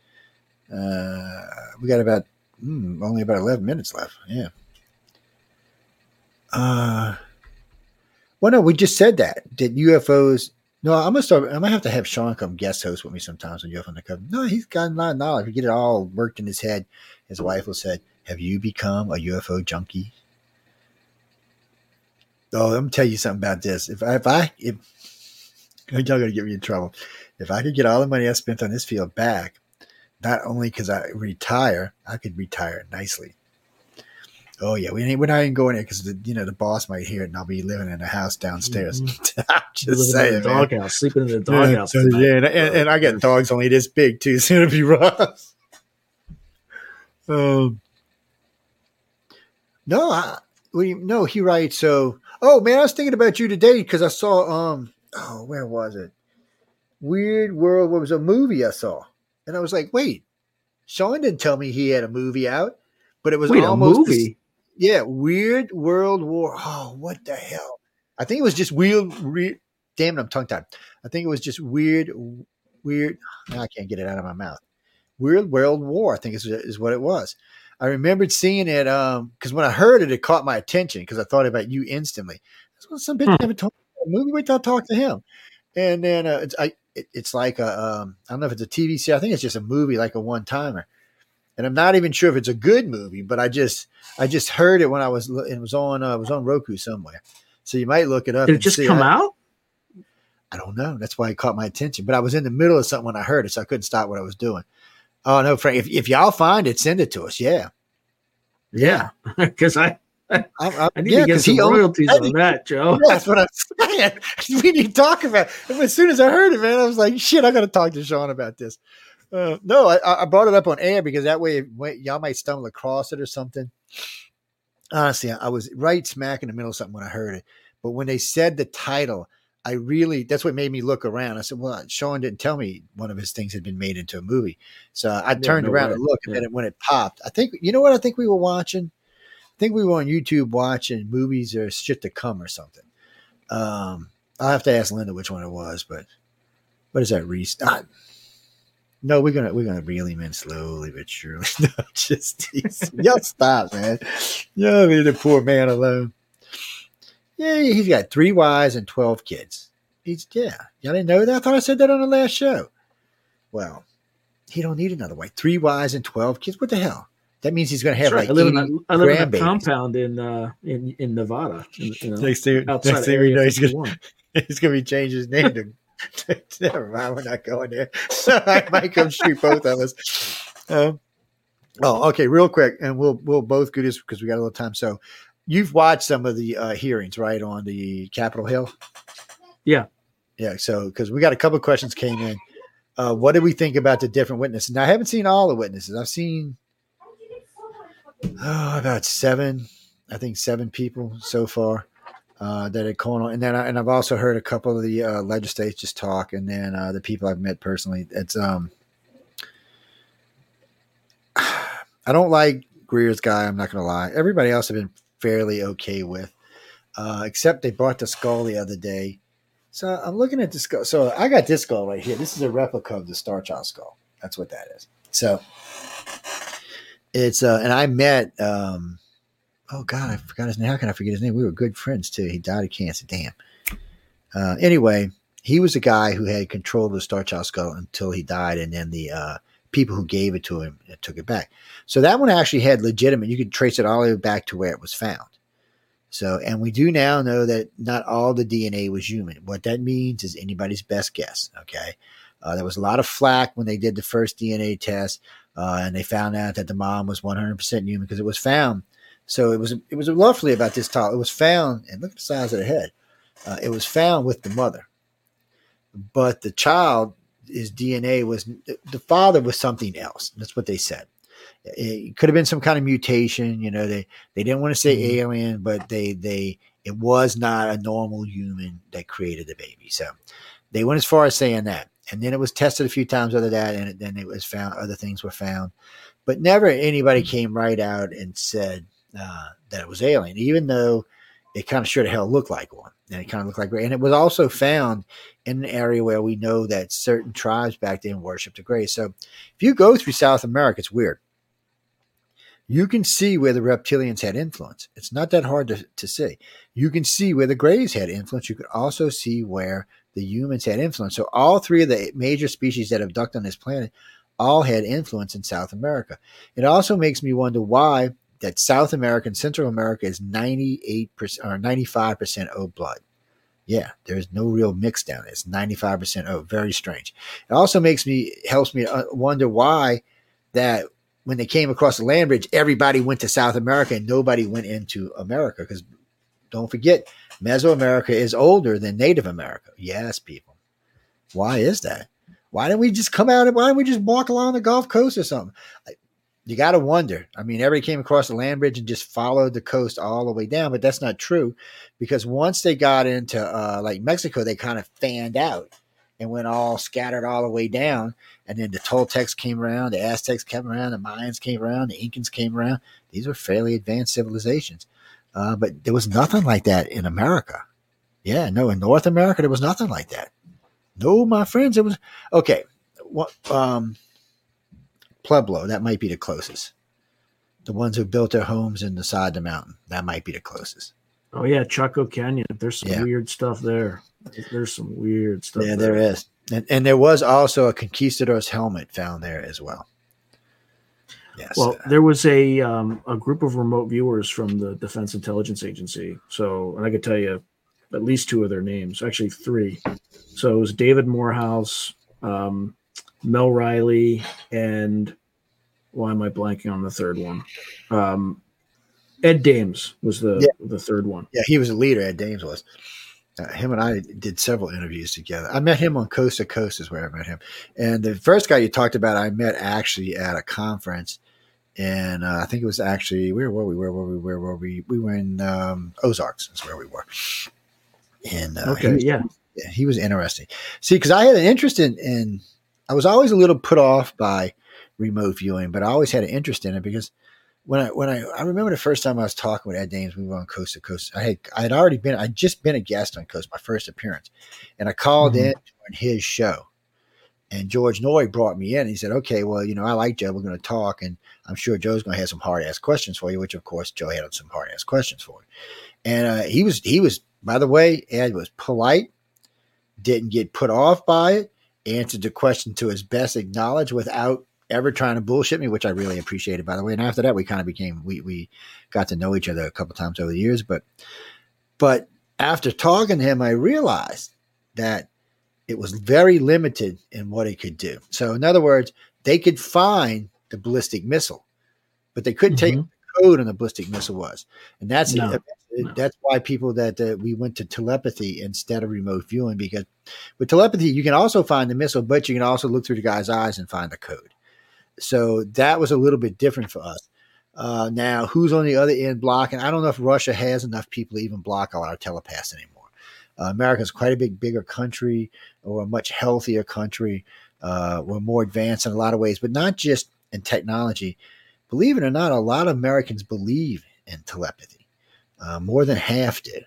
Uh, we got about mm, only about eleven minutes left. Yeah. Uh, well, no, we just said that. Did UFOs? No, I'm gonna start. I'm gonna have to have Sean come guest host with me sometimes on UFO Undercover. No, he's got a lot of knowledge. We get it all worked in his head. His wife will said, "Have you become a UFO junkie?" Oh, I'm tell you something about this. If I, if I, if y'all gonna get me in trouble, if I could get all the money I spent on this field back, not only because I retire, I could retire nicely. Oh yeah, we ain't, we're not even going there because you know the boss might hear it, and I'll be living in a house downstairs. I'm just Living saying, in the doghouse, sleeping in the Yeah, doghouse. tonight. yeah, and, and, and I got dogs only this big too, so it'll be rough. Um, no, I, you, no, he writes. So, oh man, I was thinking about you today because I saw um, oh, where was it? Weird World. What was a movie I saw, and I was like, wait, Sean didn't tell me he had a movie out, but it was Wait, a almost the- movie? yeah, Weird World War. Oh, what the hell? I think it was just weird. Re- damn it, I'm tongue tied. I think it was just weird, weird. Now I can't get it out of my mouth. Weird World War. I think is is what it was. I remembered seeing it um because when I heard it, it caught my attention because I thought about you instantly. That's what some bitch Hmm. never told me movie. Wait till I talk to him. And then uh, it's I it, it's like a um I don't know if it's a TV series. I think it's just a movie, like a one timer. And I'm not even sure if it's a good movie, but I just I just heard it when I was it was on uh, it was on Roku somewhere. So you might look it up. Did it just come I, out? I don't know. That's why it caught my attention. But I was in the middle of something when I heard it, so I couldn't stop what I was doing. Oh no, Frank! If, if y'all find it, send it to us. Yeah, Yeah, because I I'm, I'm, I need yeah, to get some he owns- royalties on that, Joe. Yeah, that's what I'm saying. We need to talk about. It. As soon as I heard it, man, I was like, "Shit, I got to talk to Sean about this." Uh, no, I, I brought it up on air because that way y'all might stumble across it or something. Honestly, I was right smack in the middle of something when I heard it, but when they said the title, I really that's what made me look around. I said, "Well, Sean didn't tell me one of his things had been made into a movie," so I turned no around way. and looked, and Yeah. then when it popped, I think you know what I think we were watching. Think we were on YouTube watching movies or shit to come or something. Um, I'll have to ask Linda which one it was, but what is that, Reese? Ah, no, we're gonna we're gonna reel him in slowly but surely. no, just y'all stop, man. Y'all leave the poor man alone. Yeah, he's got three wives and twelve kids. He's yeah. Y'all didn't know that? I thought I said that on the last show. Well, he don't need another wife. Three wives and twelve kids. What the hell? That means he's gonna have right. like I live in 80 a, I live in a compound in uh in in Nevada. in- you know, Next thing, outside next thing we know, he's gonna he's gonna be changing his name to. Never mind, we're not going there. So I might come shoot both of us. Um, oh, okay, real quick, and we'll we'll both do this because we got a little time. So, you've watched some of the uh, hearings, right, on the Capitol Hill? Yeah. yeah. So, because we got a couple of questions came in. Uh, what did we think about the different witnesses? Now, I haven't seen all the witnesses. I've seen oh, about seven, I think seven people so far. uh, that had gone on. And then, I, and I've also heard a couple of the uh, legislators just talk, and then uh, the people I've met personally. It's um, I don't like Greer's guy. I'm not going to lie. Everybody else I've been fairly okay with, uh, except they brought the skull the other day. So I'm looking at the skull. So I got this skull right here. This is a replica of the Star Child skull. That's what that is. So it's uh, and I met um, oh god, I forgot his name. How can I forget his name? We were good friends too. He died of cancer. Damn. Uh, anyway, he was the guy who had control of the Star Child skull until he died, and then the uh, people who gave it to him took it back. So that one actually had legitimate. You could trace it all the way back to where it was found. So, and we do now know that not all the DNA was human. What that means is anybody's best guess. Okay. Uh, there was a lot of flack when they did the first DNA test, uh, and they found out that the mom was 100% human because it was found. So it was it was roughly about this tall. It was found, and look at the size of the head. Uh, it was found with the mother, but the child, his DNA was the father was something else. That's what they said. It could have been some kind of mutation. You know, they they didn't want to say mm-hmm. alien, but they they it was not a normal human that created the baby. So they went as far as saying that and then it was tested a few times other that, and then it was found other things were found, but never anybody hmm. came right out and said uh, that it was alien, even though it kind of sure to hell looked like one, and it kind of looked like, and it was also found in an area where we know that certain tribes back then worshipped the gray. So if you go through South America, it's weird. You can see where the reptilians had influence. It's not that hard to, to see. You can see where the grays had influence. You can also see where the humans had influence. So all three of the major species that have ducked on this planet all had influence in South America. It also makes me wonder why that South America and Central America is 98% or 95% O blood. Yeah, there's no real mix down there. It's 95% O. Very strange. It also makes me, helps me uh, wonder why that when they came across the land bridge, everybody went to South America and nobody went into America because don't forget, Mesoamerica is older than Native America. Yes, people. Why is that? Why don't we just come out and why don't we just walk along the Gulf Coast or something? You got to wonder. I mean, everybody came across the land bridge and just followed the coast all the way down, but that's not true because once they got into uh, like Mexico, they kind of fanned out and went all scattered all the way down. And then the Toltecs came around, the Aztecs came around, the Mayans came around, the Incans came around. These were fairly advanced civilizations. Uh, but there was nothing like that in America. Yeah, no, in North America, there was nothing like that. No, my friends, it was okay. What, um, Pueblo, that might be the closest. The ones who built their homes in the side of the mountain, that might be the closest. Oh yeah, Chaco Canyon. There's some yeah. weird stuff there. There's some weird stuff. Yeah, there, there is, and, and there was also a conquistador's helmet found there as well. Yes. Well, there was a um, a group of remote viewers from the Defense Intelligence Agency. So, and I could tell you at least two of their names, actually three. So it was David Morehouse, um, Mel Riley, and why am I blanking on the third one? Um, Ed Dames was the yeah. the third one. Yeah, he was a leader. Ed Dames was. Uh, him and I did several interviews together. I met him on Coast to Coast, is where I met him. And the first guy you talked about, I met actually at a conference and uh, I think it was actually where were we? Where were we? Where were we? We were in um, Ozarks. Is where we were. And uh, okay, he was, yeah, he was interesting. See, because I had an interest in, in, I was always a little put off by remote viewing, but I always had an interest in it because when I when I I remember the first time I was talking with Ed Dames, we were on Coast to Coast. I had I had already been I'd just been a guest on Coast, my first appearance, and I called mm-hmm. in on his show and George Noory brought me in. He said, "Okay, well, you know, I like Joe. We're going to talk, and I'm sure Joe's going to have some hard ass questions for you." Which, of course, Joe had some hard ass questions for. And uh, he was he was by the way, Ed was polite, didn't get put off by it, answered the question to his best knowledge without ever trying to bullshit me, which I really appreciated. By the way, and after that, we kind of became we we got to know each other a couple times over the years, but but after talking to him, I realized that it was very limited in what it could do. So, in other words, they could find the ballistic missile, but they couldn't mm-hmm. take the code on the ballistic missile was, and that's no, it, no. that's why people that uh, we went to telepathy instead of remote viewing because with telepathy you can also find the missile, but you can also look through the guy's eyes and find the code. So that was a little bit different for us. Uh, now, who's on the other end blocking? I don't know if Russia has enough people to even block all our telepaths anymore. Uh, America's quite a big, bigger country, or a much healthier country. Uh, we're more advanced in a lot of ways, but not just in technology. Believe it or not, a lot of Americans believe in telepathy. Uh, more than half did.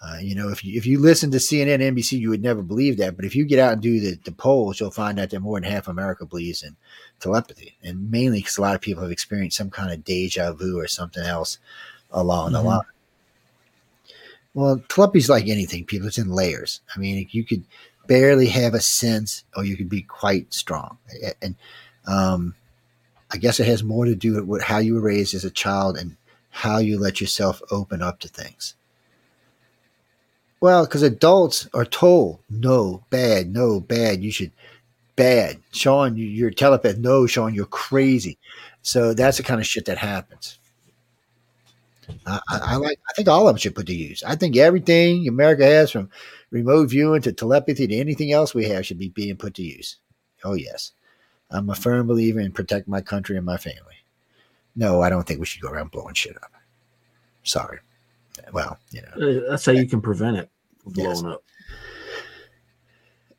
Uh, you know, if you if you listen to CNN, NBC, you would never believe that. But if you get out and do the, the polls, you'll find out that more than half America believes in telepathy, and mainly because a lot of people have experienced some kind of deja vu or something else along the Mhm. line. Well, telepathy's like anything, people. It's in layers. I mean, you could barely have a sense, or you could be quite strong. And um, I guess it has more to do with how you were raised as a child and how you let yourself open up to things. Well, because adults are told, no, bad, no, bad, you should, bad. Sean, you- you're a telepath. No, Sean, you're crazy. So that's the kind of shit that happens. I, I, I like. I think all of them should put to use. I think everything America has, from remote viewing to telepathy to anything else we have, should be being put to use. Oh yes, I'm a firm believer in protect my country and my family. No, I don't think we should go around blowing shit up. Sorry. Well, you know. Uh, That's how you can prevent it from Yes. blowing up.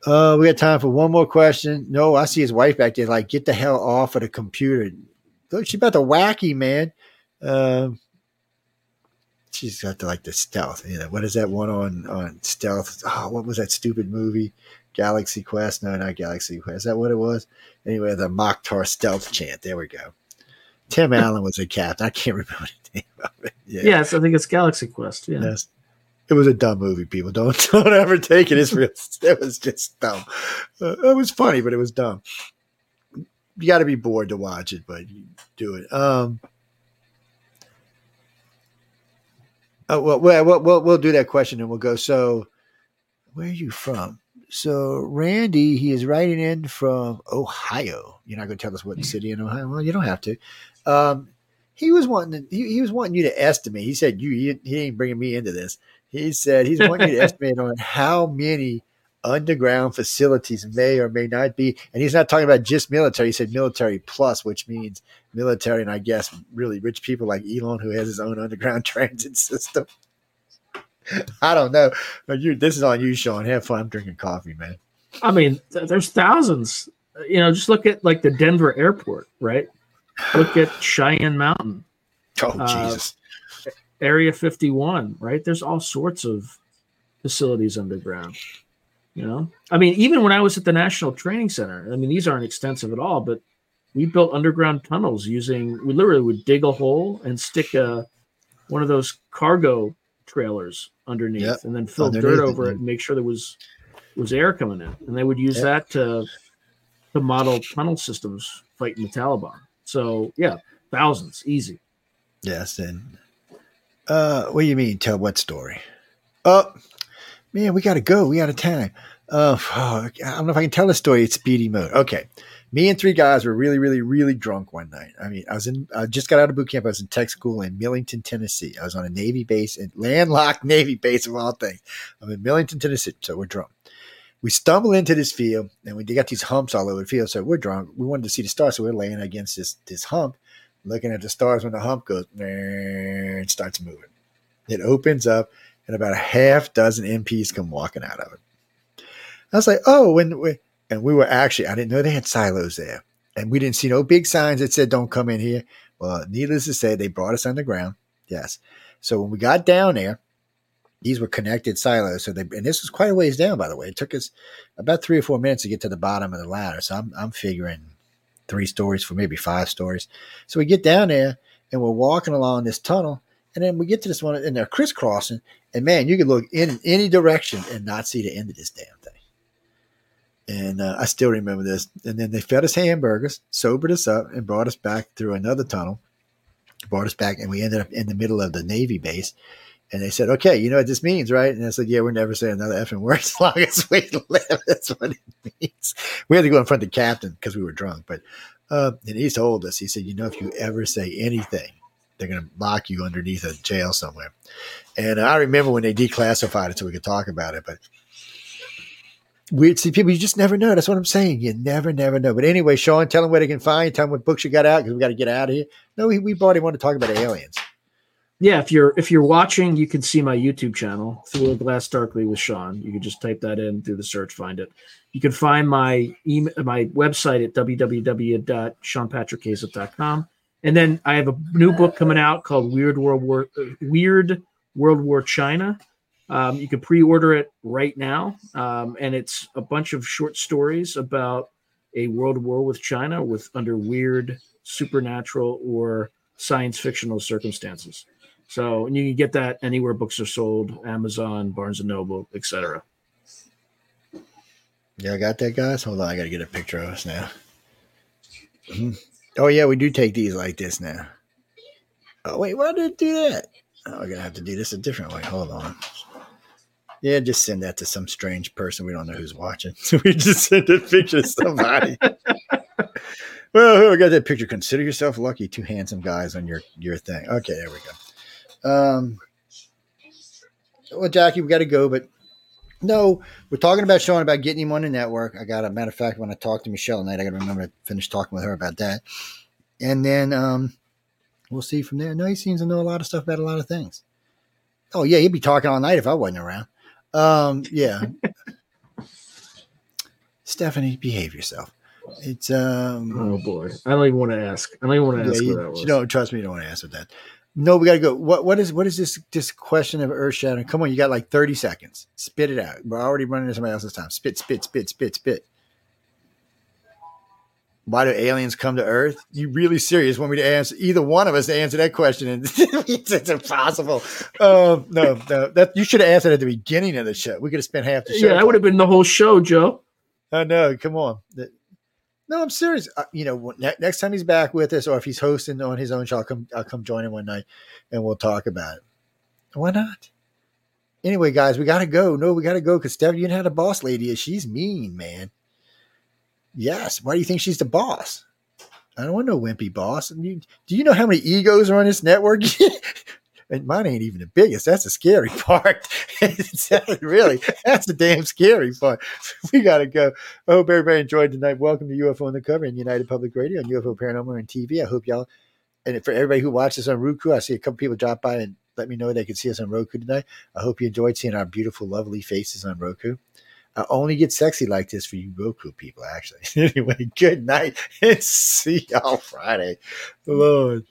Uh, we got time for one more question. No, I see his wife back there. Like, get the hell off of the computer. Look, she's about to wacky, man. Um, she's got the, like the stealth. You know, what is that one on on stealth? Oh, what was that stupid movie? Galaxy Quest? No, not Galaxy Quest. Is that what it was? Anyway, the Mokhtar stealth chant. There we go. Tim Allen was a captain. I can't remember the name of it. Yeah. Yes, I think it's Galaxy Quest. Yeah. Yes. It was a dumb movie, people. Don't don't ever take it as real. It was just dumb. Uh, it was funny, but it was dumb. You got to be bored to watch it, but you do it. Um. Oh, well, well, we'll, we'll we'll do that question and we'll go. So, where are you from? So, Randy, he is writing in from Ohio. You're not going to tell us what city in Ohio? Well, you don't have to. Um, he was wanting to, he, he was wanting you to estimate. He said you he, he ain't bringing me into this. He said he's wanting you to estimate on how many underground facilities may or may not be, and he's not talking about just military. He said military plus, which means military, and I guess really rich people like Elon, who has his own underground transit system. I don't know. But you, this is on you, Sean. Have fun. I'm drinking coffee, man. I mean, th- there's thousands. You know, just look at like the Denver airport, right? Look at Cheyenne Mountain, Oh Uh, Jesus! Area 51, right? There's all sorts of facilities underground. You know, I mean, even when I was at the National Training Center, I mean, these aren't extensive at all, but we built underground tunnels using, we literally would dig a hole and stick a, one of those cargo trailers underneath Yep, and then fill underneath dirt over yeah. it and make sure there was was air coming in. And they would use Yep. that to to model tunnel systems fighting the Taliban. So yeah, thousands, easy. Yes, and uh, what do you mean? Tell what story? Oh, man, we got to go. We out of time. Oh, I don't know if I can tell the story. It's speedy mode. Okay, me and three guys were really, really, really drunk one night. I mean, I was in. I just got out of boot camp. I was in tech school in Millington, Tennessee. I was on a Navy base, and landlocked Navy base of all things. I'm in Millington, Tennessee, so we're drunk. We stumble into this field, and we got these humps all over the field. So we're drunk. We wanted to see the stars, so we're laying against this this hump looking at the stars when the hump goes and starts moving. It opens up, and about a half dozen MPs come walking out of it. I was like, oh, when we, and we were actually, I didn't know they had silos there. And we didn't see no big signs that said, don't come in here. Well, needless to say, they brought us underground. Yes. So when we got down there, these were connected silos. So they, and this was quite a ways down, by the way. It took us about three or four minutes to get to the bottom of the ladder. So I'm, I'm figuring three stories for maybe five stories. So we get down there and we're walking along this tunnel, and then we get to this one, and they're crisscrossing. And man, you can look in any direction and not see the end of this damn thing. And uh, I still remember this. And then they fed us hamburgers, sobered us up, and brought us back through another tunnel. Brought us back, and we ended up in the middle of the Navy base. And they said, "Okay, you know what this means, right?" And I said, "Yeah, we're never saying another effing word as long as we live. That's what it means." We had to go in front of the captain because we were drunk, but uh, and he told us, he said, "You know, if you ever say anything, they're going to lock you underneath a jail somewhere." And I remember when they declassified it so we could talk about it, but weird. See, people, you just never know. That's what I'm saying. You never, never know. But anyway, Sean, tell them where they can find. Tell them what books you got out because we got to get out of here. No, we we already want to talk about aliens. Yeah, if you're if you're watching, you can see my YouTube channel, Through a Glass Darkly with Sean. You can just type that in through the search, find it. You can find my email, my website at www.seanpatrickhazlett.com. And then I have a new book coming out called Weird World War Weird World War China. Um, you can pre-order it right now, um, and it's a bunch of short stories about a world war with China with under weird supernatural or science fictional circumstances. So and you can get that anywhere books are sold, Amazon, Barnes and Noble, etc. Yeah, I got that, guys. Hold on, I got to get a picture of us now. Mhm. Oh yeah, we do take these like this now. Oh wait, why did it do that? Oh, we're gonna have to do this a different way. Hold on. Yeah, just send that to some strange person we don't know who's watching. So we just send a picture to somebody. well, who got that picture? Consider yourself lucky. Two handsome guys on your your thing. Okay, there we go. Um, well, Jackie, we got to go, but no, we're talking about Sean about getting him on the network. I got a matter of fact, when I talked to Michelle tonight, I got to remember to finish talking with her about that, and then um, we'll see from there. No, he seems to know a lot of stuff about a lot of things. Oh yeah, he'd be talking all night if I wasn't around. Um, yeah. Stephanie, behave yourself. It's um Oh boy, I don't even want to ask. I don't even want to yeah, ask you, what that was. you don't trust me. You don't want to ask answer that. No, we got to go. What what is what is this this question of earth shattering? Come on, you got like thirty seconds. Spit it out. We're already running into somebody else's time. Spit, spit, spit, spit, spit. Why do aliens come to Earth? You really serious? Want me to answer either one of us to answer that question? And it's impossible. Um, no, no, that you should have answered at the beginning of the show. We could have spent half the show. yeah, that would have been the whole show, Joe. I know. Come on. No, I'm serious. Uh, you know, ne- next time he's back with us, or if he's hosting on his own show, I'll come. I'll come join him one night, and we'll talk about it. Why not? Anyway, guys, we gotta go. No, we gotta go because Stephanie, how the boss lady. She's mean, man. Yes. Why do you think she's the boss? I don't want no wimpy boss. Do you know how many egos are on this network? and mine ain't even the biggest. That's the scary part. Really, that's the damn scary part. We gotta go. I hope everybody enjoyed tonight. Welcome to UFO Undercover and United Public Radio and UFO Paranormal and TV. I hope y'all, and for everybody who watches on Roku, I see a couple people drop by and let me know they could see us on Roku tonight. I hope you enjoyed seeing our beautiful, lovely faces on Roku. I only get sexy like this for you Roku people, actually. anyway, good night and see y'all Friday. Lord.